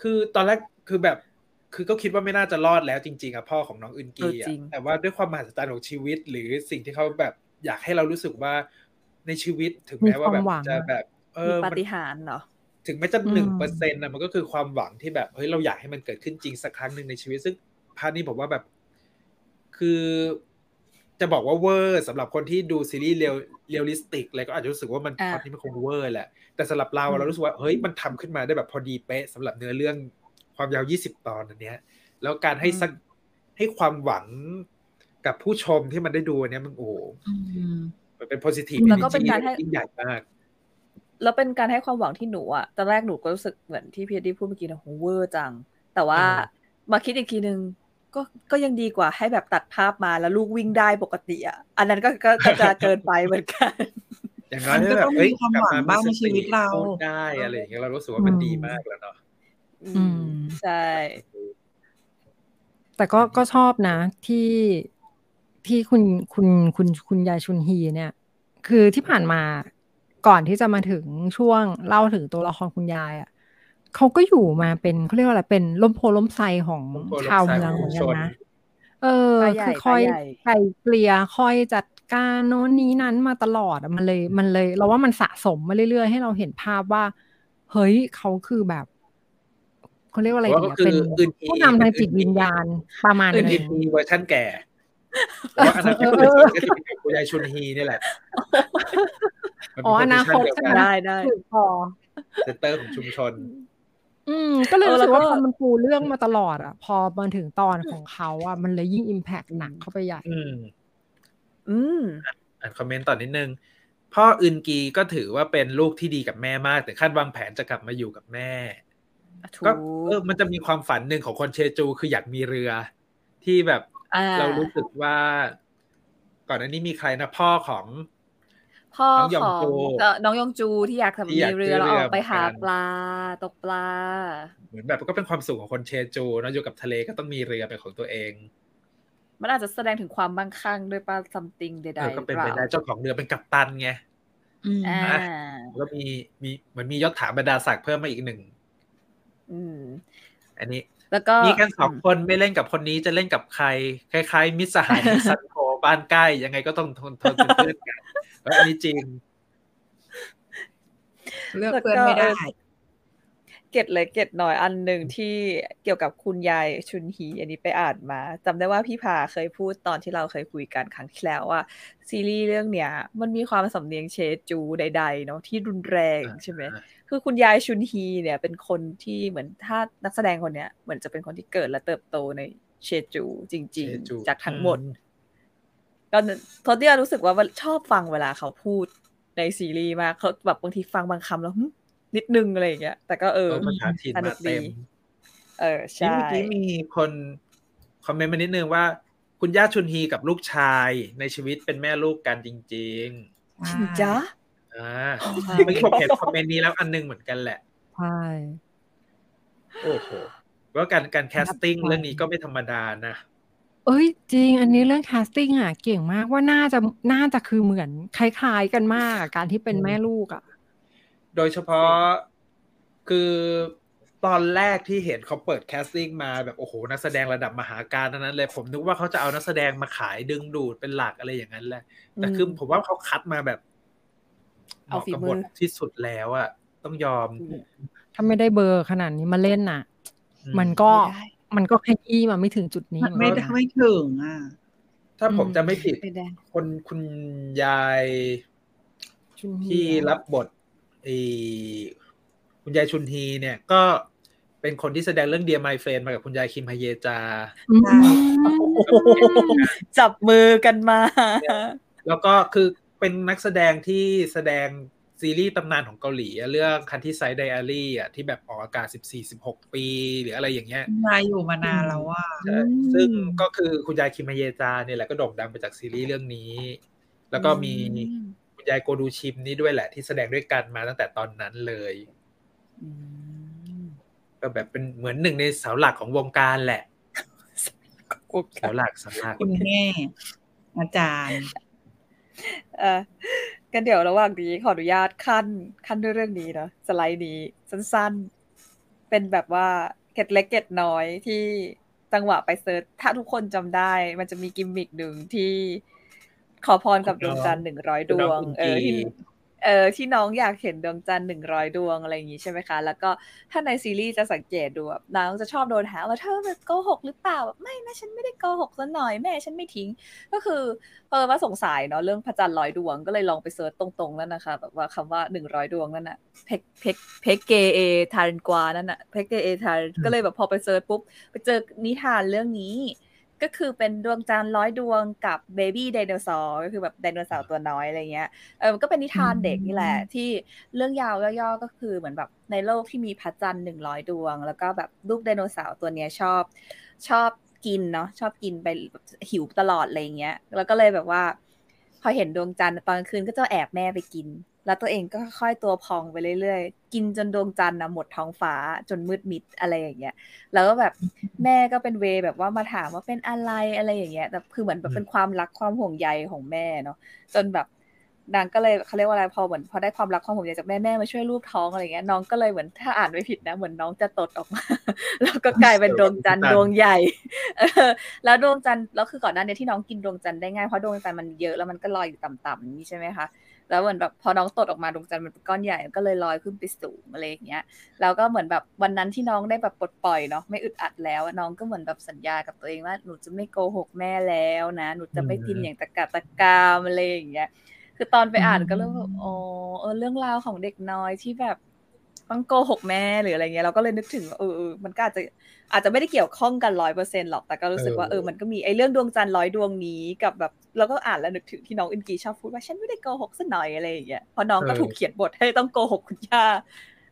คือตอนแรกคือแบบ คือก็คิดว่าไม่น่าจะรอดแล้วจริง ๆอะพ่อของน้องอึนกี
เออ
อะ
จริง
แต่ว่าด้วยความมหัศจรรย์ของชีวิต หรือสิ่งที่เขาแบบอยากให้เรารู้สึกว่าในชีวิตถึงแม้ว่าแบบ
มีความหวัง
จะแบบ เออ
มัน
มีปา
ฏิหาริย์เหรอ
ถึงแม้จะ
อืม
หนึ่งเปอร์เซ็นต์นะมันก็คือความหวังที่แบบเฮ้ยเราอยากให้มันเกิดขึ้นจริงสักครั้งหนึ่งในชีวิตซึ่ง part นี้ผมว่าแบบ คือ จะบอกว่าเวอร์สำหรับคนที่ดูซีรีส์ real realistic อะไรก็อาจจะรู้สึกว่ามัน
อ่า
part นี้มันคงเวอร์แหละ แต่สำหรับเรา
อืม
เรารู้สึกว่าเฮ้ยมันทำขึ้นมาได้แบบพอดีเป๊ะสำหรับเนื้อเรื่องความยาวยี่สิบตอนอันเนี้ย แล้วการให้สักให้ความหวังกับผู้ชมที่มันได้ดูอันเนี้ยมันโอ้โหมันเป็น positive
แล้วก็เป็น
energy
การให้
ยิ่งใหญ่มาก
แล้วเป็นการให้ความหวังที่หนูอะตอนแรกหนูก็รู้สึกเหมือนที่พี่เอ็ดดี้พูดเมื่อกี้นะโหเวอร์จัง แต่ว่า
อืม
มาคิดอีกทีนึง ก็ก็ยังดีกว่าให้แบบตัดภาพมาแล้วลูกวิ่งได้ปกติอะอันนั้นก็ก็ก็จะเกินไปเหมือนกัน
อย่างน้อย
มันก็
แบบ
ต้อง
เฮ้ย
มีความ
กลับ
หวัง
มา
บ้างใน
มีสติ
ชีวิตเรา
พูดได้อะไรอย่างเงี้ยเรารู้สึกว่ามัน
อืม
ดีมากแล้วเนาะ
อืม
ใช่
แต่ก็ก็ชอบนะที่ที่คุณคุณคุณคุณยายชุนฮีเนี่ย คือที่ผ่านมาก่อนที่จะมาถึงช่วงเล่าถึงตัวละครคุณยายอะ เขาก็อยู่มาเป็นเขาเรียกว่าอะไรเป็นล้มโพล้มไซของ
ล้มโพล้มไทร
ชาวเมืองเหมือนกันนะเออ
ป้าใหญ่
คือคอย
ป้าใหญ่
ไกลเกลี่ยคอยจัดการโน้นนี้นั้นมาตลอดอะมันเลยมันเลย เราว่ามันสะสมมาเรื่อยๆ ให้เราเห็นภาพว่า เฮ้ยเขาคือแบบเขาเรียกว่าอะไร
เพราะ
ดี
ว่า
อะ
ก็คือ
เป็น
อื่นที
ผู้นำทางจิตวิญญาณประมาณ
อื่น
นึ
ที
ง
เวอร์ชั่นแก่เพราะว่าอนาคต
เออ
ก็จะเป็นคุณยายชุนฮีนี่แหละมัน
อ๋ออ
เป็น
นาคต
เวอร์ชั
ใช่
น
ไหม
เดียวกัน
ได้ได้
ถูกพอ
เซนเตอร์ของชุมชน
อืม ก็เลย
เออ
รู้สึกว่า
แล้วก็
พอมันปูเรื่องมาตลอด อะ พอมาถึงตอนของเขาอะมันเลยยิ่งอิมแพกหนักเข้าไปใหญ่
อืม
อืม
อ่านคอมเมนต์ต่อนิดนึงพ่ออึนกีก็ถือว่าเป็นลูกที่ดีกับแม่มากแต่คาดวางแผนจะกลับมาอยู่กับแม่
ถู
ก็
ก
เออมันจะมีความฝันหนึ่งของคนเชจูคืออยากมีเรือ ที่แบบ
อ่า
เรารู้สึกว่า ก่อนหน้านี้มีใครนะพ่อของ
พ่อ
น้องยอง
ของ
จู
เอ่อน้องยองจูที่อยาก
ที่
ทำ
อยาก
มีเรือ
ซื้อ
แล้วออก
เรือ
ไปหา
เหมือนกัน
ปลาตกปลา
เหมือนแบบก็เป็นความสุขของคนเชจูเนอะอยู่กับทะเลก็ต้องมีเรือเป็นของตัวเอง
มันอาจจะแสดงถึงความมั่งคั่งด้วยป้าซัมติงใด
เออ
ๆ
ก็เป็น
ห
ไป
รือ
ได้เจ้าของเรือเป็นกัปตันไง
อืม
อ่า
แล้วก็มีมีเหมือนมียศถาบรรดาศักดิ์เพิ่มมาอีกหนึ่ง
อืม
อันนี้
แล้วก็
มีกันสองคนไม่เล่นกับคนนี้จะเล่นกับใคร คล้าย ๆ มิตรสหายมิตรสันโคบ้านใกล้ยังไงก็ต้องทนทนเป็นเพื่อนกัน แล้วอันนี้จริง
เลือกเพื่อนไม่ได้
เกตเล็กเกตน้อยอันหนึ่งที่เกี่ยวกับคุณยายชุนฮี อันนี้ไปอ่านมาจำได้ว่าพี่พาเคยพูดตอนที่เราเคยคุยกันครั้งที่แล้วว่า ซีรีส์เรื่องเนี้ย มันมีความสำเนียงเชจูใด ๆ เนาะที่รุนแรงใช่ไหมคือคุณยายชุนฮีเนี่ย เป็นคนที่เหมือนถ้านักแสดงคนเนี้ยเหมือนจะเป็นคนที่เกิดและเติบโตในเชจูจริง
เชจู
ๆจากทั้งหมด ก็ทศที่รู้สึกว่าชอบฟังเวลาเขาพูดในซีรีส์มากเขาแบบบางทีฟังบางคำแล้วหึนิดนึงอะไรอย่างเงี้ย แต่ก็เออ
เออภาษาถิ่น
สนุ
มากเต็ม
ดีเออ
ที่
ใช่
เมื่อกี้มีคนคอมเมนต์มานิดนึงว่า คุณย่าชุนฮีกับลูกชายในชีวิตเป็นแม่ลูกกันจริง
จริงจ้า
ๆอ่าเมื่อกี้ผมเห็นคอมเมนต์นี้แล้วอันหนึงเหมือนกันแหละ
ใช่
โอ้โหว่าการการ casting ค
รับ
เรื่องนี้ก็ไม่ธรรมดานะ
เอ้ยจริง อันนี้เรื่อง casting อะเก่งมากว่าน่าจะน่าจะคือเหมือนคล้ายๆกันมากอะการที่เป็นแม่ลูกอะ
โดยเฉพาะคือตอนแรกที่เห็นเขาเปิด casting มาแบบโอ้โหนักแสดงระดับมหากาฬทั้งนั้นเลย ผมนึกว่าเขาจะเอานักแสดงมาขายดึงดูดเป็นหลักอะไรอย่างนั้นแหละ แต่คือผมว่าเขาคัดมาแบบเอามาะกับบ
อ
ทที่สุดแล้วอะต้องยอม
ถ้าไม่ได้เบอร์ขนาดนี้มาเล่นน่ะ
อื
มันก็
ไม่ได้
มันก็ขยี้มาไม่ถึงจุดนี้
ไม่
เหมือน
ได้
กัน
ไม่ถึงอะ
ถ้าผม
อืม
จะไม่ผิด
ไม่ได้
คนคุณยาย
ชุนฮี
ที่รับบทไอ้คุณยายชุนฮีเนี่ยก็เป็นคนที่แสดงเรื่องเดียไมเฟนมากับคุณยายคิมฮเยจา
อืม
จับมือกันมา
แล้วก็คือเป็นนักแสดงที่แสดง ซีรีส์ตำนานของเกาหลีอะเรื่องคันที่ไซด์ไดอารี่อะที่แบบออกอากาศ 14-16 ปี หรืออะไรอย่างเงี้ย
นายอยู่มานานแล้วว่า
ใช่ซึ่งก็คือคุณยายคิมฮเยจาเนี่ยแหละก็โด่งดังไปจากซีรีส์เรื่องนี้ แล้วก็มีคุณยายโกดูชิมนี่ด้วยแหละที่แสดงด้วยกันมาตั้งแต่ตอนนั้นเลย
อืม
ก็แบบเป็นเหมือนหนึ่งในเสาหลักของวงการแหละ
กุก
เสาหลักเสาหลัก
คุณแม่อาจารย์
เออ กันเดี๋ยวระหว่างนี้ขออนุญาตขั้นขั้นด้วยเรื่องนี้นะสไลด์นี้สั้นๆ เป็นแบบว่าเกร็ดเล็กเกร็ดน้อยที่จังหวะไป search ถ้าทุกคนจำได้ มันจะมีกิมมิกหนึ่งที่ขอพรกับดวงจันทร์หนึ่งร้อยดวง เออที่ เออที่น้องอยากเห็นดวงจันทร์หนึ่งร้อยดวงอะไรอย่างงี้ใช่ไหมคะ แล้วก็ถ้าในซีรีส์จะสังเกตดูแบบน้องจะชอบโดนหาว่าเธอแบบโกหกหรือเปล่าแบบไม่นะฉันไม่ได้โกหกซะหน่อยแม่ฉันไม่ทิ้ง ก็คือเออว่าสงสัยเนาะเรื่องพระจันทร์ร้อยดวงก็เลยลองไป search ตรงๆนั่นนะคะแบบว่าคำว่าหนึ่งร้อยดวงนั่นน่ะ백 백 백 개의 달과นั่นน่ะ백 개의 달ก็เลยแบบพอไป search ปุ๊บไปเจอนิทานเรื่องนี้ ก็คือเป็นดวงจันทร์ร้อยดวงกับ baby ไดโนเสาร์ก็คือแบบไดโนเสาร์ตัวน้อยอะไรเงี้ยเออมันก็เป็นนิทานเด็กนี่แหละ ที่เรื่องยาวย่อๆก็คือเหมือนแบบในโลกที่มีพระจันทร์หนึ่งร้อยดวง แล้วก็แบบลูกไดโนเสาร์ตัวเนี้ยชอบชอบกินเนาะชอบกินไปแบบหิวตลอดอะไรเงี้ย แล้วก็เลยแบบว่า พอเห็นดวงจันทร์ตอนกลางคืนก็จะแอบแม่ไปกิน แล้วตัวเองก็ค่อยๆตัวพองไปเรื่อยๆ กินจนดวงจันทร์นะหมดท้องฟ้าจนมืดมิดอะไรอย่างเงี้ย แล้วก็แบบแม่ก็เป็นเวย์แบบว่ามาถามว่าเป็นอะไรอะไรอย่างเงี้ย แต่คือเหมือนแบบเป็นความรักความห่วงใยของแม่เนาะ จนแบบนางก็เลยเขาเรียกว่าอะไรพอเหมือนพอได้ความรักความห่วงใยจากแม่แม่มาช่วยรูปท้องอะไรเงี้ยน้องก็เลยเหมือนถ้าอ่านไม่ผิดนะเหมือนน้องจะตดออกมา แล้วก็กลายเป็นดวงจันทร์ดวงใหญ่เออแล้วดวงจันทร์แล้วคือก่อนหน้านี้ที่น้องกินดวงจันทร์ได้ง่ายเพราะดวงจันทร์มันเยอะแล้วมันก็ลอยอยู่ต่ำๆนี่ใช่ไหมคะ แล้วเหมือนแบบพอน้องตดออกมาดวงจันทร์มันเป็นก้อนใหญ่ก็เลยลอยขึ้นไปสูงอะไรอย่างเงี้ยแล้วก็เหมือนแบบวันนั้นที่น้องได้แบบปลดปล่อยเนาะไม่อึดอัดแล้วน้องก็เหมือนแบบสัญญากับตัวเองว่าหนูจะไม่โกหกแม่แล้วนะ หนูจะไม่กินอย่างตะกะตะกามอะไรอย่างเงี้ยคือตอนไปอ่านก็เริ่มแบบอ๋อเออเรื่องราวของเด็กน้อยที่แบบต้องโกหกแม่หรืออะไรเงี้ยเราก็เลยนึกถึงว่าเออเออมันก็อาจจะ อาจจะไม่ได้เกี่ยวข้องกันร้อยเปอร์เซ็นหรอกแต่ก็รู้สึกว่าเออมันก็มีไอ้เรื่องดวงจันทร์ร้อยดวงนี้กับแบบเราก็อ่านแล้วนึกถึงที่น้องอินกีชอบพูดว่าฉันไม่ได้โกหกสักหน่อยอะไรอย่างเงี้ยเพราะน้องก็ถูกเขียนบทให้ต้องโกหกคุณย่า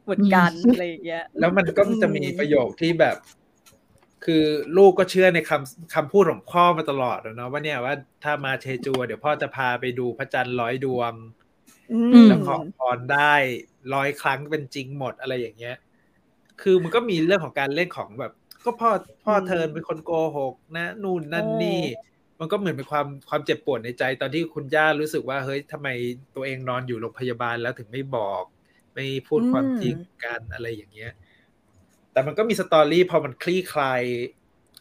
เหมือนกันอะไรอย่างเงี้ย
แล้วมันก็จะมีประโยคที่แบบ คือลูกก็เชื่อในคำคำพูดของพ่อมาตลอดอะเนาะว่าเนี่ยว่าถ้ามาเชจูเดี๋ยวพ่อจะพาไปดูพระจันทร์ร้อยดวง
อืม
แล้วขอพรได้ร้อยครั้งเป็นจริงหมดอะไรอย่างเงี้ย คือมันก็มีเรื่องของการเล่นของแบบ ก็พ่อพ่อเธอเป็นคนโกหกนะ นู่นนั่นนี่ มันก็เหมือนเป็นความความเจ็บปวดในใจ ตอนที่คุณย่ารู้สึกว่าเฮ้ยทำไมตัวเองนอนอยู่โรงพยาบาลแล้วถึงไม่บอก ไม่พูดความจริงกันอะไรอย่างเงี้ย แต่มันก็มีสตอรี่พอมันคลี่คลาย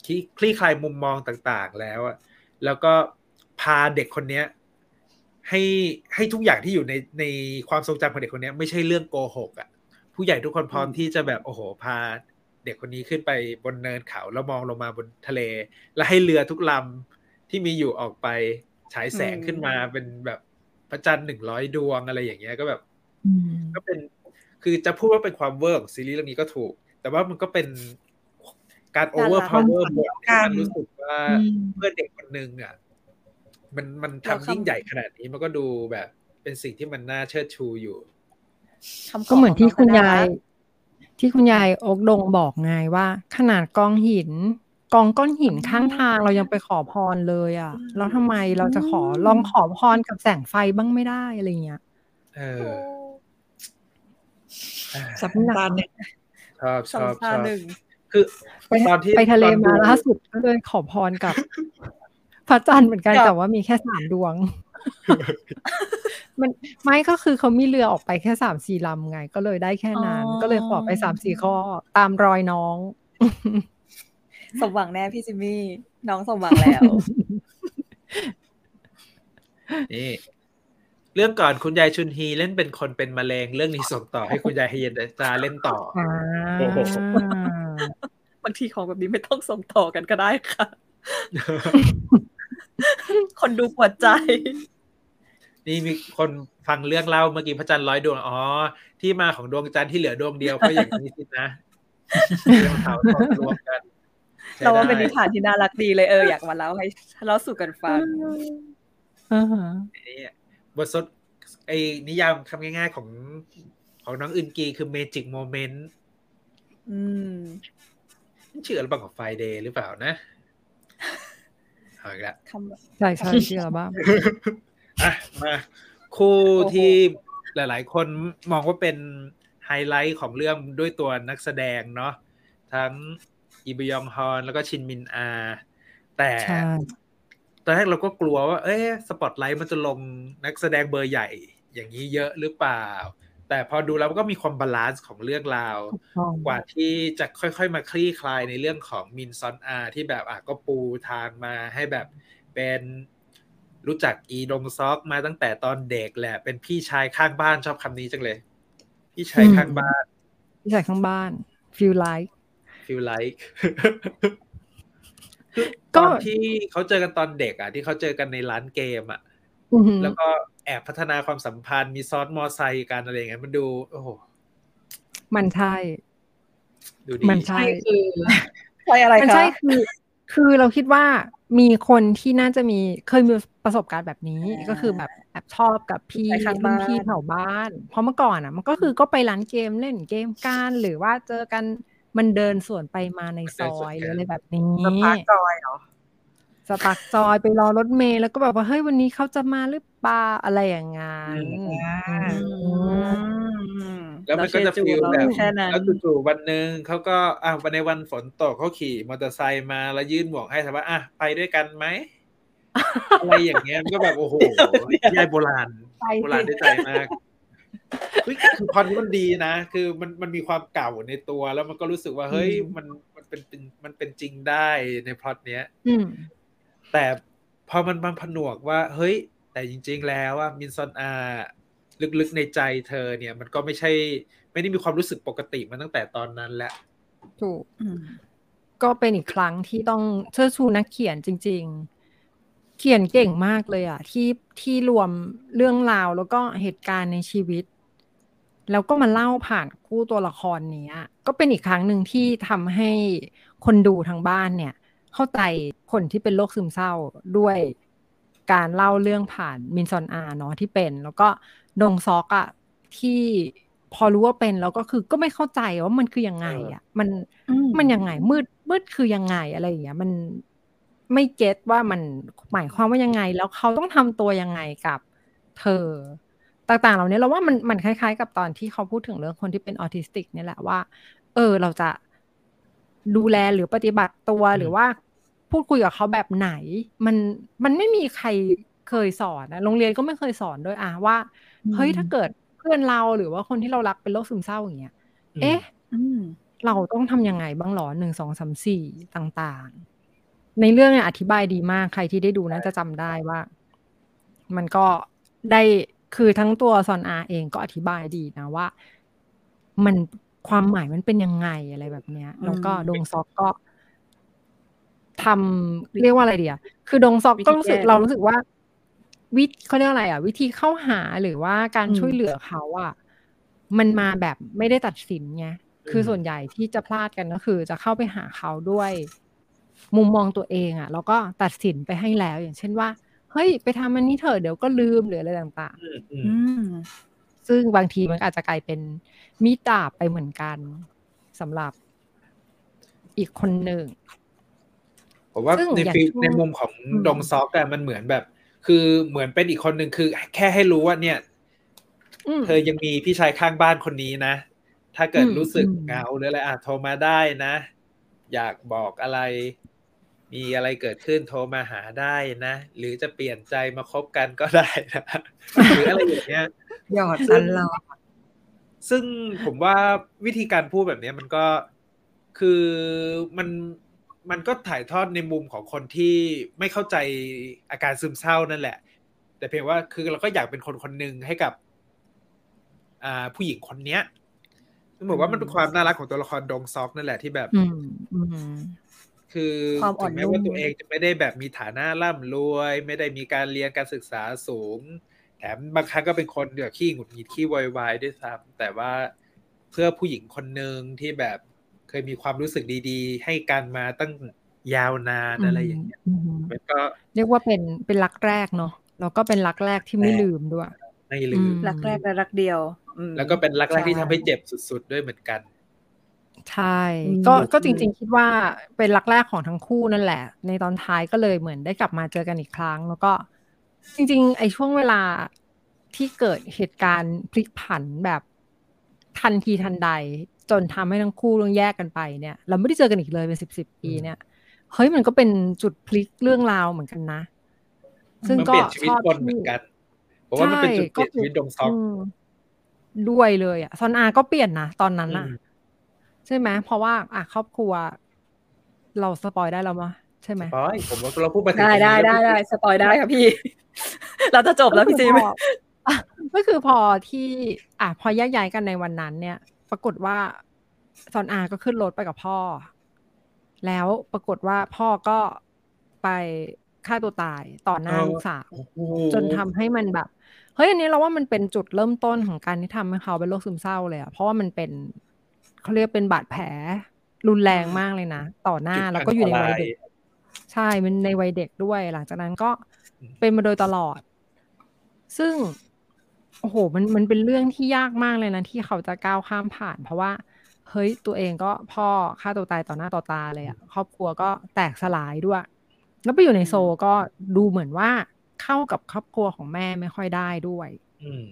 คลี่คลี่คลายมุมมองต่างๆ แล้วอะแล้วก็พาเด็กคนเนี้ยให้ให้ทุกอย่างที่อยู่ในในความทรงจำของเด็กคนเนี้ยไม่ใช่เรื่องโกหกอะ่ะพผู้ใหญ่ทุกคนพร้อมที่จะแบบโอ้โหพา เด็กคนนี้ขึ้นไปบนเนินเขาแล้วมองลงมาบนทะเล แล้วให้เรือทุกลำที่มีอยู่ออกไปฉายแสงขึ้นมาเป็นแบบพระจันทร์หนึ่งร้อยดวงอะไรอย่างเงี้ยก็แบบ
อืม
ก็เป็น คือจะพูดว่าเป็นความเวอร์ของซีรีส์เรื่องนี้ก็ถูก แต่ว่ามันก็เป็นการ over power บทที่มันรู้สึกว่า
อืม
เพื่อเด็กคนหนึ่งอะมันมัน
แล้ว
ทำ
คำ
ยิ่งใหญ่ขนาดนี้มันก็ดูแบบ เป็นสิ่งที่มันน่าเชิดชูอยู่
คำข
ก็เหมือนที่
ง
คุณ
งก็
ยาย
น่รัก
ที่คุณยายโอกดงบอกไงว่า ขนาดกองหิน กองก้อนหินข้างทางเรายังไปขอพรเลยอะ แล้วทำไมเราจะขอลองขอพรกับแสงไฟบ้างไม่ได้อะไรเงี้ย
เอออ่า
สัปดาห์หนึ่ง
ชอบช
สั
อบ
ป
ช
ดา
อบ
ห์หนึ่ง
คือ
ไป
ตอนที่
ไปทะเล
ตอน
มา
ดู
ล่าสุดก็เลยขอพรกับพระจันทร์เหมือนกัน
กับ
แต่ว่ามีแค่สามดวง มันไม่ก็คือเขามีเรือออกไปแค่สามสี่ลำไง ก็เลยได้แค่นั้น ก็เลยขอไปสามสี่ข้อตามรอยน้อง
สมหวังแน่พี่จิมมี่ น้องสมหวังแล้ว
นี่เรื่องก่อนคุณยายชุนฮีเล่นเป็นคนเป็นมะเร็งเรื่องนี้ส่งต่อให้คุณยายเฮียนจาเล่นต่อ
อ่า
โอ้โห
บางทีของแบบนี้ไม่ต้องส่งต่อกันก็ได้ค่ะ คนดูปวดใจ
นี่มีคนฟังเรื่องเล่าเมื่อกี้พระจันทร์ร้อยดวง อ๋อ ที่มาของดวงจันทร์ที่เหลือดวงเดียวเพราะอย่างนี้สินะเรื่องเขาตกรวมกันใช้
เราว่าเป็น
ได้
นิทานที่น่ารักดีเลยเอออยากมาเล่าให้เล่าสู่กันฟัง
อ่าฮะ
นี่บทสดไอ้นิยามคำง่ายๆของของน้องอึนกีคือ Magic Moment
อืม
ชื่ออัลบั้มของ Friday หรือเปล่านะ เอาอีกแล้ว
คำแบบ
ใช่ใช่ชื่ออะไรบ้าง
อะมาคู่
โอ้โห
ที่หลาย ๆ คนมองว่าเป็นไฮไลท์ของเรื่องด้วยตัวนักแสดงเนาะทั้งอีบยองฮอนแล้วก็ชินมินอา แต่
ใช่
ตอนแรกเราก็กลัวว่า เอ๊ะสปอตไลท์มันจะลงนักแสดงเบอร์ใหญ่ อย่างนี้เยอะหรือเปล่า แต่พอดูแล้วก็มีความ balance ของเรื่องราว
ถูกต้อง
กว่าที่จะค่อยๆ มาคลี่คลายในเรื่องของมินซอนอาที่แบบอะก็ปูทางมาให้แบบเป็นรู้จักอีดงซอกมาตั้งแต่ตอนเด็กแหละ เป็นพี่ชายข้างบ้านชอบคำนี้จังเลย พี่ชายข้างบ้าน
ที่ใส่ข้างบ้าน feel like
feel like คือ
ก็
ตอนที่เขาเจอกันตอนเด็กอะ ที่เขาเจอกันในร้านเกมอะ
อือหือ
แล้วก็ แอบพัฒนาความสัมพันธ์มีซ้อนมอไซค์กันอะไรอย่างเงี้ยมันดู โอ้โห
มันใช่
ดูดี
มันใช่
คือ
ใช่อะไร
มัน
คะ
ใช่คือ คือเราคิดว่ามีคนที่น่าจะมีเคยมีประสบการณ์แบบนี้
อ่า
ก็คือแบบแอบชอบกับพี่
ไปข้าง
รุ่น
บ้าน
พี่แถวบ้าน เพราะเมื่อก่อนอะ มันก็คือก็ไปร้านเกมเล่นเกมกันหรือว่าเจอกันมันเดินสวนไปมาในซอยหรืออะไรแบบนี้
สปาร์กจอยเหร อ
สปักจอยไปรอรถเมล์แล้วก็แบบว่าเฮ้ยวันนี้เขาจะมาหรือเปล่าอะไรอย่างงั้น
อืม
อืม
แล้วมันก็จะ
เราเชื่อ
ฟีล
จู
แบบ
เราแค่นั้น
แล้วจู่ๆวันหนึ่งเขาก็อะวันในวันฝนตกเขาขี่มอเตอร์ไซค์มาแล้วยื่นหมวกให้ถามว่าอะไปด้วยกันไหมอะไรอย่างเงี้ยมันก็แบบโอ้โหยายโบราณ
ไป
โบราณ
สิ
ได้ใจมากเฮ้ยคือพอนี้มันดีนะ คือมันมันมีความเก่าในตัว แล้วมันก็รู้สึกว่าเฮ้ยมันมันเป็นเป็นมันเป็นจริงได้ในพล็อตเนี้ย
อืม
แต่พอมันมาผนวกว่าเฮ้ย แต่จริง ๆ แล้วว่ามินซอนอาลึกๆในใจเธอเนี่ย มันก็ไม่ใช่ ไม่ได้มีความรู้สึกปกติมาตั้งแต่ตอนนั้นแล้ว
ถูกก็เป็นอีกครั้งที่ต้องเชิดชูนักเขียนจริง ๆ เขียนเก่งมากเลยอะที่ที่รวมเรื่องราวแล้วก็เหตุการณ์ในชีวิต แล้วก็มาเล่าผ่านคู่ตัวละครนี้ก็เป็นอีกครั้งหนึ่งที่ทำให้คนดูทางบ้านเนี่ย เข้าใจคนที่เป็นโรคซึมเศร้าด้วยการเล่าเรื่องผ่านมินซอนอาเนาะที่เป็น แล้วก็ดงซอกอะที่พอรู้ว่าเป็นแล้วก็คือก็ไม่เข้าใจว่ามันคือยังไงอะมัน
อืม
มันยังไงมืดมืดคือยังไงอะไรอย่างเงี้ยมันไม่เก็ตว่ามันหมายความว่ายังไง แล้วเขาต้องทำตัวยังไงกับเธอ ต่างๆ เหล่านี้เราว่ามันมันคล้าย ๆ กับตอนที่เขาพูดถึงเรื่องคนที่เป็นออทิสติก เนี่ยแหละว่า เออเราจะดูแลหรือปฏิบัติตัว
อืม
หรือว่า พูดคุยกับเขาแบบไหน มันมันไม่มีใครเคยสอนนะโรงเรียนก็ไม่เคยสอนด้วยอะว่าเฮ้ยถ้าเกิดเพื่อนเราหรือว่าคนที่เรารักเป็นโรคซึมเศร้าอย่างเงี้ยเอ๊ะ
อืม
เราต้องทำยังไงบ้างหรอหนึ่งสองสามสี่ต่างๆ ในเรื่องเนี่ยอธิบายดีมากใครที่ได้ดูน่าจะจำได้ว่า มันก็ได้คือทั้งตัวซอนอาเองก็อธิบายดีนะว่า มันความหมายมันเป็นยังไงอะไรแบบเนี้ย แล้วก็ดงซอกก็ ทำเรียกว่าอะไรเดียคือดงซอกก็รู้สึกเรารู้สึกว่า วิธีเขาเรียกอะไร อะ วิธีเข้าหาหรือว่าการช่วยเหลือเขาอะมันมาแบบไม่ได้ตัดสินไงคือส่วนใหญ่ที่จะพลาดกันก็คือ จะเข้าไปหาเขาด้วย มุมมองตัวเองอะ แล้วก็ตัดสินไปให้แล้ว อย่างเช่นว่า เฮ้ย ไปทำอันนี้เถอะเดี๋ยวก็ลืมหรืออะไรต่าง
อืมอื
อื
ม
ม
ๆซึ่งบางทีมันอาจจะกลายเป็นมีดดาบไปเหมือนกันสำหรับอีกคนหนึ่ง
ผมว่า
ซึ่ง
ใน
อย่าง
ฟีล
ช่วง
ในมุมของ
อืม
ดงซอกอะมันเหมือนแบบ คือเหมือนเป็นอีกคนหนึ่งคือ แค่ให้รู้ว่าเนี่ย
อืม
เธอยังมีพี่ชายข้างบ้านคนนี้นะ ถ้าเกิด
อืม
รู้สึก
อืม
เหงาหรืออะไรอะโทรมาได้นะ อยากบอกอะไร มีอะไรเกิดขึ้นโทรมาหาได้นะ หรือจะเปลี่ยนใจมาคบกันก็ได้นะหรืออะไรอย่างเงี้ย
หยอดตลอด
ซึ่งผมว่าวิธีการพูดแบบเนี้ยมันก็คือมัน มันก็ถ่ายทอดในมุมของคนที่ไม่เข้าใจอาการซึมเศร้านั่นแหละ แต่เพียงว่าคือเราก็อยากเป็นคนคนหนึ่งให้กับอ่าผู้หญิงคนเนี้ยซึ่งบอกว่ามันเป็นความน่ารักของตัวละครดงซอกนั่นแหละที่แบบ
อืมอืม
คือ
ความอ่อน
ถึงแม้ว่า
นุ่ม
ตัวเองจะไม่ได้แบบมีฐานะร่ำรวย ไม่ได้มีการเรียนการศึกษาสูง แถมบางครั้งก็เป็นคนแบบขี้หงุดหงิดขี้วอยวายด้วยซ้ำแต่ว่าเพื่อผู้หญิงคนหนึ่งที่แบบ เคยมีความรู้สึกดีๆ ให้กันมาตั้งยาวนานอะไรอย่างเงี้ย
อืม
มันก็
เรียกว่าเป็นเป็นรักแรกเนาะแล้วก็เป็นรักแรกที่ไม่ลืมด้วย
ไม่ลืม
อืม
รักแรกและรักเดียวอืม
แล้วก็เป็นรักแรกที่
ใช่
ทำให้เจ็บสุด ๆ ด้วยเหมือนกัน
ใช่
อืม
ก็
อืม
ก็จริงๆคิดว่าเป็นรักแรกของทั้งคู่นั่นแหละ ในตอนท้ายก็เลยเหมือนได้กลับมาเจอกันอีกครั้ง แล้วก็จริง ๆ ไอ้ช่วงเวลาที่เกิดเหตุการณ์พลิกผันแบบทันทีทันใด จนทำให้ทั้งคู่ต้องแยกกันไปเนี่ย เราไม่ได้เจอกันอีกเลยเป็นสิบสิบปีเนี่ย เฮ้ยมันก็เป็นจุดพลิกเรื่องราวเหมือนกันนะ ซึ่ง
มัน
ก็
เปลี่ยนชีวิต
สอง
คนเหมือนกันผมว่ามันเป็นจุดเปลี่ยนชีวิตดงซอก
ด้วยเลยอะซอนอาก็เปลี่ยนนะตอนนั้นอะ
อืม
ใช่ไหมเพราะว่า อะครอบครัว เรา spoil ได้แล้วมั้ยใช่ไหม
ปอยผมว่าเราพูดมาถึง
ได้
ตรง
ได้
นี้
ได้
แล้ว
ได้ spoil ได้ค่ะพี่ เราจะจบแล้วพี่ซี
ก็
ไหม
คือพออะก็คือพอที่ อะพอแยกย้ายกันในวันนั้นเนี่ย ปรากฏว่าซอนอาก็ขึ้นรถไปกับพ่อ แล้วปรากฏว่าพ่อก็ไปฆ่าตัวตายต่อหน้า
เออ
ลูกสาว
โอ้โห
จนทำให้มันแบบเฮ้ยอันนี้เราว่ามันเป็นจุดเริ่มต้นของการที่ทำให้เขาเป็นโรคซึมเศร้าเลยอะเพราะว่ามันเป็นเขาเรียกเป็นบาดแผลรุนแรงมากเลยนะต่อหน้า
จุด
แล้วก็อยู่ในวัย
อันตราย
เด็ก ใช่มันในวัยเด็กด้วย หลังจากนั้นก็
อืม
เป็นมาโดยตลอด ซึ่ง โอ้โห มันมันเป็นเรื่องที่ยากมากเลยนะที่เขาจะก้าวข้ามผ่าน เพราะว่า เฮ้ยตัวเองก็พ่อฆ่าตัวตายต่อหน้าต่อตาเลยอะครอบครัวก็แตกสลายด้วย แล้วไปอยู่ในโซลก็ดูเหมือนว่าเข้ากับครอบครัวของแม่ไม่ค่อยได้ด้วย
อืม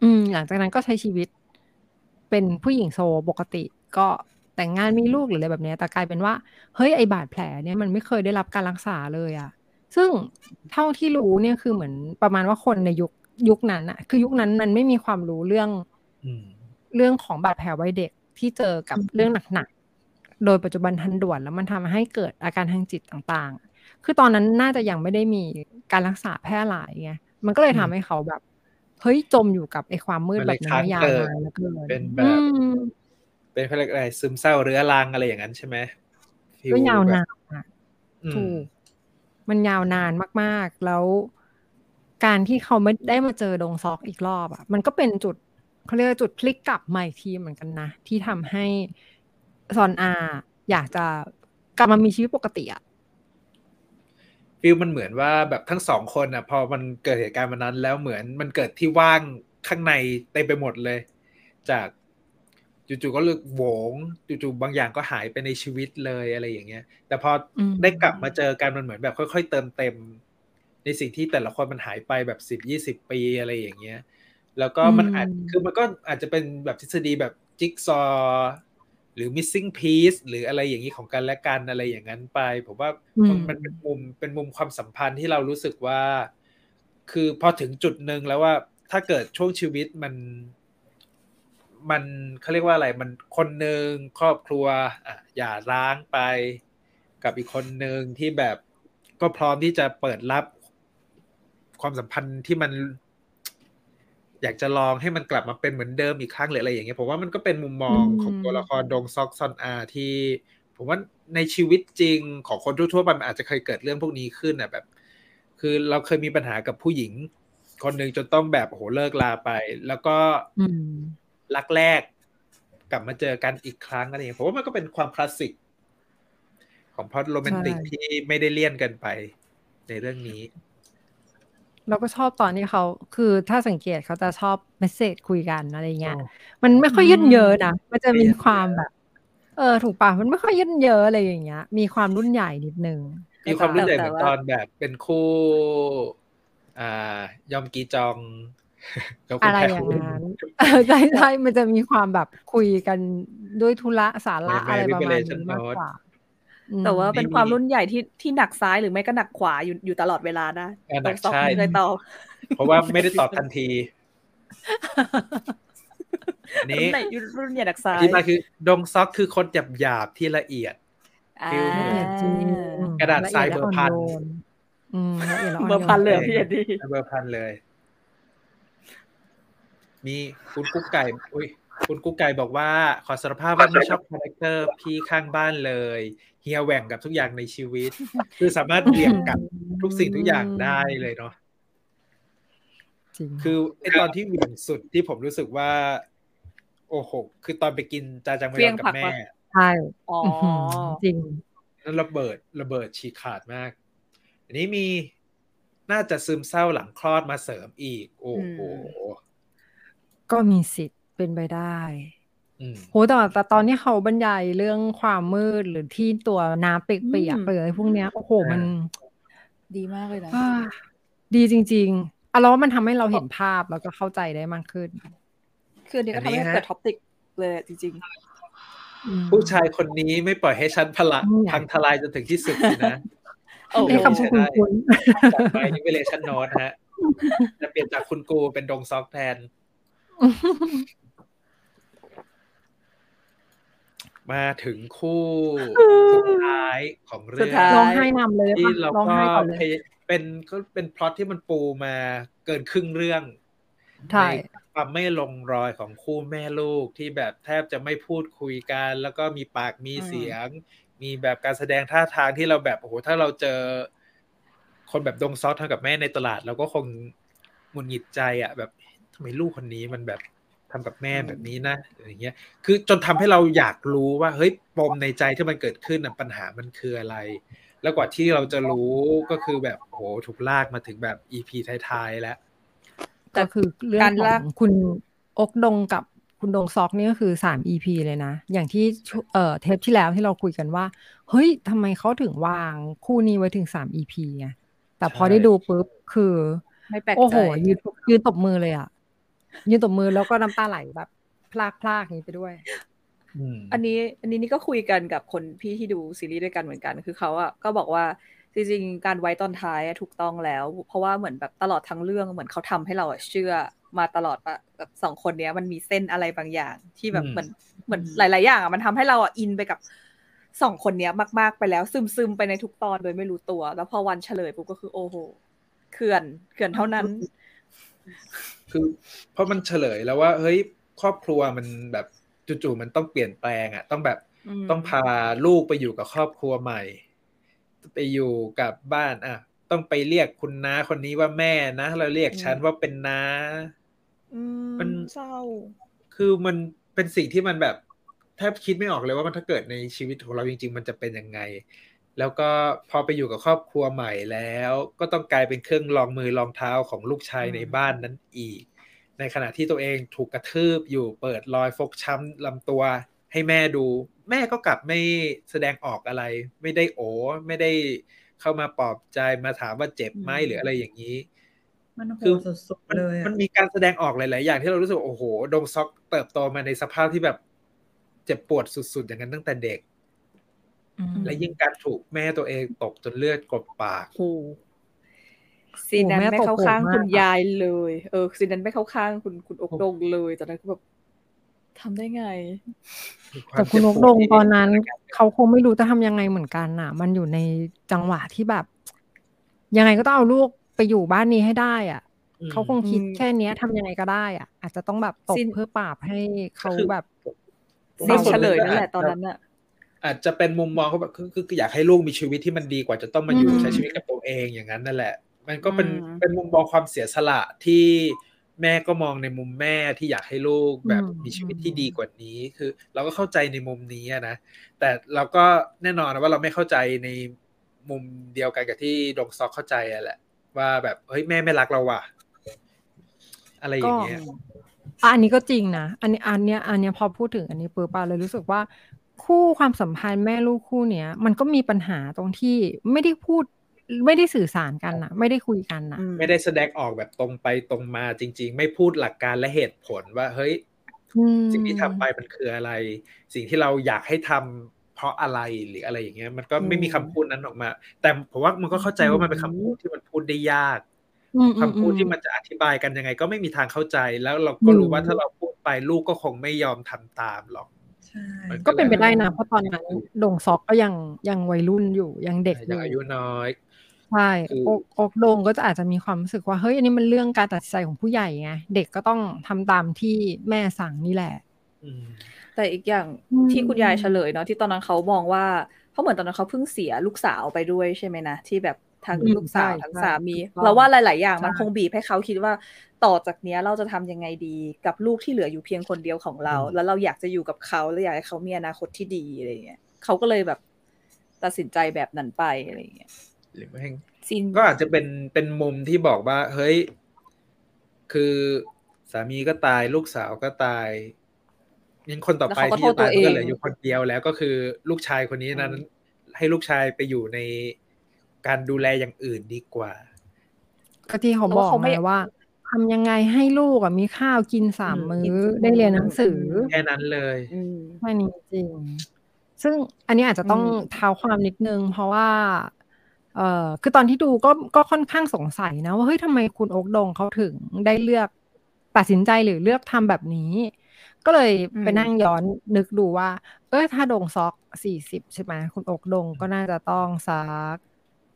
อืม หลังจากนั้นก็ใช้ชีวิต เป็นผู้หญิงโซลปกติก็แต่งงานมีลูกหรืออะไรแบบเนี้ยแต่กลายเป็นว่า เฮ้ยไอบาดแผลเนี่ยมันไม่เคยได้รับการรักษาเลยอะซึ่งเท่าที่รู้เนี่ยคือเหมือนประมาณว่าคนในยุค ยุคนั้นอะคือยุคนั้นมันไม่มีความรู้เรื่อง
อืม
เรื่องของบาดแผลวัยเด็กที่เจอกับเรื่องหนักๆโดยปัจจุบันทันด่วนแล้วมันทำให้เกิดอาการทางจิตต่างๆ คือตอนนั้นน่าจะยังไม่ได้มีการรักษาแพร่หลายไงมันก็เลยทำให้เขาแบบเฮ้ยจมอยู่กับไอ้ความมืด
มัน
แบ
เลย
บนั้นยา
ค้าง
ว
เกิด
นานแล้วเกิน
เป็นแบบ
อืม
เป็นเขาเรียกอะไรซึมเศร้าเรื้อรังอะไรอย่างนั้นใช่ไหมฟีล
ก็ยาว
แบบ
นานอะ
อืม
ถูกมันยาวนานมากๆ แล้ว การที่เขาไม่ได้มาเจอดงซอกอีกรอบอะ มันก็เป็นจุดเขาเรียกว่าจุดพลิกกลับใหม่ทีเหมือนกันนะ ที่ทำให้ซอนอา อยากจะกลับมามีชีวิตปกติอะ
ฟีลมันเหมือนว่าแบบทั้งสองคนอะ พอมันเกิดเหตุการณ์วันนั้น แล้วเหมือนมันเกิดที่ว่างข้างในเต็มไปหมดเลย จากจู่ๆก็เลือกโหวงจู่ๆบางอย่างก็หายไปในชีวิตเลยอะไรอย่างเงี้ย แต่พออ
ม
ได้กลับมาเจอกันมันเหมือนแบบค่อย ๆ เติมเต็ม ในสิ่งที่แต่ละคนมันหายไปแบบสิบยี่สิบปีอะไรอย่างเงี้ย แล้วก็มันอาจ
อืม
คือมันก็อาจจะเป็นแบบทฤษฎีแบบจิ๊กซอว์หรือ missing piece หรืออะไรอย่างนี้ของกันและกันอะไรอย่างนั้นไป ผมว่า
อืม
มันเป็นมุมเป็นมุมความสัมพันธ์ที่เรารู้สึกว่า คือพอถึงจุดหนึ่งแล้วว่าถ้าเกิดช่วงชีวิตมัน มันเขาเรียกว่าอะไรมันคนหนึ่งครอบครัวอะอย่าร้างไป กับอีกคนหนึ่งที่แบบก็พร้อมที่จะเปิดรับ ความสัมพันธ์ที่มัน อยากจะลองให้มันกลับมาเป็นเหมือนเดิมอีกครั้งหรืออะไรอย่างเงี้ยผมว่ามันก็เป็นมุมมองของตัวละครดงซอกซอนอาที่ ผมว่าในชีวิตจริงของคนทั่วๆไปมันอาจจะเคยเกิดเรื่องพวกนี้ขึ้นอะแบบ คือเราเคยมีปัญหากับผู้หญิง คนหนึ่งจนต้องแบบโหเลิกลาไป แล้วก็
อืม
รักแรก กลับมาเจอกันอีกครั้งอะไรอย่างเงี้ยผมว่ามันก็เป็นความคลาสสิกของพล็อตโรแมนติก
ใช่
ที่ไม่ได้เลี่ยนเกันไปในเรื่องนี้
เราก็ชอบตอนที่เขาคือถ้าสังเกตเขาจะชอบเมสเซจคุยกันอะไรเงี้ย
อ๋อ
มันไม่ค่อยยืดเยอะนะมันจะมี
ไม่ยืดเยอะ
ความแบบ เออถูกป่ะมันไม่ค่อยยืดเยอะอะไรอย่างเงี้ย มีความรุ่นใหญ่นิดนึง
มีความรู้ใหญ่
แต่
เหมือน
ว่า
ตอนแบบเป็นคู่อ่ายอมกีจองกับคุณ
อะไร
แพร
อย่าง
ว
นั้นเออใช่ใช่มันจะมีความแบบคุยกันด้วยธุระสาระ
ไม่ไม่
อะไรประมาณ
revelation
นี้มากกว่าอืม
แต่ว่าเป็น
นี่
ความ
มี
รุ่นใหญ่ที่ที่หนักซ้ายหรือไม่ก็หนักขวาอยู่อยู่ตลอดเวลานะ
อ่าหนัก
ตรง
ใช่
ไม่เคยตอบ
เพราะว่าไม่ได้ตอบทันทีอันนี้
รุ่นไหนรุ่นใหญ่หนักซ้า
อยธิบายคือ ดงซอกคือคนหยาบหยาบๆที่ละเอียด feel เหมือน
ละเอียดจริง
กระดาษทรายเบอร์พัน
ละเอียดและอ่อนโยนอืมละเอียดและอ่อน
เบอร์พันเลยเหรอพี่เอ็ดดี้
เบอร์พันเลย มีคุณกุ๊กไก่ อุ้ย คุณกุ๊กไก่บอกว่า ขอสารภาพว่าไม่ชอบ character พี่ข้างบ้านเลย เฮียเหวี่ยงกับทุกอย่างในชีวิต คือสามารถเรียงกับทุกสิ่งทุกอย่างได้เลยเนาะ
จริง
คือไอตอนที่เหวี่ยงสุดที่ผมรู้สึกว่า โอ้โห คือตอนไปกินจาจังม
เฟี้
ย
ย
องงกับ
ผัก
แม่
วะ
ใช่
อ๋อ
อื้อหือจริง
นั่นระเบิดระเบิดฉีกขาดมาก อันนี้มีน่าจะซึมเศร้าหลังคลอดมาเสริมอีก โอ้โห
ก็มีสิทธิ์ เป็นไปได้
อืม
โหแต่แต่ตอนที่เขาบรรยายเรื่องความมืดหรือที่ตัวน้ำเปียกๆ
อืม
ไปอะไรพวกเนี้ยโอ้โหมัน
ดีมากเลยนะ
อ่าดีจริง ๆอะแล้วว่ามันทำให้เราเห็นภาพแล้วก็เข้าใจได้มากขึ้น
คืออันนี้ก็
อันนี้
ทำให้
ฮะ
เกิด topic เลยอะจริง
อืม
ผู้ชายคนนี้ไม่ปล่อยให้ฉันพละ
เนี่ย
พังทลายจนถึงที่สุดสินะ
โอ้โห
ไอ้คำพูดคุณกู
จาก My Liberation Notes ฮะจะเปลี่ยนจากคุณกูเป็นดงซอกแทน มาถึงคู่สุดท้ายของเรื่
สุ
อ
ด
ง
ท้าย
ร้องไห้นำเลย
ที่
ปะ
เรา
ร้อง
ก็
ไห้ก่อนเลย
พยเป็นก็เป็นพล็อตที่มันปูมาเกินครึ่งเรื่อง
ใช่
ความไม่ลงรอยของคู่แม่ลูกที่แบบแทบจะไม่พูดคุยกัน แล้วก็มีปากมีเสียง มีแบบการแสดงท่าทางที่เราแบบโอ้โหถ้าเราเจอ คนแบบดงซอสทำกับแม่ในตลาดเราก็คงหงุดหงิดใจอะ แบบทำไมลูกคนนี้มันแบบ ทำกับแม่แบบนี้นะอย่างเงี้ยคือจนทำให้เราอยากรู้ว่าเฮ้ยปมในใจที่มันเกิดขึ้นน่ะปัญหามันคืออะไร แล้วกว่าที่เราจะรู้ก็คือแบบโหถูกลากมาถึงแบบอีพีท้ายๆแล้ว
แต่
ก็คือเรื่อง
การ
ขอ
ลาก
งคุณอกดงกับคุณดงซอกนี่ก็คือสาม EP เลยนะ อย่างที่ชุเอ่อเทปที่แล้วที่เราคุยกันว่า เฮ้ยทำไมเขาถึงวางคู่นี้ไว้ถึงสาม EP ไงแต่พอ
ใช่
ได้ดูปุ๊บคือ
ไม่แปลก
โอ้โห
ใจ
ยืนยืนตบมือเลยอะ ยืนตบมือแล้วก็น้ำตาไหลแบบ พลากพลากนี้ไปด้วย
อืม
อันนี้ อันนี้นี่ก็คุยกันกับคนพี่ที่ดูซีรีส์ด้วยกันเหมือนกัน คือเขาอะก็บอกว่าจริงๆการไว้ตอนท้ายอะถูกต้องแล้ว เพราะว่าเหมือนแบบตลอดทั้งเรื่องเหมือนเขาทำให้เราอะเชื่อมาตลอดว่าแบบสองคนเนี้ย มันมีเส้นอะไรบางอย่าง ที่แบบ
อืม
เหมือนเหมือนหลาย ๆ อย่างอะมันทำให้เราอะอินไปกับสองคนเนี้ยมาก ๆ ไปแล้วซึมซึมๆไปในทุกตอนโดยไม่รู้ตัว แล้วพอวันเฉลยปุ๊บก็คือโอ้โหเขื่อนเขื่อนเท่านั้น
คือเพราะมันเฉลยแล้วว่า เฮ้ยครอบครัวมันแบบจู่ๆมันต้องเปลี่ยนแปลงอะ ต้องแบบ
อืม
ต้องพาลูกไปอยู่กับครอบครัวใหม่ ไปอยู่กับบ้านอะ ต้องไปเรียกคุณน้าคนนี้ว่าแม่นะ เราเรียกฉันว่าเป็นน้า
อื
มัน
เศร้า
คือมันเป็นสิ่งที่มันแบบแทบคิดไม่ออกเลยว่ามันถ้าเกิดในชีวิตของเราจริง ๆ มันจะเป็นยังไง แล้วก็พอไปอยู่กับครอบครัวใหม่แล้ว ก็ต้องกลายเป็นเครื่องรองมือรองเท้าของลูกชาย
อืม
ในบ้านนั้นอีก ในขณะที่ตัวเองถูกกระทืบอยู่เปิดรอยฟกช้ำลำตัว ให้แม่ดู แม่ก็กลับไม่แสดงออกอะไร ไม่ได้โอไม่ได้เข้ามาปลอบใจมาถามว่าเจ็บไหมหรืออะไรอย่างนี้
มันโห
คือ
ดสุด
มัน
ๆเลยอะ
มันมีการแสดงออกหลาย ๆ อย่างที่เรารู้สึกว่าโอ้โหดงซอกเติบโตมาในสภาพที่แบบเจ็บปวดสุด ๆ อย่างนั้นตั้งแต่เด็ก
อืม
และยิ่งการถูกแม่ตัวเองตกจนเลือดกลบปาก
โหซีนนั้น
โอ้แม่
ไม่เข้าข้าง
ตบโหดมาก
คุณยายเลย เออซีนนั้นไม่เข้าข้างคุณคุณอกดงเลยตอนนั้นก็แบบทำได้ไง
แต่คุณนกดงตอนนั้น เขาคงไม่รู้จะทำยังไงเหมือนกันน่ะ มันอยู่ในจังหวะที่แบบ ยังไงก็ต้องเอาลูกไปอยู่บ้านนี้ให้ได้ อะ
อืม
เขาคงคิดแค่เนี้ยทำยังไงก็ได้ อะ อาจจะต้องแบบตบ
สิ้น
เพื่อปราบให้เขา
คือ
แบบ
ซีน
บางคน
เฉลย
ก็
นั่นแหละ
อาจจะ
ตอนนั้นอะ
อาจจะเป็นมุมมองเขาแบบคือคือคืออยากให้ลูกมีชีวิตที่มันดีกว่าจะต้องมาอยู่
อืม
ใช้ชีวิตกับตัวเองอย่างนั้นนั่นแหละ มันก็เป็น
อืม
เป็นมุมมองความเสียสละที่แม่ก็มองในมุมแม่ที่อยากให้ลูกแบบมีชีวิตที่ดีกว่านี้ คือ เราก็เข้าใจในมุมนี้อะนะแต่เราก็แน่นอนนะว่าเราไม่เข้าใจในมุมเดียวกันกับที่ดงซอกเข้าใจอะแหละ ว่าแบบเฮ้ยแม่ไม่รักเราว่ะ อะไรอย่างเงี้ย
อะอันนี้ก็จริงนะอันนี้อันเนี้ยอันเนี้ยพอพูดถึงอันนี้ปุ๊บอะเลยรู้สึกว่า คู่ความสัมพันธ์แม่ลูกคู่เนี้ยมันก็มีปัญหาตรงที่ไม่ได้พูดไม่ได้สื่อสารกันนะไม่ได้คุยกันนะ
อืม
ไม่ได้แสดงออกแบบตรงไปตรงมาจริง ๆ ไม่พูดหลักการและเหตุผลว่าเฮ้ย
อืม
สิ่งที่ทำไปมันคืออะไร สิ่งที่เราอยากให้ทำเพราะอะไรหรืออะไรอย่างเงี้ย มันก็ไม่มีคำพูดนั้นออกมา แต่ผมว่ามันก็เข้าใจว่ามันเป็นคำพูดที่มันพูดได้ยาก
อืม
คำพูดที่มันจะอธิบายกันยังไง ก็ไม่มีทางเข้าใจแล้วเราก็รู้ว่าถ้าเราพูดไปลูกก็คงไม่ยอมทำตามหรอก
ใช่
มัน
ก็เป็นไปได้นะเพราะตอนนั้นดงซอกก็ยังยังวัยรุ่นอยู่ยังเด็กอ
ยัง
ยู่
อายุน้อย
ใช่
คือ
อกอกโดงก็จะอาจจะมีความรู้สึกว่าเฮ้ยอันนี้มันเรื่องการตัดสินใจของผู้ใหญ่ไงเด็กก็ต้องทำตามที่แม่สั่งนี่แหละ
อืม
แต่อีกอย่าง
อืม
ที่คุณยายเฉลยเนาะที่ตอนนั้นเขามองว่าเพราะเหมือนตอนนั้นเขาเพิ่งเสียลูกสาวไปด้วยใช่ไหมนะที่แบบ ทั้ง
อืม
ลูกสาว
ใช่
ทั้ง
ใช่
สามี
ถูกต้อง
เราว่าหลาย ๆ อย่างมัน
ใช่
คงบีบให้เขาคิดว่าต่อจากเนี้ยเราจะทำยังไงดีกับลูกที่เหลืออยู่เพียงคนเดียวของเรา
อืม
แล้วเราอยากจะอยู่กับเขาแล้วอยากให้เขามีอนาคตที่ดีอะไรเงี้ยเขาก็เลยแบบตัดสินใจแบบนั้นไปอะไรเงี้ย
หรือไม่
ซิน
ก็อาจจะเป็นเป็นมุมที่บอกว่า เฮ้ย คือสามีก็ตายลูกสาวก็ตายยังคนต่อไปที่จะตายมันก็เหลืออยู่คนเดียวแล้วก็คือลูกชายคนนี้นั้น ให้ลูกชายไปอยู่ใน การดูแลอย่างอื่นดีกว่า
ก็ที่เขาบอกไงว่าทำยังไงให้ลูกอะมีข้าวกินสาม
อืม
มื้อได้เรียนหนังสือ
แค่นั้นเลย
อืม
แค่นี้จริง ซึ่งอันนี้อาจจะต้อง
อืม
เท้าความนิดนึง เพราะว่า เอ่อคือตอนที่ดูก็ก็ค่อนข้างสงสัยนะว่าเฮ้ยทำไมคุณโอ๊กดงเขาถึงได้เลือกตัดสินใจหรือเลือกทำแบบนี้ ก็เลยไปนั่งย้อนนึกดูว่า เอ้ยถ้าดงซอกสี่สิบใช่ไหมคุณโอ๊กดงก็น่าจะต้องสัก
เอ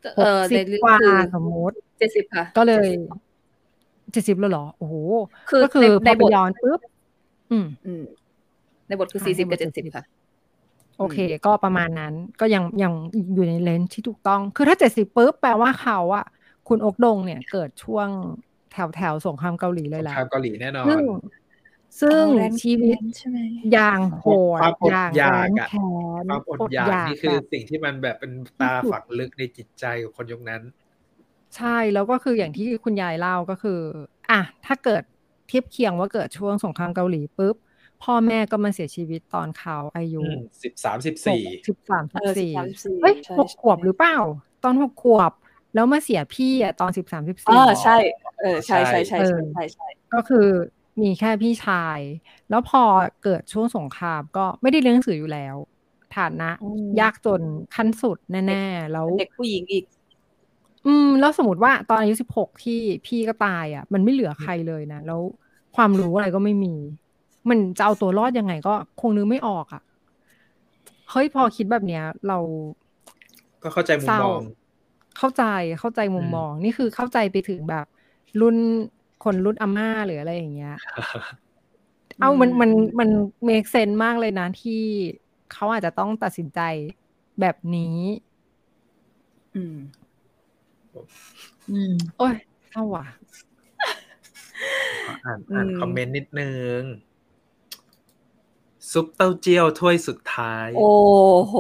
หก
อ
สิ
ใน
บ
เรื่อง
กว่า
คือ
สมมติ
เจ็ดสิบค่ะ
ก็เลย
70
เจ็ดสิบแล้วเหรอ โอ้โห
คือ
ก็คือ
ใน
พอ
ใน
ไป
บท
ย้อนปุ๊บอืม
อืมในบทคือ
ค่ะ
สี่สิบ
ในบท
กับเจ็ดสิบ
40
ค่ะ
โอเค ก็ประมาณนั้น ก็ยังยังอยู่ในเลนส์ที่ถูกต้อง คือถ้าเจ็ดสิบปุ๊บแปลว่าเขาอะคุณอกดงเนี่ยเกิดช่วงแถวแถวสงครามเกาหลีเลยแหละ
ชาวเกาหลีแน่นอน
ซึ่งซึ่ง
อ๋อแรง
ชีวิต
ใช่ไหม
อย่างโหด
ความอด
อย่าง
อยาก
แร้น
อะ
แค้น
ความอดอยากนี่คือ
แบบ
สิ่งที่มันแบบเป็นตาฝังลึกในจิตใจของคนยุคนั้น
ใช่แล้วก็คืออย่างที่คุณยายเล่าก็คือ อะถ้าเกิดเทียบเคียงว่าเกิดช่วงสงครามเกาหลีปุ๊บพ่อแม่ก็มาเสียชีวิตตอนเขาอายุ
สิบสามสิบสี่
สิบสามสิ
เอบอ
สี่
13 14
เฮ้ย
ใช่
หก
ใช่
ขวบหรือเปล่า ตอนหกขวบ แล้วมาเสียพี่อะตอนสิบสามสิบ
เอ
สี่
อใช่เออใช่ใช่ใช่
เอ
ใช่
อ
ใช่ใช่
ก็คือ มีแค่พี่ชาย แล้วพอเกิดช่วงสงครามก็ไม่ได้เรียนหนังสืออยู่แล้ว ฐานะ
อืม
ยากจนขั้นสุดแน่ๆแล้ว
เด็กผู้หญิงอีก
อืม แล้วสมมติว่าตอนอายุสิบหกที่พี่ก็ตายอะ มันไม่เหลือใครเลยนะ แล้วความรู้อะไรก็ไม่มี มันจะเอาตัวรอดยังไงก็คงนึกไม่ออกอะเฮ้ยพอคิดแบบเนี้ย เรา
ก็เข้าใจมุ
เศ
ม
ร้าม
อง
เข้าใจเข้าใจมุม
อืม
มอง นี่คือเข้าใจไปถึงแบบ รุ่น คนรุ่นอาม่าหรืออะไรอย่างเงี้ย เอามันมันมันเมคเซนมากเลยนะที่เขาอาจจะต้องตัดสินใจแบบนี้
อืม
อืม
โอ้ยเศร้าว่ะ
อ่านอ่าน
อืม
คอมเมนต์นิดนึง ซุปเต้าเจี้ยวถ้วยสุดท้าย
โอ้โห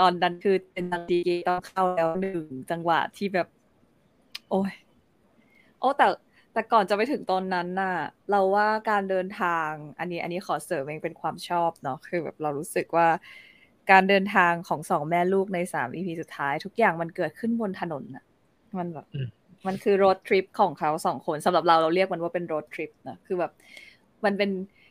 ตอนนั้นคือเป็นนังดีเกต้องเข้าแล้วหนึ่งจังหวะที่แบบ โอ้ย โอ้แต่แต่ก่อนจะไปถึงตอนนั้นน่ะ เราว่าการเดินทาง อันนี้อันนี้ขอเสริมเองเป็นความชอบเนาะคือแบบเรารู้สึกว่า การเดินทางของสองแม่ลูกในสามอีพีสุดท้าย ทุกอย่างมันเกิดขึ้นบนถนนน่ะ มันแบบ
อืม
มันคือรถทริปของเขาสองคนสำหรับเราเราเรียกมันว่าเป็นรถทริปนะคือแบบ มันเป็น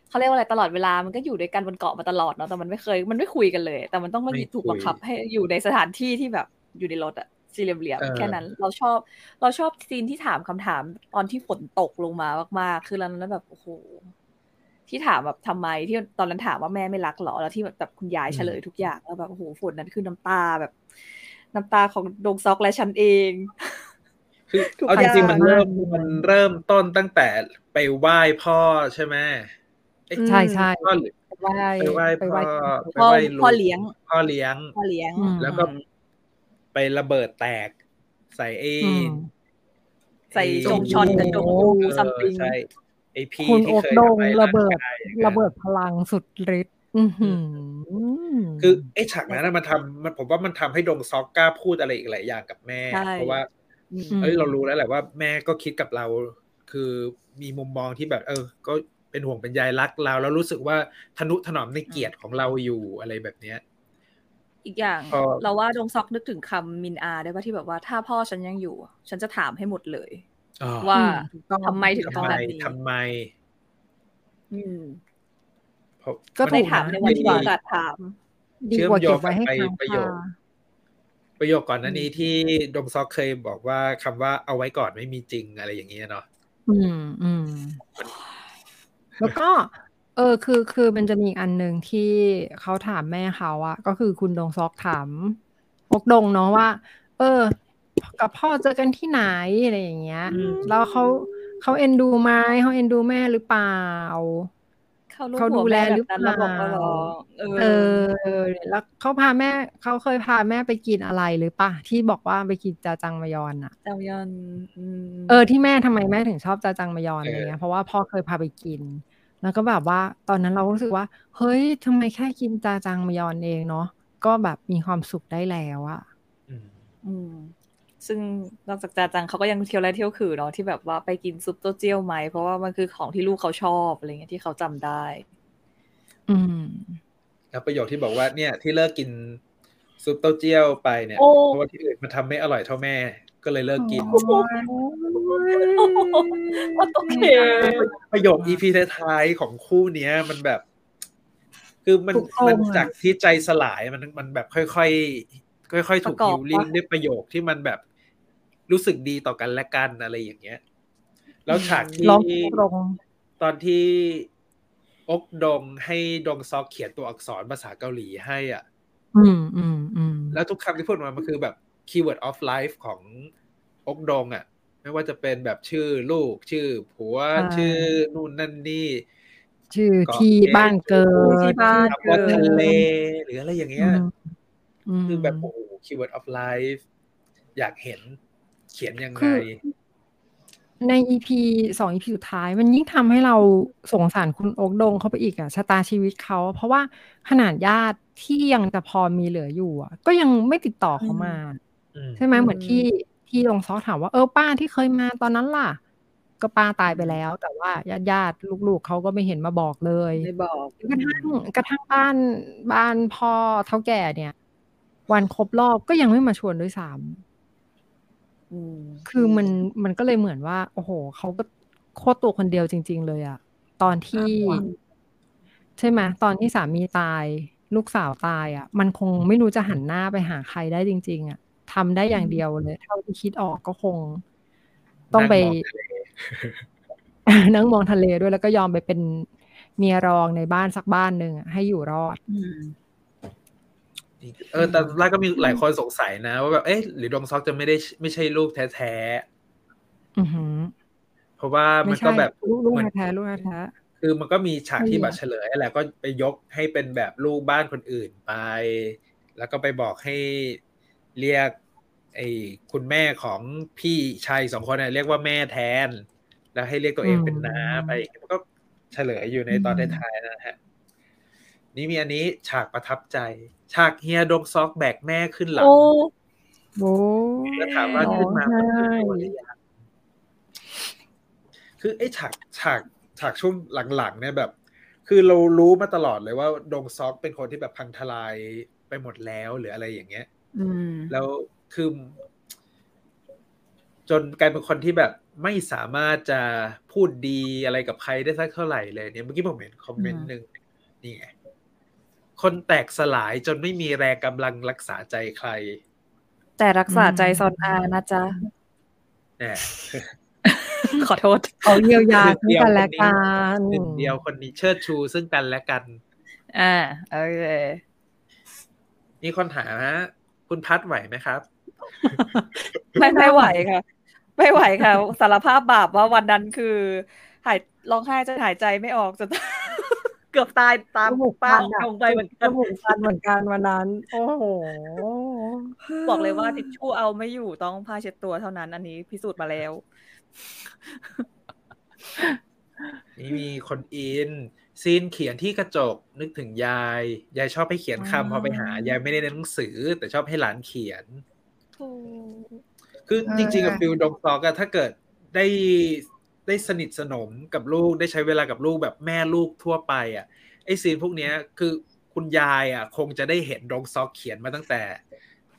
เขาเรียกว่าอะไรตลอดเวลามันก็อยู่ด้วยกันบนเกาะมาตลอดเนาะแต่มันไม่เคย มันไม่คุยกันเลย แต่มันต้องมา
ไม่
ถูก
คุย
บังคับให้อยู่ในสถานที่ที่แบบอยู่ในรถอะ สี่เหลี่ยม
เออ
ๆแค่นั้น เราชอบ เราชอบซีนที่ถามคำถามตอนที่ฝนตกลงมามากๆ คือแล้วนั้นแบบโอ้โหที่ถามแบบทำไมที่ตอนนั้นถามว่าแม่ไม่รักเหรอแล้วที่แบบแบบคุณยายเฉลยทุกอย่างแล้วแบบโอ้โหฝนนั้นคือน้ำตาแบบ น้ำตาของดงซอกและฉันเอง
คือ
ทุก
เอา
อ
จ
ย่าง
ริงๆมันเริ่มมันเริ่มต้นตั้งแต่ไปไหว้พ่อใช่ไหมเอ๊ะ
ใช่ใช่
พ่อหรือ
ไปไหว้
ไปไหว้
ไป
พ่
ไหว้
อไป
พ่อ
ไหว้ลุง
พ่อเลี้ยง
พ่อเลี้ยง
พ่อเลี้ยง
อืม
แล้วก็ไประเบิดแตก ใส่ไอ้
อืม
ใส่
ไอ้
จงชอนกับจงอู
เออ
ซัมติง
ใช่ไอพี่
คุณ
ที่
อก
เคย
ดง
ทำให้
ระเบิดา
งกายอย่างเงี้ย
ระเบิดพลังสุดฤทธิ์อื้อหือ
คือไอ้ฉากนั้นนะมันทำมันผมว่ามันทำให้ดงซอกกล้าพูดอะไรอีกหลายอย่างกับแม่
ใช่
เพราะว่า
อืม
เอ้ยเรารู้แล้วแหละว่าแม่ก็คิดกับเรา คือมีมุมมองที่แบบ เออ ก็เป็นห่วงเป็นใยรักเราแล้วรู้สึกว่าทนุถนอมในเกียรติของเราอยู่อะไรแบบเนี้ย
อีกอย่าง
พอ
เราว่าดงซอกนึกถึงคำมินอาได้ป่ะที่แบบว่าถ้าพ่อฉันยังอยู่ ฉันจะถามให้หมดเลย
อ๋อ
ว่า
ถูกต้อง
ทำไมถึง
ทำ
ทำ
ไม
แบบนี้
ทำไม
อืม
เพราะ
ก็
มัน
ได้ถามในวันที่มี
ดี
โอกาสถาม
ดีกว่าเก็บไว้ให้
เชื่อมโยง
ค้าง
ไปประโย
คา
คประโยคก่อนหนั้นนี้ที่ดงซอกเคยบอกว่าคำว่าเอาไว้ก่อนไม่มีจริงอะไรอย่างเงี้ยเนาะ
อืมอืมแล้วก็ เออคือคือมันจะมีอีกอันหนึ่งที่เขาถามแม่เขาอะก็คือคุณดงซอกถามพกดงเนาะว่า เออ กับพ่อเจอกันที่ไหนอะไรอย่างเงี้ย
อืม
แล้วเขาเขาเอ็นดูไหมเขาเอ็นดูแม่หรือเปล่า
เขารู้
เขาดู
หัว
แล
แม่
หรื
แบ
อบ
นั้นแล้วบอก
เป
ว่า
ล่า
หรอเอ
เอ
อ
อแล้วเขาพาแม่เขาเคยพาแม่ไปกินอะไรหรือปะที่บอกว่าไปกินจาจังมายอนอะ
เจ้ายอนอืม
เออที่แม่ทำไมแม่ถึงชอบจาจังมายอน
เอออ
อะไรเงี้ยเพราะว่าพ่อเคยพาไปกิน แล้วก็แบบว่าตอนนั้นเราก็รู้สึกว่า เฮ้ยทำไมแค่กินจาจังมายอนเองเนาะก็แบบมีความสุขได้แล้วอะ
อืม
อืมซึ่งนอกจากจาจังเขาก็ยังเที่ยวและเที่ยวคือเนาะที่แบบว่าไปกินซุปโตเจียวไหม เพราะว่ามันคือของที่ลูกเขาชอบอะไรเงี้ยที่เขาจำได้
อืม
แล้วประโยคที่บอกว่าเนี่ยที่เลิกกินซุปเต้าเจี้ยวไปเนี่ย
โอ้
เพราะว่าที่อื่นมันทำไม่อร่อยเท่าแม่ ก็เลยเลิกกิน
โอเค
ประโยค EP ท้ายๆของคู่เนี้ย มันแบบ คือมัน
ถูกต้อง
มัน
อะ
จากที่ใจสลายมันมันแบบค่อยๆค่อยๆถูก
ประกอบ
ฮิวลิ่ง
ปะ
ด้วยประโยคที่มันแบบรู้สึกดีต่อกันและกันอะไรอย่างเงี้ย แล้วฉากที่
ร้องตรง
ตอนที่อกดงให้ดงซอกเขียนตัวอักษรภาษาเกาหลีให้อะ
อืมอืมอืม
แล้วทุกคำที่พูดมามันคือแบบ keyword of life ของอกดงอะ ไม่ว่าจะเป็นแบบชื่อลูก ชื่อผัวชื่อนู่นนั่นนี่
ชื่อ
เกาะ
ที่
เกต
บ้านเกิด
ที่บ้าน
ขับรถทะเลหรืออะไรอย่างเงี้ย
ม
คือแบบโอ้โห keyword of life อยากเห็นเขียนยัง
คื
ไง
อในอีพีสองอีพีสุดท้าย มันยิ่งทำให้เราสงสารคุณโอ๊กดงเข้าไปอีกอะชะตาชีวิตเขา เพราะว่าขนาดญาติที่ยังจะพอมีเหลืออยู่อะก็ยังไม่ติดต่อเขามา
อืม
ใช่ไหม
อืม
เหมือนที่ ที่ลงซอถามว่าเออป้าที่เคยมาตอนนั้นล่ะ ก็ป้าตายไปแล้ว แต่ว่าญาติญาติๆลูกๆเขาก็ไม่เห็นมาบอกเลย
ไม่บอก
กระทั่งกระทั่งบ้านบ้านพ่อเท่าแก่เนี่ย วันครบรอบก็ยังไม่มาชวนด้วยซ้ำ
อืม
คือมันมันก็เลยเหมือนว่า โอ้โหเขาก็โคตรตัวคนเดียวจริง ๆ เลยอะตอนที่ ใช่ไหมตอนที่สามีตาย ลูกสาวตายอะมันคงไม่รู้จะหันหน้าไปหาใครได้จริง ๆอะ ทำได้อย่างเดียวเลย เท่าที่คิดออกก็คง ต้องไป
นั่งมองทะเล
นั่งมองทะเลด้วยแล้วก็ยอมไปเป็นเมียรองในบ้านสักบ้านหนึ่งอะให้อยู่รอด
อืม
เออแต่แรกก็มีหลายคนสงสัยนะ ว่าแบบเอ๊ะหรือดงซอกจะไม่ได้ไม่ใช่ลูกแท้
อือหือ
ๆเพราะว่า
ไม่
มัน
ใช่
ก็แบบ
ลูกลูก
เหมือน
แท้ๆลูกแท้
คือมันก็มีฉากที่
ไม่
แบ
อะ
บเฉลยแหละก็ไปยกให้เป็นแบบลูกบ้านคนอื่นไป แล้วก็ไปบอกให้ เรียก ไอ้คุณแม่ของพี่ชายสองคนน่ะเรียกว่าแม่แทน แล้วให้เรียกตัวเองเป็นน้าไปมันก็เฉลยอยู่ในตอนท้ายๆนะฮะนี่มีอันนี้ฉากประทับใจ ฉากเฮียดงซอกแบกแม่ขึ้นหลัง
โอ้
ๆโอ้
แล้วถามว่าขึ้นมา
ร้อง
มัน
ไห้
คือตัวหรือยังคือไอ้ฉากฉากฉากช่วงหลังๆเนี่ยแบบ คือเรารู้มาตลอดเลยว่าดงซอกเป็นคนที่แบบพังทลายไปหมดแล้วหรืออะไรอย่างเงี้ย
อืม
แล้วคือ จนกลายเป็นคนที่แบบไม่สามารถจะพูดดีอะไรกับใครได้สักเท่าไหร่เลยเนี่ยเมื่อกี้ผมเห็นคอมเมนต์หนึ่งนี่ไงคนแตกสลายจนไม่มีแรงกำลังรักษาใจใคร
แต่รักษาใจซอนอานะจ๊ะ
เนี่ย
ขอโทษ
เขาเยียวยา
หนึ่ง
ซึ่ง
เดียว
กันและ
คนนี้
กัน
หนึ่งเดียวคนนี้เชิดชูซึ่งกันและกัน
อ่าโอเค
มีคนถามฮะ คุณพัดไหวไหมครับ
ไม่ไม่ไหวค่ะ ไม่ไหวค่ะ สารภาพบาปว่าวันนั้นคือ หายร้องไห้จะหายใจไม่ออกจะเกือบตายตาม
จมูก
ป้า
พันอะ
ลงไปเหมือน
จ
กัน
มูกฟันเหมือนกันวันนั้น โอ้โห
บอกเลยว่าทิชชู่เอาไม่อยู่ต้องผ้าเช็ดตัวเท่านั้น อันนี้พิสูจน์มาแล้ว
นี่มีคนอิน scene เขียนที่กระจกนึกถึงยาย ยายชอบให้เขียนคำพอไปหายายไม่ได้ในหนังสือ แต่ชอบให้หลานเขียน คือจริงๆกับ feel ดงซอกอะถ้าเกิดได้ได้สนิทสนมกับลูกได้ใช้เวลากับลูกแบบแม่ลูกทั่วไปอะไอ scene พวกเนี้ยคือคุณยายอะคงจะได้เห็นดงซอกเขียนมาตั้งแต่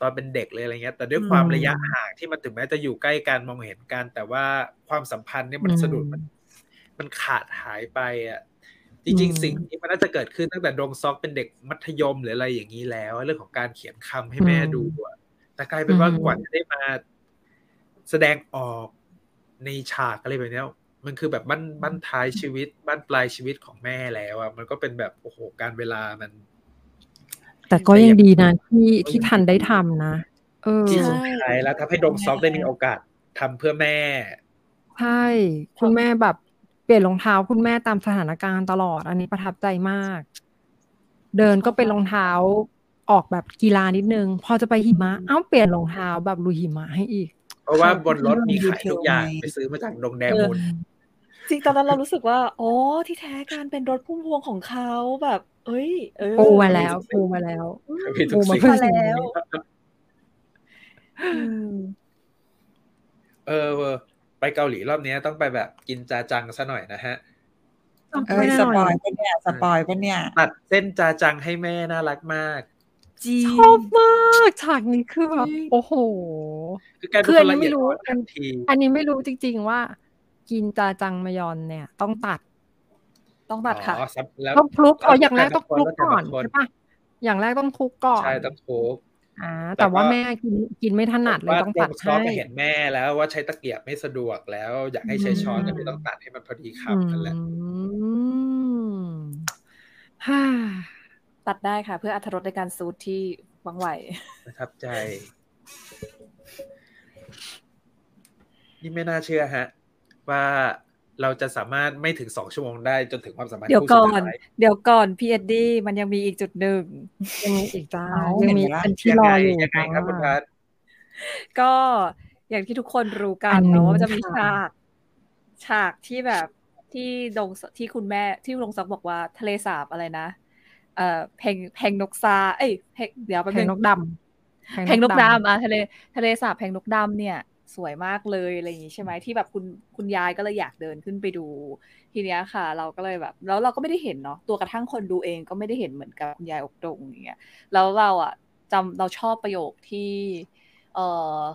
ตอนเป็นเด็กเลยอะไรเงี้ย แต่ด้วยความ
อืม
ระยะห่างที่มันถึงแม้จะอยู่ใกล้กันมองเห็นกัน แต่ว่าความสัมพันธ์เนี่ยมัน
อืม
สะดุดมัน มันขาดหายไปอะ จ
อื
ริง
ม
ๆสิ่งนี้มันน่าจะเกิดขึ้นตั้งแต่ดงซอกเป็นเด็กมัธยมหรืออะไรอย่างนี้แล้ว เรื่องของการเขียนคำให้แม่ดูอะแต่กลายเป็นว่า
อืม
กว่าจะได้มาแสดงออกในฉากอะไรแบบเนี้ยมันคือแบบบั้นบั้นท้ายชีวิตบั้นปลายชีวิตของแม่แล้วอะมันก็เป็นแบบโอ้โหการเวลามัน
แต่ก็ยังดีนะที่ที่ทันได้ทำนะเออ
ที่สุดท้ายแล้วทำให้ดงซอกได้มีโอกาสทำเพื่อแม่
ใช่คุณแม่แบบเปลี่ยนรองเท้าคุณแม่ตามสถานการณ์ตลอด อันนี้ประทับใจมาก เดินก็เป็นรองเท้าออกแบบกีฬานิดนึง พอจะไปหิมะเอ้าเปลี่ยนรองเท้าแบบลุยหิมะให้อีก
เพราะว่า
ครับ
บนรถมีขายทุกอย่าง
detailไง
ไปซื้อมาจากดงแดมุน
จริงตอนนั้นเรารู้สึกว่าอ๋อที่แท้การเป็นรถพุ่มพวงของเขาแบบ เอ้ย เออ
ปูมาแล้วปูมาแล้ว
มีทุก
โอ้มา
สิ่ง
เพื่อ
มาแล้วอืม
เออเออ ไปเกาหลีรอบเนี้ยต้องไปแบบกินจาจังซะหน่อยนะฮะ
เอ้ย spoil ปะเนี่ย spoil ปะเนี่ย
ตัดเส้นจาจังให้แม่น่ารักมาก
จริ
ช
ง
อบมากฉากนี้คือแบบโอ้โห
คือกลายเป็น
คือ
ค
อัน
น
นี้
ละเอียด
ไม่รู้
อ่อนทันที
อันนี้ไม่รู้จริง ๆ ว่า กินจาจังมยอนเนี่ย ต้องตัด
ต้องตัดค่ะ
อ๋อซับแล้ว
ต้องคลุกอ๋ออย่างแรก
แล้วแต่
ต้องคลุก
แล้วแต่
ก่อน
บางคน
ใช่ปะอย่างแรกต้องคลุกก่อน
ใช่ต้องโคก
อ่า
แต่
แต่ว่า
ก็
แม่กินกินไม่ถนัดเลย
ว่า
ต้อง
ด
ตัด
งซอ
ให้
สไปเห็นแม่แล้วว่าใช้ตะเกียบไม่สะดวกแล้ว อยากให้ใช้ช้อนก็เลยต้องตัดให้มันพอดีคำนั่นแหละ
อืมฮ่า
ตัดได้ค่ะ เพื่ออรรถรสในการซูทที่วังไหว
ประทับใจ นี่ไม่น่าเชื่อฮะ ว่า เราจะสามารถไม่ถึงสองชั่วโมงได้จนถึงความสัมพันธ์
เดี๋ยว
คู่สุ
ก่
ด
อน
ท้าย
เดี๋ยวก่อนพี่เอ็ดดี้มันยังมีอีกจุดหนึ่ง
ยังมีอีกจ้า
เอา
ยังมี
เห็นไหมล่ะ
อันที่
ยัง
ร
ไง
ออยู่
ยังไงครับคุณ
จ้า
พัท
ก็อย่างที่ทุกคนรู้กั
อั
น
นหนึ่ง
เนาะว่ามันจะมี
ค่ะ
ฉากฉากที่แบบที่ดงที่คุณแม่ที่ลงซักบอกว่าทะเลสาบอะไรนะ เอ่อเพลงเพลงนกซาเอ้ยเพลงเดี๋ยวแป๊บ
แพ
นึ
ง
ง
นกดำ
เพลงนกดำอะทะเลทะเลสาบเพลงนกดำเนี่ย สวยมากเลยอะไรอย่างงี้ใช่ไหมที่แบบคุณคุณยายก็เลยอยากเดินขึ้นไปดู ทีเนี้ยค่ะ เราก็เลยแบบ แล้วเราก็ไม่ได้เห็นเนาะตัวกระทั่งคนดูเองก็ไม่ได้เห็นเหมือนกับคุณยายอกดงอย่างเงี้ยแล้วเราอะจำเราชอบประโยคที่ เออ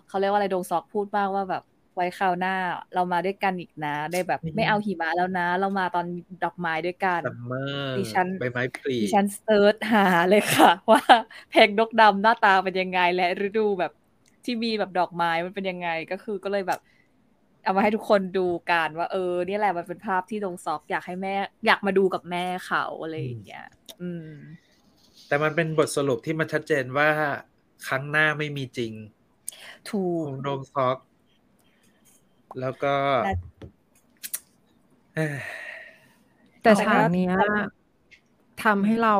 เขาเรียกว่าอะไรดงซอกพูดมากว่าแบบไว้คราวหน้า เรามาด้วยกันอีกนะ ได้แบบ
อืม
ไม่เอาหิมะแล้วนะ เรามาตอนดอกไม้ด้วยกัน
sum mer
ดิฉัน
ใบไม้ผลิ
ดิฉัน search หาเลยค่ะ ว่าแพงนกดัมหน้าตาเป็นยังไงและฤดูแบบ ที่มีแบบดอกไม้มันเป็นยังไงก็คือก็เลยแบบ เอามาให้ทุกคนดูกันว่า เออเนี่ยแหละมันเป็นภาพที่ดงซอกอยากให้แม่ อยากมาดูกับแม่เขาอะไรอย่างเงี้ยอืม
แต่มันเป็นบทสรุปที่มันชัดเจนว่าครั้งหน้าไม่มีจริง
ถู
ข
ก
องโดงซอก แล้วก็
และ
เอ้ย
แต่
แต่
ฉาก
ก็
เนี้ยทำให้เรา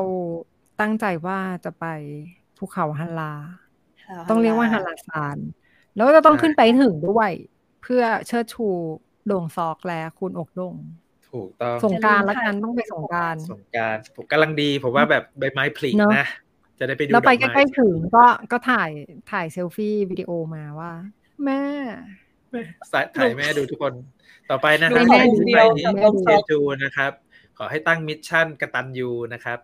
ตั้งใจว่าจะไปภูเขาฮันลา ต้องเรียกว่าฮันลาซาน แล้วก็จะต้องขึ้นไปถึงด้วย เพื่อเชิดชูโด่งซอกและคุณอกดง
ถูกต้อง
สงกราร
อย่าลืม
ละกัน
ถ่าย
ต้องไปสงกราร
สงกรารผมกำลังดีผมว่าแบบใบไม้ผลิ
เนอะ
นะจะได้ไปดู
แล้วไป
ดอก
ใก
ม้
ล้ๆถึงก็ก็ถ่ายถ่ายเซลฟี่วิดีโอมาว่า แม่
สายถ่ายแม่ดูทุกคนต่อไปนะ
ดู
ฮะ
แม่
คนเดียว
ที่
กับ
ไป
ดง
เช
ซอก
จูนะครับ ขอให้ตั้งมิชชั่นกตันยูนะครับ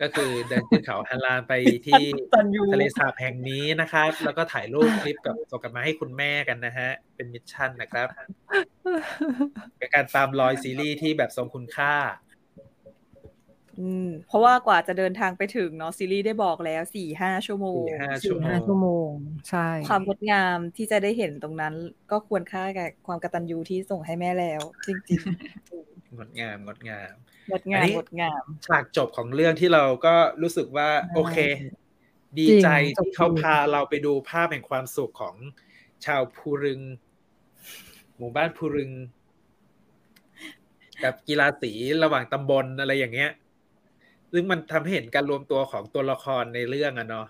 ก็คือเดินขึ้นเขาฮันลานไปที่
ตันยู
ทะเลสาบแห่งนี้นะครับ แล้วก็ถ่ายรูปคลิปกับส่งกันมาให้คุณแม่กันนะฮะ เป็นมิชชั่นนะครับเป็นการตามรอยซีรีส์ที่แบบทรงคุณค่า
อืม เพราะว่ากว่าจะเดินทางไปถึงเนาะซีรีส์ได้บอกแล้วสี่ห้าชั่วโมง
สี่ห้าชั่
สี่
วโมง
ห้าชั่วโมง ใช่
ความงดงามที่จะได้เห็นตรงนั้น ก็ควรค่าแก่ความกตัญญูที่ส่งให้แม่แล้ว จริง
งดงามงดงาม
ๆงด
อั
งานม
นี้
งดงาม
ฉากจบของเรื่องที่เราก็รู้สึกว่า โอเค ดีใจ
จริงจบ
ที่เขา
ดี
พาเราไปดูภาพแห่งความสุขของชาวพูรึง หมู่บ้านพูรึงกับกีฬาสีระหว่างตำบลอะไรอย่างเงี้ย ซึ่งมันทำให้เห็นการรวมตัวของตัวละครในเรื่องอะเนาะ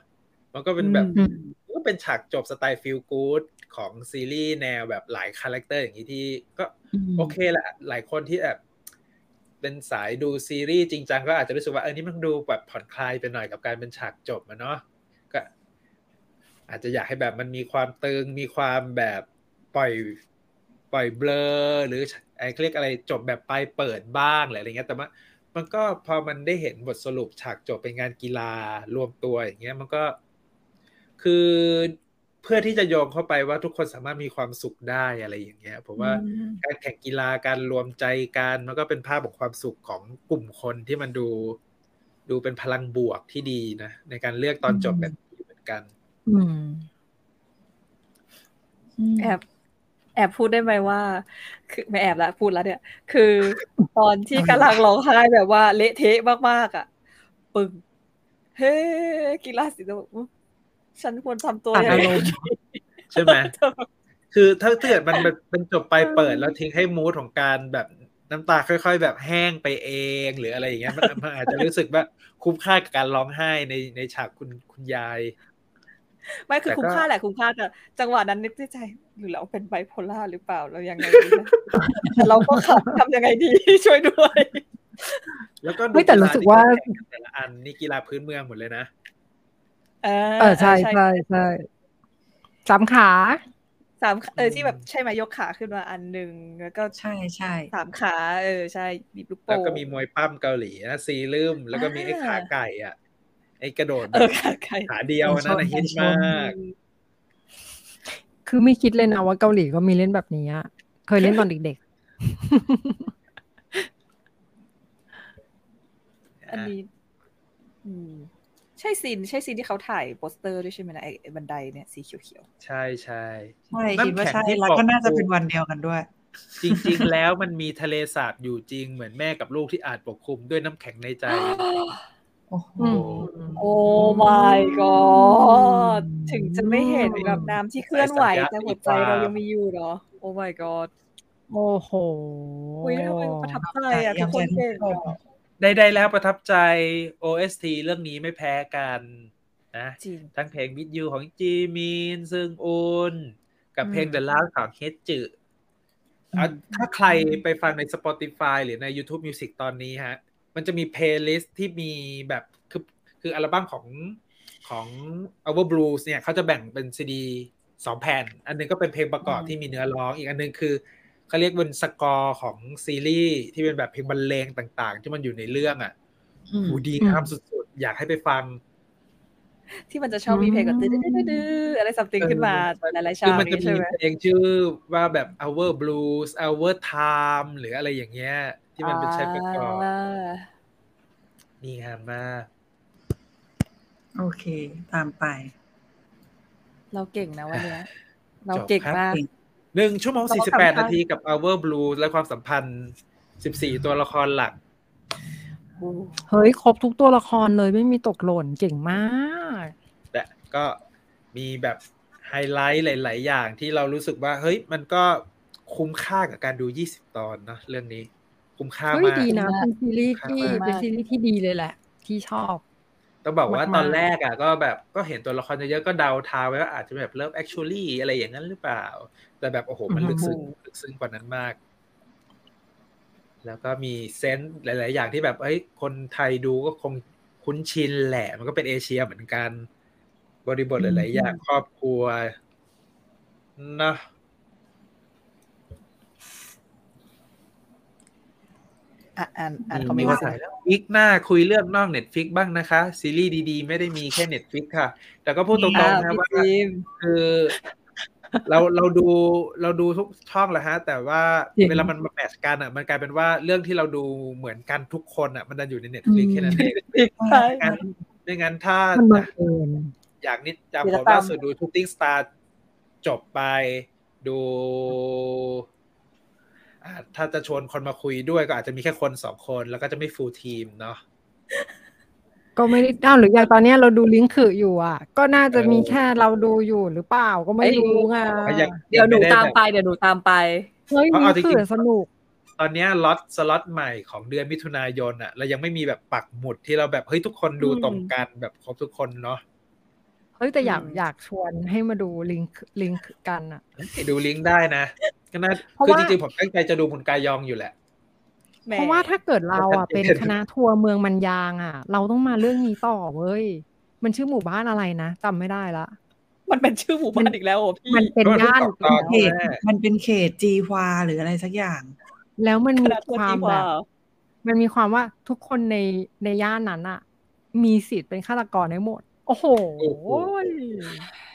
มันก็เป็นแบบ
อืม
ก็เป็นฉากจบสไตล์ feel good ของซีรีส์แนวแบบหลาย character อย่างนี้ที่ก็โอเคแหละหลายคนที่แบบ เป็นสายดูซีรีส์จริงจังก็อาจจะรู้สึกว่าเออนี่มันดูแบบผ่อนคลายไปหน่อยกับการเป็นฉากจบอะเนาะก็ อาจจะอยากให้แบบมันมีความตึงมีความแบบปล่อยปล่อยเบลอหรือไอ้เรียกอะไรจบแบบปลายเปิดบ้างหรืออะไรเงี้ยแต่ว่ามันก็พอมันได้เห็นบทสรุปฉากจบเป็นงานกีฬารวมตัวอย่างเงี้ยมันก็คือ เพื่อที่จะโยงเข้าไปว่าทุกคนสามารถมีความสุขได้อะไรอย่างเงี้ยผมว่า
อืม
การแข่งกีฬาการรวมใจกันมันก็เป็นภาพของความสุขของกลุ่มคนที่มันดู ดูเป็นพลังบวกที่ดีนะ ในการเลือกตอนจบแบบนี้เหมือนกัน
อืม
แอบแอบพูดได้ไหมว่า คือไม่แอบละพูดแล้วเนี่ย คือตอนที่กำลังร้องไห้แบบว่าเละเทะมากๆอะ ปึ้งเฮ้กีฬาสีแบบอุ๊ย ฉันควรทำตัว
ตัด
ยัง
อา
ไง
รมณ์
ใช่ไหมคือถ้าถ้าเกิดมันเป็นเป็นจบไปเปิดแล้วทิ้งให้มูดของการแบบน้ำตาค่อย ๆ แบบแห้งไปเองหรืออะไรอย่างเงี้ยมันมันอาจจะรู้สึกว่าคุ้มค่ากับการร้องไห้ในในฉากคุณคุณยาย
ไม่คือ
แต่ก็
คุ้มค่าแหละคุ้มค่าแต่จังหวะนั้นนึกในใจหรือเราเป็นไบโพล่าหรือเปล่าเรายังไงดีนะแต่เราก็ขับทำยังไงดีช่วยด้วย
แล้วก็ดู
เฮ้ยแต่รู้สึกว่า
ฬที่แข่งแต่ละอันนี่กีฬาพื้นเมืองหมดเลยนะ
เออ
เออใช่ใช่ใช่สามขา
สามเออที่แบบใช่ไหมยกขาขึ้นมาอันหนึ่งแล้วก็
ใช่ใช่
สามขาเออใช่บีบลูก
แล้ว
โป่ง
ก็มีมวยปั้มเกาหลีนะซีลืมแล้วก็มีไอ้
อ่า
ขาไก่อะไอ้กระโดดแบ
เอบอขาไก่
ขาเดียวนั่นนะฮิตมาก
คือไม่คิดเลยนะว่าเกาหลีก็มีเล่นแบบนี้อะเคยเล่นตอนเด็ก
อันนี้ อืมใช่ซีนใช่ซีนที่เขาถ่ายโปสเตอร์ด้วยใช่ไหมนะไอ้ไอ้บันไดเนี่ยสีเขียว
ใช่ใช่
ใช่คิดว่าใช่
น้ำแข็งที่
แล้วก็น่าจะ
ปกคลุม
เป็นวันเดียวกันด้วย
จริง ๆ แล้วมันมีทะเลสาบอยู่จริงเหมือนแม่กับลูกที่อาจปกคลุมด้วยน้ำแข็งในใจ
โอ้โห
ๆอืม
ๆโอ้ my god ถึงจะไม่เห็นแบบน้ำที่เคลื่อนไหว แต่หัวใจเรายังมีอยู่เหรอโอ้ my god
โอ้โห
อุ้ยทำไมประทับใจอะทุกคนเก่ง อะ
ได้ๆแล้วประทับใจ OST เรื่องนี้ไม่แพ้กันนะ
จริง
ทั้งเพลง With You ของจีมินฮาซองอุนกับเพลง
อืม
The Last ของเฮจือะถ้าใครไปฟังใน Spotify หรือใน YouTube Music ตอนนี้ฮะ มันจะมี playlist ที่มีแบบ คือคืออัลบั้มของของ Our Blues เนี่ยเขาจะแบ่งเป็นซีดีสองแผ่น อันหนึงก็เป็นเพลงประกอบ
อืม
ที่มีเนื้อร้อง อีกอันหนึงคือ เขาเรียกเป็นสกอร์ของซีรีส์ที่เป็นแบบเพลงบรรเลงต่าง ๆ ที่มันอยู่ในเรื่องอะ
อืม
โหดีงามสุดๆ อยากให้ไปฟัง
ที่มันจะชอบมีเพลงแบบดื้อๆๆอะไรสัมติงขึ้นมาหลายๆ
คื
ชา
อ
ว
มันจะ
นี้
มี
ใช่ไหม
เพลงชื่อว่าแบบ our blues our time หรืออะไรอย่างเงี้ย ที่มันเป็นใช้ประกอบ
อ่า
ดีงามมาก
โอเค ตามไป
เราเก่งนะวันเนี้ยเรา
จบ
เก่ง
ครับ
มาก
หนึ่งชั่วโมง
เรา
สี่
ก็
สิบแปด
ทำได้
นาทีกับ our blues และความสัมพันธ์สิบสี่ตัวละครหลัก
โอ้
เฮ้ย ครบทุกตัวละครเลยไม่มีตกหล่นเก่งมาก
แต่ก็มีแบบไฮไลท์หลาย ๆ อย่างที่เรารู้สึกว่า เฮ้ย มันก็คุ้มค่ากับการดู20ตอนเนอะเรื่องนี้ คุ้มค่า
เฮ้ย
มาก
ดีนะเป็นซีรีส์ที่
มาก
เป็นซีรีส์ที่ดีเลยแหละ ที่ชอบ
ต้องบอกว่ามา
กๆ
ตอนแรกอะก็แบบก็เห็นตัวละครเยอะๆก็เดาทางไว้ว่าอาจจะแบบเริ่ม actually อะไรอย่างนั้นหรือเปล่า แต่แบบโอ้โหมันลึกซึ้งลึกซึ้งกว่านั้นมาก แล้วก็มี sense หลาย ๆ อย่างที่แบบเอ้ยคนไทยดูก็คงคุ้นชินแหละ มันก็เป็นเอเชียเหมือนกัน บริบทหลาย ๆ อย่างครอบครัวเนอะ
อะอ่านอ่าน
มี
คอมเมนต์ มี
คนถ่ายแล้ววีคหน้าคุยเรื่องนอก Netflix บ้างนะคะ ซีรีส์ดีๆ ไม่ได้มีแค่ Netflix ค่ะ แต่ก็พูดตรง
อ่า
ๆนะ
พี่
ว่า
จิม
คือเราเราดูเราดูทุกช่องแหละฮะ แต่ว่า
จริง
เวลามันมาแมทช์กันอะ มันกลายเป็นว่าเรื่องที่เราดูเหมือนกันทุกคนอะ มันจะอยู่ในเน็ตฟลิก
อืม
แค่นั้นเอง
ใช่
งั้นไม่งั้นถ้า
มันบังเอิญ
อย่างนิดจาก
วี
ผ
ร
ม
กรรม
ล่าสุดดูทูติ้งสตาร์จบไปดูอ่า ถ้าจะชวนคนมาคุยด้วยก็อาจจะมีแค่คนสองคนแล้วก็จะไม่ฟูลทีมเนาะ
ก็ไม่ได้อ้าวหรืออย่างตอนเนี้ยเราดูลิงก์คืออยู่อะ ก็น่าจะมี
เออ
แค่เราดูอยู่หรือเปล่าก็ไม่รู้ไง
ยัง
เดี๋ยวหนู
งไม่
ตาม
แบบ
ไปเดี๋ยวหนูตามไป
เฮ้ย
เพราะ
นี่
เอาจริงๆ
คือสนุก
ตอนเนี้ยล็อตสล็อตใหม่ของเดือนมิถุนายนอะเรายังไม่มีแบบปักหมุดที่เราแบบเฮ้ยทุกคนดู
อืม
ตรงกันแบบครบทุกคนเนาะ
เฮ้ยแต่อยาก
อืม
อยากชวนให้มาดูลิงก์ลิงก์กันอะ
ดูลิงก์ได้นะก็น่า
เพราะ
คือ
ว่า
จริงๆผมตั้งใจจะดูคุณกายองอยู่แหละ
แหม
เพราะว่าถ้าเกิดเราอะ
มันจะ
เป็น
เป็น
คณะทัวร์เมืองมันยางอะ เราต้องมาเรื่องนี้ต่อเว้ยมันชื่อหมู่บ้านอะไรนะจำไม่ได้ละ
มันเป็นชื่อหมู่บ้านอีกแล้วเหรอพี่
มันเป็น
เพราะมัน
ย่าน
เพิ่งตอบ
เขต
แม่
มันเป็นเขตจีฮวาหรืออะไรสักอย่าง
แล้วมัน
ค
มี
ณะทัว
ค
ร์
วาม
จี
แบ
วา
บมันมีความว่าทุกคนในในย่านนั้นอะ มีสิทธิ์เป็นฆาตกรได้หมด โอ้โห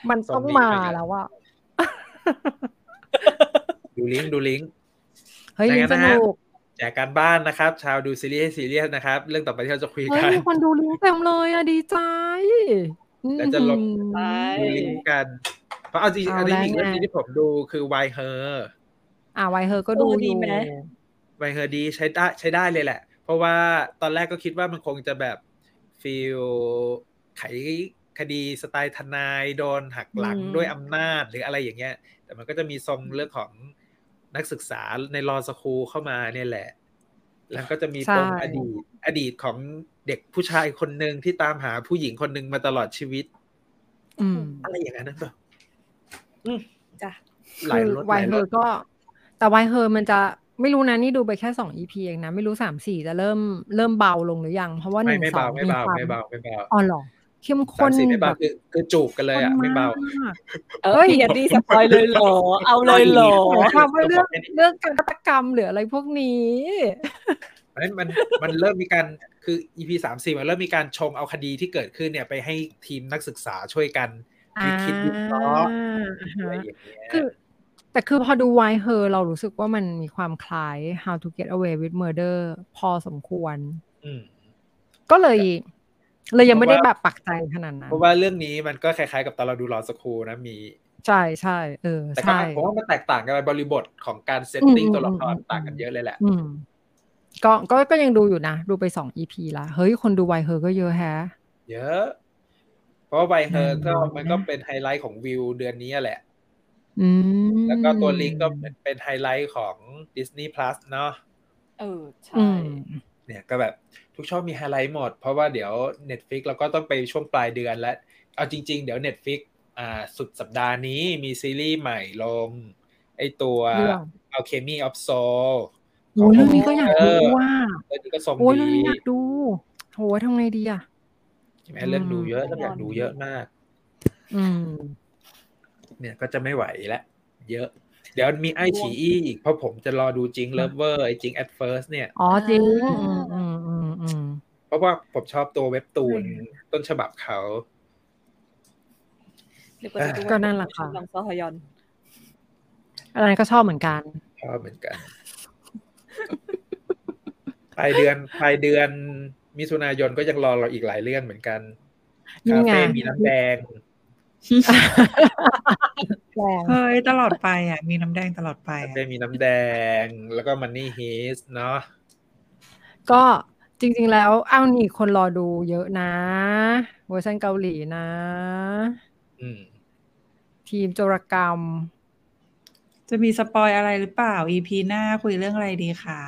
มันต้องมาแล้วอะ
ดูลิงก์ดูลิงก์
เฮ้ย
ดัง
ลิ
นั้
ง
น
ส
นะฮะ
นุก
แจกการบ้านนะครับ ชาวดูซีรีส์ให้ซีเรียสนะครับ เรื่องต่อไปที่เราจะคุย
เฮ้ย
กัน
มีคนดูลิงเต็มเลยอะดีใจ
แล้วจะลง
อืม
ไป
ดูลิงก์กัน เพราะเอาจริงๆ
เอา
อันนี้มี
แล้วไง
เรื่องที่ผมดูคือไวเฮอร์
อ่าไวเฮอร์ก็ดู
เออ
อ
ดี
ยู่
ไหม
ไวเฮอร์ดีใช้ได้ใช้ได้เลยแหละ เพราะว่าตอนแรกก็คิดว่ามันคงจะแบบฟีล ไขคดีสไตล์ทนายโดนหักหลัง
อืม
ด้วยอำนาจหรืออะไรอย่างเงี้ย แต่มันก็จะมีทรงเรื่องของนักศึกษาในรอสคูลเข้ามาเนี่ยแหละ แล้วก็จะมีปม
ใช่
อดีต อดีตของเด็กผู้ชายคนหนึ่งที่ตามหาผู้หญิงคนหนึ่งมาตลอดชีวิต
อืม
อะไรอย่างนั้นนะ
จ้ะ
หลาย
คือ
รส
ไว
หลาย
เฮ
ร
อ
ส
ร์ก็ แต่ไวเฮอร์มันจะไม่รู้นะนี่ดูไปแค่สองอีพีเองนะ ไม่รู้สามสี่จะเริ่มเริ่มเบาลงหรือยัง เพราะว่าห
ไม่
นึ่ง
ไม่
สอ
เบางไม่
มี
เบา
ความ
ไม่เบาไม่เบา
อ๋อเหรอ เข้ม
สา
ข้
ม
น
สี่ไม่
แบ
เบา
บ
คือคือจูบกันเลยอะ
ข้น
ไม่เบา
มาก
เออพี่แอนดี้สปอยเลยเหรอ เอาเลยเหรอ
หมายความว่าเรื่องเรื่องการฆาตกรรมหรืออะไรพวกนี้
เพราะฉะนั้นมันมันเริ่มมีการคือ EP สามสี่มันเริ่มมีการชงเอาคดีที่เกิดขึ้นเนี่ยไปให้ทีมนักศึกษาช่วยกันวิคิดวิเคราะห์อะไรอย่างเงี้ย
คือแต่คือพอดูไวเฮอร์เรารู้สึกว่ามันมีความคล้าย How to Get Away with Murder พอสมควร
อืม
ก็เลย เลยยังไม่ได้
เพราะว่า
แบบปักใจขนาดนั้น
เพราะว่าเรื่องนี้มันก็คล้ายๆกับตอนเราดู Law School นะมี
ใช่ใช่เออ
แต่ก็
ใช่
ผมว่ามันแตกต่างกันไปบริบทของการเซตติ้ง
อืม
ตัวละคร
อืม
ต่างกันเยอะเลยแหละ
อืมก็ก็ก็ยังดูอยู่นะ ดูไปสอง EP ละเฮ้ยคนดู Why Her ก็เยอะแฮะ
เยอะ เพราะว่า Why Her ก็
อืม
มันก็เป็นไฮไลท์ของวิวเดือนนี้แหละ
อืม
แล้วก็ตัวลิงก์ก็เป็นเป็นไฮไลท์ของ Disney Plus เนาะ
เออ
อื
ใช่
ม
เนี่ยก็แบบ ทุกช่องมีไฮไลท์หมด เพราะว่าเดี๋ยว Netflix เราก็ต้องไปช่วงปลายเดือนแล้ว เอาจริง ๆ เดี๋ยว Netflix อ่าสุดสัปดาห์นี้มีซีรีส์ใหม่ลง ไอตัว
เรื่อง
Alchemy of Soul
โอ้ยเรื่องนี้ก็อยากดูว่า
เรื่องนี้ก็ทรง
โอ้ยเรื่อง
ดี
นี้อยากดูโหทำไงดีอะ
ใช่ไหมเรื่องดูเยอะ
อืม
ต้องอยากดูเยอะมาก
อืม
เนี่ยก็จะไม่ไหวแล้วเยอะ เดี๋ยวมีไอฉีอีอีกเพราะผมจะรอดูจริง Lover ไอจริง at first เนี่ย
อ๋อจริง
อ่า
อืมอืมอืมอืม
เพราะว่าผมชอบตัวเว็บตูนต้นฉบับเขา
เรียกว่าจะดู
ก็นั่นแหละค่ะ
ลองซอฮยอน
อันนั้นก็ชอบเหมือนกัน
ชอบเหมือนกันปลายเดือนปลายเดือน มิถุนายนก็ยังรอเราอีกหลายเรื่องเหมือนกัน
นี่
คา
ไง
เฟ่มีน้ำแดง
แรง
เฮ้ยตลอดไปอะ มีน้ำแดงตลอดไป
คา
อะ
เฟ่มีน้ำแดง แล้วก็มันนี่ฮีสเนาะ
ก็ จริง ๆ แล้วอ้าวนี่คนรอดูเยอะนะ เวอร์ชันเกาหลีนะ
อืม
ทีมโจรกรรม
จะมีสปอยอะไรหรือเปล่า EP หน้าคุยเรื่องอะไรดีคะ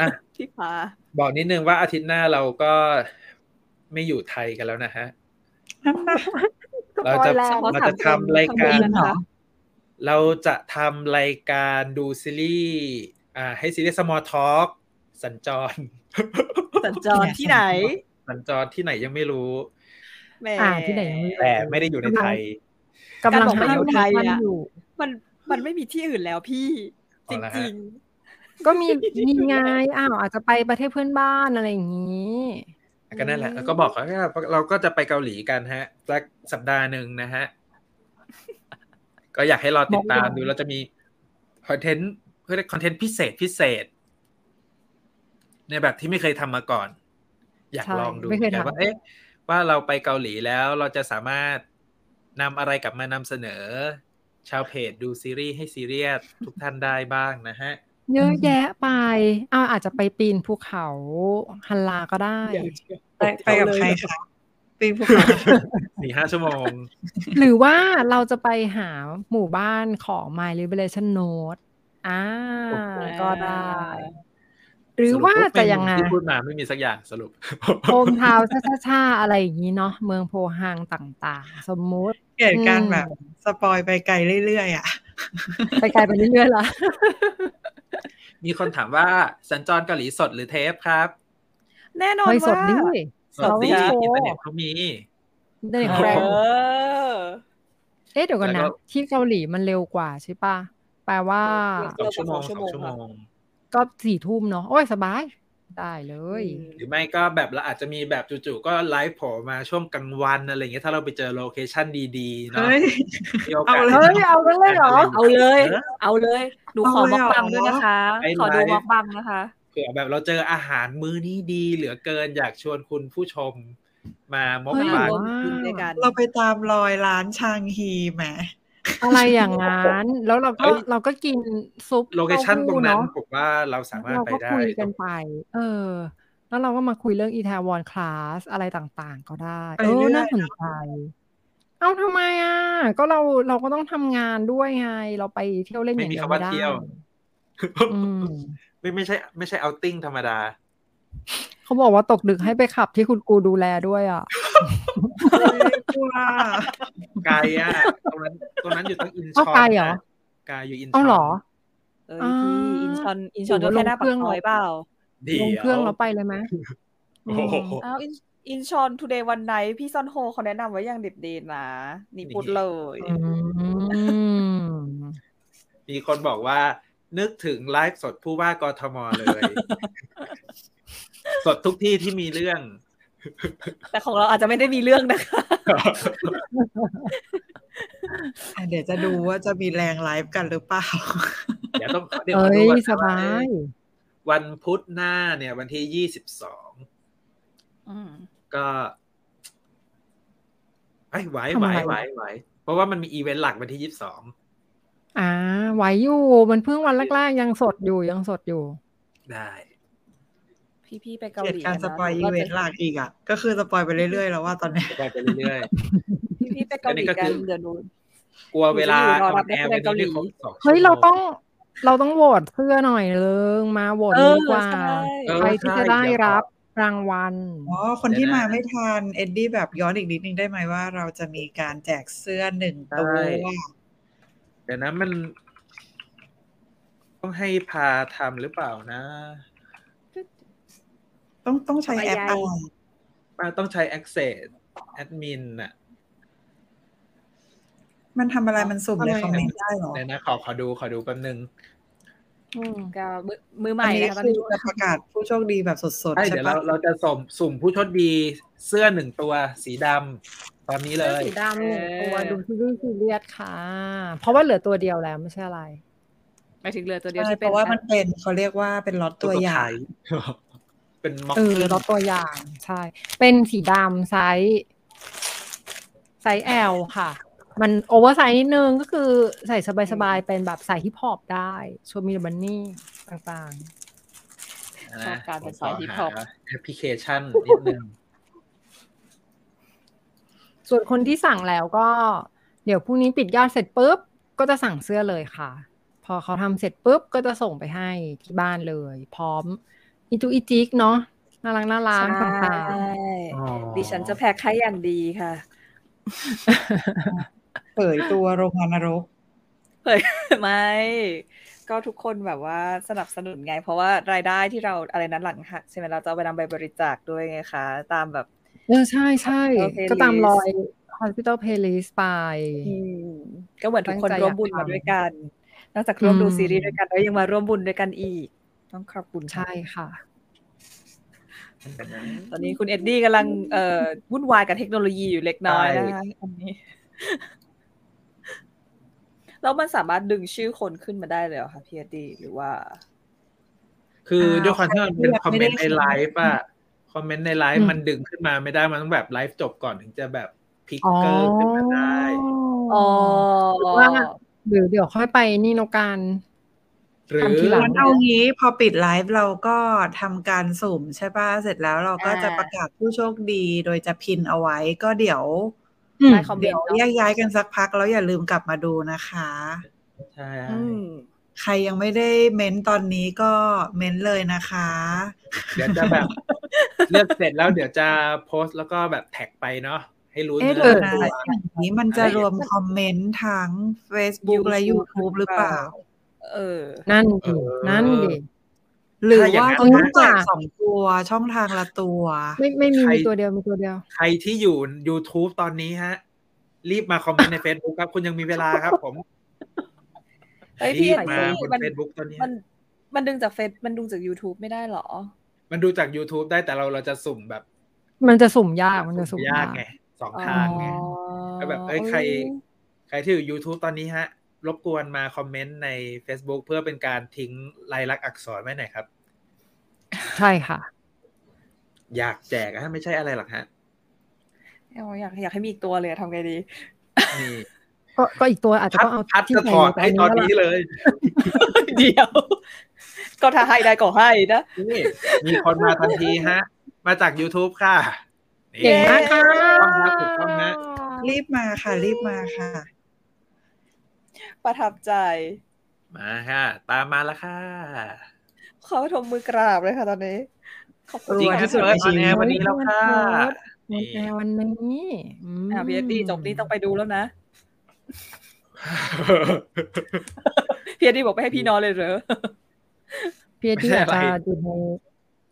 อะ
พี่พา
บอกนิดนึงว่าอาทิตย์หน้าเราก็ไม่อยู่ไทยกันแล้วนะฮะ เราจะ
spoil แรง
เราจะทำรายการ
ทำงนนะคะ
เราจะทำรายการดูซีรีส์อ่าให้ซีรีส์ Small Talk สัญจร
สัญจรที่ไหน
สัญจรที่ไหนยังไม่รู้
แหม
อ่าที่ไหนยังไม่
แต่ไม่ได้อยู่ในไทย
กำลัง
การบอก
หา
ว่าอยู่ไทย
location
อะ
อยู่
มันมันไม่มีที่อื่นแล้วพี่จ
เอาละฮะ
ริง
ก็มีมีไงอ้าวอาจจะไปประเทศเพื่อนบ้านอะไรอย่างนี้
ก็นั่นแหละแล้วก็บอกเขาว่าเราก็จะไปเกาหลีกันฮะสักสัปดาห์หนึ่งนะฮะ ก็อยากให้รอติดตาม
บอก
ดูเราจะมีคอนเทนต์เพื่อคอนเทนต์พิเศษพิเศษ ในแบบที่ไม่เคยทำมาก่อน อยาก
ใช่
ลองดู
ไม่เคย
แต่
ทำ
ว่าเอ๊ะว่าเราไปเกาหลีแล้วเราจะสามารถนำอะไรกลับมานำเสนอ ชาวเพจดูซีรีส์ให้ซีเรียสทุกท่านได้บ้างนะฮะ
เยอะแยะไปอ้าวอาจจะไปปีนภูเขาฮันลาก็ได้
ไปไปกับใครคะปีนภูเขา
สี่ห้าชั่วโมง
หรือว่าเราจะไปหาหมู่บ้านของ My Liberation Note ออ่า
โอ้โห
ก็ได้ หรือว่าจะยังไง
ที่พูดมาไม่มีสักอย่างสรุป
โฮมทาวน์ช่าๆอะไรอย่างนี้เนาะเมืองโพฮางต่างๆ สมมุติ
เกิดการ
อืม
แบบสปอยไปไกลเรื่อยๆอะ
ไปไกลไปเรื่อยๆละ
มีคนถามว่าสัญจรเกาหลีสดหรือเทปครับ
แน่นอน
เฮ้ยส
ว่า
ดดิ
สดดี
เราไม่โชว์
อินเทอร์เน็ตเขามี
เด็ก
โอ้
แร
โห
ง
เออ
เอ๊ะเดี๋ยวกัน
แล้ว
นะ
ก็
ที่เกาหลีมันเร็วกว่าใช่ปะแปลว่า
สองชั่วโมง
ชั่
ส
ว
อ
โม
ง
ง
ชั่วโมง
ก็สี่ทุ่มเนาะโอ้ยสบาย ได้เลย
หรือไม่ก็แบบเราอาจจะมีแบบจู่ๆก็ไลฟ์โผล่มาช่วงกลางวันอะไรเงี้ยถ้าเราไปเจอ location ดีๆเนาะ
เฮ้ย
มีโอกาส
เอาเลย
เฮ้ยเอากันเลยเหรอ
เอาเลย
เออ
เอาเลยหนูขอ
เอาเลย
ม็อกบัง
เหรอ
ด้วยนะคะ
ไอ้
ขอดู
ไลฟ์
ม็อกบังนะคะ
เผื่อแบบเราเจออาหารมื้อนี้ดี เหลือเกินอยากชวนคุณผู้ชมมามก
เฮ้ย
บัน
ร่วมกินด้วยกัน
เราไปตามรอยร้านชางฮีแหม
อะไรอย่างนั้น แล้วเราก็
เอ้ย
เราก็กินซุป
โลเคชั่นตรงนั้น
เาหู้
ผมว่าเราสามารถ
เรา
ไป
ก็
ได้
คุยกันไป เออ แล้วเราก็มาคุยเรื่องอีทาวอนคลาสอะไรต่างๆ ก็ได้
ไป
เออ
เรื่อย
น่าสนใจเอาทำไมอะ ก็เราเราก็ต้องทำงานด้วยไง เราไปเที่ยวเล่นอ
ไม่
ย่าง
มี
เดียว
คำว่า
ไม่ได้
เที่ยว
อืม
ไม่ไม่ใช่ ไม่ใช่เอาติ้งธรรมดา
เขาบอกว่าตกดึกให้ไปขับที่คุณกูดูแลด้วยอะ
เฮ้ยกลัว
ไกลอะตรงนั้นตรงนั้นอยู่ตั้งอินช
เอา
อน
ไกลเหรอ
นะไกลอยู่อินชอน
เอาเหรอ
เอ้ยพี่
อ่า
อินชอนอินชอน
หรื
ก็
อว่า
แค่หน้า
ลงเค
ปา
รื่อกง
ซอยเปล่า
เดี๋ยว
ลงเครื่องแล้วไปเลยไหม
โอ้โห
อืม
อ้าวอินอินชอนทูเดย์วันไนพี่ซอนโฮเขาแนะนำไว้อย่างเด็ดเดนนะนี่พูดเลย
อืม
มีคนบอกว่านึกถึงไลฟ์สดผู้ว่ากทมเลย สดทุกที่ที่มีเรื่อง
แต่ของเราอาจจะไม่ได้มีเรื่องนะคะ
อะเดี๋ยวจะดูว่าจะมีแรงไลฟ์กันหรือเปล่า
เดี๋ยวต้องเดี๋ยว
เอ้
ขอดู
ย
ก่อนนะ
สบาย
ว่าวันพุธหน้าเนี่ย วันที่ยี่สิบสอง
อืม
ก็ไอ้ยไหว
ทำ
ไหว
อะไร
ไหวไหวเพราะว่ามันมีอีเวนต์หลักวันที่ยี่สิบสอง
อ่าไหวอยู่ มันเพิ่งวันแรกๆยังสดอยู่ยังสดอยู่
ได้
พี่พี่ไปเกา
เกลีย
ห
ด
ลี
การ
นะ
สปอยอีเวนต์หลักอีกอะ ก็คือสปอยไปเรื่อยๆแล้วว่าตอนเนี้ย
ไปไปเรื่อย
พี่พี่ไปเกาหลี
อันนี้ก็
กั
คื
น
อ
เดี๋ยวหนู
ๆกลัวเวลา
หนูจะอยู่รอ
อ
รั
อบนแอร์
นั
วั
ก
น
แสดงเกาหลี
นี้ไม่ครบสองชั่วโม
เฮ้ยเราต้องเราต้องโหวตเสื้อหน่อยเลิงมาโหวต
เอ
เลย
อ
ดีกว่า
ใช่
เออ
ใครที่จะ
ใช่
ได้
เดี๋ยว
รับรางวัล
อ๋อคนที่
เดี๋ยวนะ
มาไม่ทันเอ็ดดี้แบบย้อนอีกนิดนึงได้ไหมว่าเราจะมีการแจกเสื้อหนึ่งตัว
เดี๋ยวนะมัน ต้องให้พาทำหรือเปล่านะ
ต้องต้องใช้แอปอะไร
ป้าต้องใช้ Access Admin น่ะ
มันทำอะไรมันสุ่มใน
อะไร
คอมเมนต์ได้เหรอ
เดี๋ยวนะ ขอขอดูขอดูแป๊บนึง
อืม
ก็มือมือให
อั
ม่
นนี้
นะคะตอน
คือ
นี้
จะประกาศผู้โชคดีแบบสดๆ
ใช่
ใช่
เดี๋ยว
ปะ
เราเราจะส่งสุ่มผู้โชคดีเสื้อหนึ่งตัวสีดำตอนนี้เลย
สีดำหนึ่งตัวดูซีรีส์ซีเรียสค่ะ เพราะว่าเหลือตัวเดียวแล้วไม่ใช่อะไร
หมายถึงเรือตัวเดียว
ใช่
ที่
เพ
เป็น
ราะว่ามันเป็นเขาเรียกว่าเป็นล็อตตัวอย่าง
เป็นม็อก
เออ
ขึ้น
รถตัวอย่างใช่ เป็นสีดำไซส์ไซส์ L ค่ะ มันโอเวอร์ไซส์นิดนึงก็คือใส่สบายๆ เป็นแบบใส่ฮิปฮอปได้ชวมีบันนี่ต่าง
ชอบการเป็นสายฮิปฮอป
หาแอปพลิเคชันนิดนึง
ๆส่วนคนที่สั่งแล้วก็ เดี๋ยวพรุ่งนี้ปิดยอดเสร็จปุ๊บ ก็จะสั่งเสื้อเลยค่ะ พอเขาทำเสร็จปุ๊บ ก็จะส่งไปให้ที่บ้านเลย พร้อม อีจุกอีจิกเนาะน่ารักน่ารัก
ใช่
ต่าง
อ๋อ
ดิฉันจะแพ็คให้อย่างดีค่ะ
เผยตัวโรงงานนรก
เฮ้ยไม่ ก็ทุกคนแบบว่าสนับสนุนไง เพราะว่ารายได้ที่เราอะไรนั้นหลังหักใช่ไหมเราจะเอาไปนำไปบริจาคด้วยไงคะ ตามแบบ
ๆเออใช่ใช่
Hospital
ก็ตาม
Playlist
รอย Hospital Playlist ไป
อืมก็เหมือนทุกคน
ตั้งใจ
ร่วมบุญ
อยาก
มา
ทำ
ด้วยกัน นอกจากร่วมดู
อืม
ซีรีส์ด้วยกันแล้วยังมาร่วมบุญด้วยกันอีก ต้องขอบคุณค่ะ
ใช่ค่ะ
ตอนนี้คุณเอ็ดดี้กำลังเอ่อวุ่นวายกับเทคโนโลยีอยู่เล็กน้อยนะคะอันนี้แล้วมันสามารถดึงชื่อคนขึ้นมาได้เลยเหรอคะพี่เอ็ดดี้หรือว่า
คือด้วยความที่มันเป็น
อ่า
คอมเมนต์ใน
ไม่ได้
ไลฟ์อะคอมเมนต์ในไล
อื
ฟ์
ม
มันดึงขึ้นมาไม่ได้มันต้องแบบไลฟ์จบก่อนถึงจะแบบพิก
อ๋อ
เกอร์ขึ้นมาได้
อ๋อ
ว่าหรือเดี๋ยวค่อยไปนี่โนการ
หรือ
ทำทีหลัง
งั้นเอางี้พอปิดไลฟ์เราก็ทำการสุ่มใช่ป่ะ เสร็จแล้วเราก็จะประกาศผู้โชคดีโดยจะพินเอาไว้ก็เดี๋ยว
อืม
ได้คอมเมน
เดี๋ยว
ต์เนาะ
แยกย้ายกันสักพักแล้วอย่าลืมกลับมาดูนะคะ
ใช่
อืม
ใครยังไม่ได้เม้นตอนนี้ก็เม้นเลยนะคะ
เดี๋ยวจะแบบ เลือกเสร็จแล้วเดี๋ยวจะโพสต์แล้วก็แบบแท็กไปเนาะให้รู้
เอ๊ะ
เนื้
เดี๋ยว
อ
นะ
ตัว
อย่างนี้มันจะรวมคอมเมนต์ทั้ง Facebook และ YouTube หรือเปล่า
เออ
นั่นดินั่นดิ
หรือ
ถ้าอย่าง
ว่า
นั้น
ต้อง
นะ
แจกสองตัวช่องทางละตัว
ไม่ไม่มี
ใคร
มีตัวเดียวมีตัวเดียว
ใครที่อยู่ YouTube ตอนนี้ฮะ รีบมาคอมเมนต์ใน Facebook ครับ คุณยังมีเวลาครับผม
เฮ้ย
รี
พี่
บมา
พี่
บน
มัน
Facebook ตอนนี้
มันมันดึงจากเฟซมันดึงจาก YouTube ไม่ได้เหรอ
มันดูจาก YouTube ได้แต่เราเราจะสุ่มแบบ
มันจะสุ่มยากมันจะสุ่ม
ยายา
กก
ไงสองทางไง
อ๋อ
แล้วแบบเอ้ยใคร ใครที่อยู่ YouTube ตอนนี้ฮะ รบกวนมาคอมเมนต์ใน Facebook เพื่อเป็นการทิ้งลายลักษณ์อักษรไว้หน่อยครับ
ใช่ค่ะ
อยากแจกอะฮะไม่ใช่อะไรหรอกฮะ
เอาอยากอยากให้มีอีกตัวเลยอะทำไงดี
นี่
ก็ก็อีกตัวอาจจะ
พัด
ต้องเอา
พัด
ที่
จะถอด
ใส่
ให้ตอนนี้
แล้วล่ะ
เลย
เดียว ก็ถ้าให้ได้ก็ให้นะ
นี่มีคนมาทันทีฮะ มาจาก YouTube ค่ะนี่
เก่งมากค่ะ
ถูกต้องฮะถูกต้องฮะ
รีบมาค่ะ รีบมาค่ะ
ประทับใจ
มาค่ะ ตามมาแล้วค่ะ
ขอทมมือกราบเลยค่ะตอนนี้ ขอบคุณ
จริง
รวย
ฮะ
ที่สุด
เปิด
ในชี
ออน
วิต
แอร์วันนี้แล้วค่ะ
ในแอร์วันนี้ม
อะพีเอดีจบนี้ต้องไปดูแล้วนะพีเอดีบอกไม่ให้พี่นอนเลยเหรอ
พีเอดี
ไม่ใช่
อาจจะ
อะไร
อยู่ใน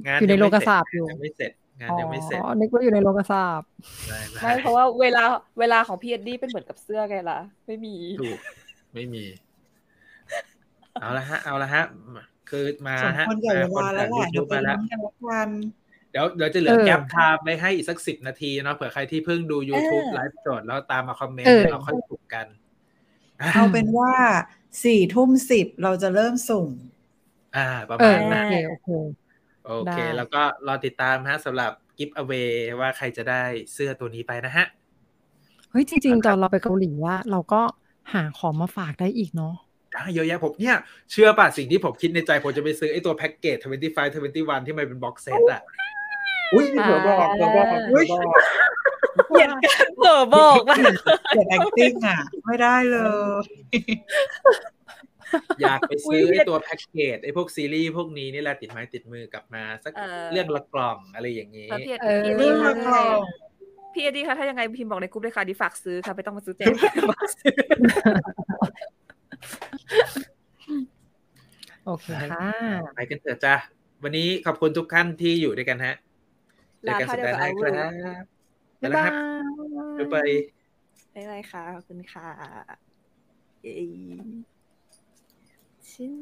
งาน
อยู่ใน
ง
โล
ไม่
ก
เสร็จ
ศาสตร์อยู่
ยังไม่เสร็จงานยังไม่เสร็จ
อ๋อนึกว่าอยู่ในโลกศาสตร์
ได้ด้
ไม่เพราะว่าเวลาเวลาของพีเอดีเป็นเหมือนกับเสื้อไงล่ะ ไม่มี
ถูก ไม่มี เอาละฮะ เอาละฮะ คือมา
สม
ฮะ
ควรแก่เวลาแล้วแหละ
ยู
เดี๋
ทู
ยว
บ
ไป
มาแล้ว
ลุ้นกันละกัน
เดี๋ยวเดี๋ยวจะเหลือแกปไทม์ไว้ให้อีกสักสิบนาทีเนาะเผื่อใครที่เพิ่งดู YouTube
เออ
ไลฟ์สดแล้วตามมาคอมเมนต์แล้วเราค่อยถูกกัน
เอาเป็นว่าสี่ทุ่มสิบเราจะเริ่มสุ่ม
อ่า ประ
เอ
มา
อ
ณ
โอ
นั้น
เคโอเค
โอเค
ได้
แล้วก็รอติดตามฮะสำหรับกิฟต์อเวว่าใครจะได้เสื้อตัวนี้ไปนะฮะ
เฮ้ย จริง ๆ ตอนเราไปเกาหลีอะเราก็ หาของมาฝากได้อีกเนาะ
ได้เยอะแยะผมเนี่ย เชื่อป่ะ สิ่งที่ผมคิดในใจ ผมจะไปซื้อไอ้ตัวแพ็กเกจ 25 21 ที่มันเป็นบ็อกเซตอะ อุ้ยเผื่อบอกเผื่อบอกเผื่อบอก
เกลียดกันเผลอบอกว่า
เกิด acting อะ ไม่ได้เลย
อยากไปซื้อ
อุ๊ย
ไอ้ตัวแพ็กเกจไอ้พวกซีรีส์พวกนี้นี่แหละติดไม้ติดมือกลับมา สัก
เออ
เรื่องละกล่องอะไรอย่างนี้
พี่
เออ
เอ
เรื่
ดี
อง
ค่ะ
ละกล่อง
พี่เอดีค่ะถ้ายังไงพิมพ์บอกในกลุ่มเลยค่ะดีฝากซื้อค่ะไม่ต้องมาซื้อแจกฝากซื้อ
โอเคค่ะ
ไปกันเถอะจ้ะวันนี้ขอบคุณทุกท่านที่อยู่ด้วยกันฮะเจอ
ลา
กัน
ท่า
สัป
เดียว
ดาห์
กับ
หน้า
อา
ค
วุ
รับ
บ๊าย
แล้ว
บา
ครับ
ย
บ๊ายบาย
บ๊ายบายค่ะขอบคุณค่ะเอ้ยชิ้น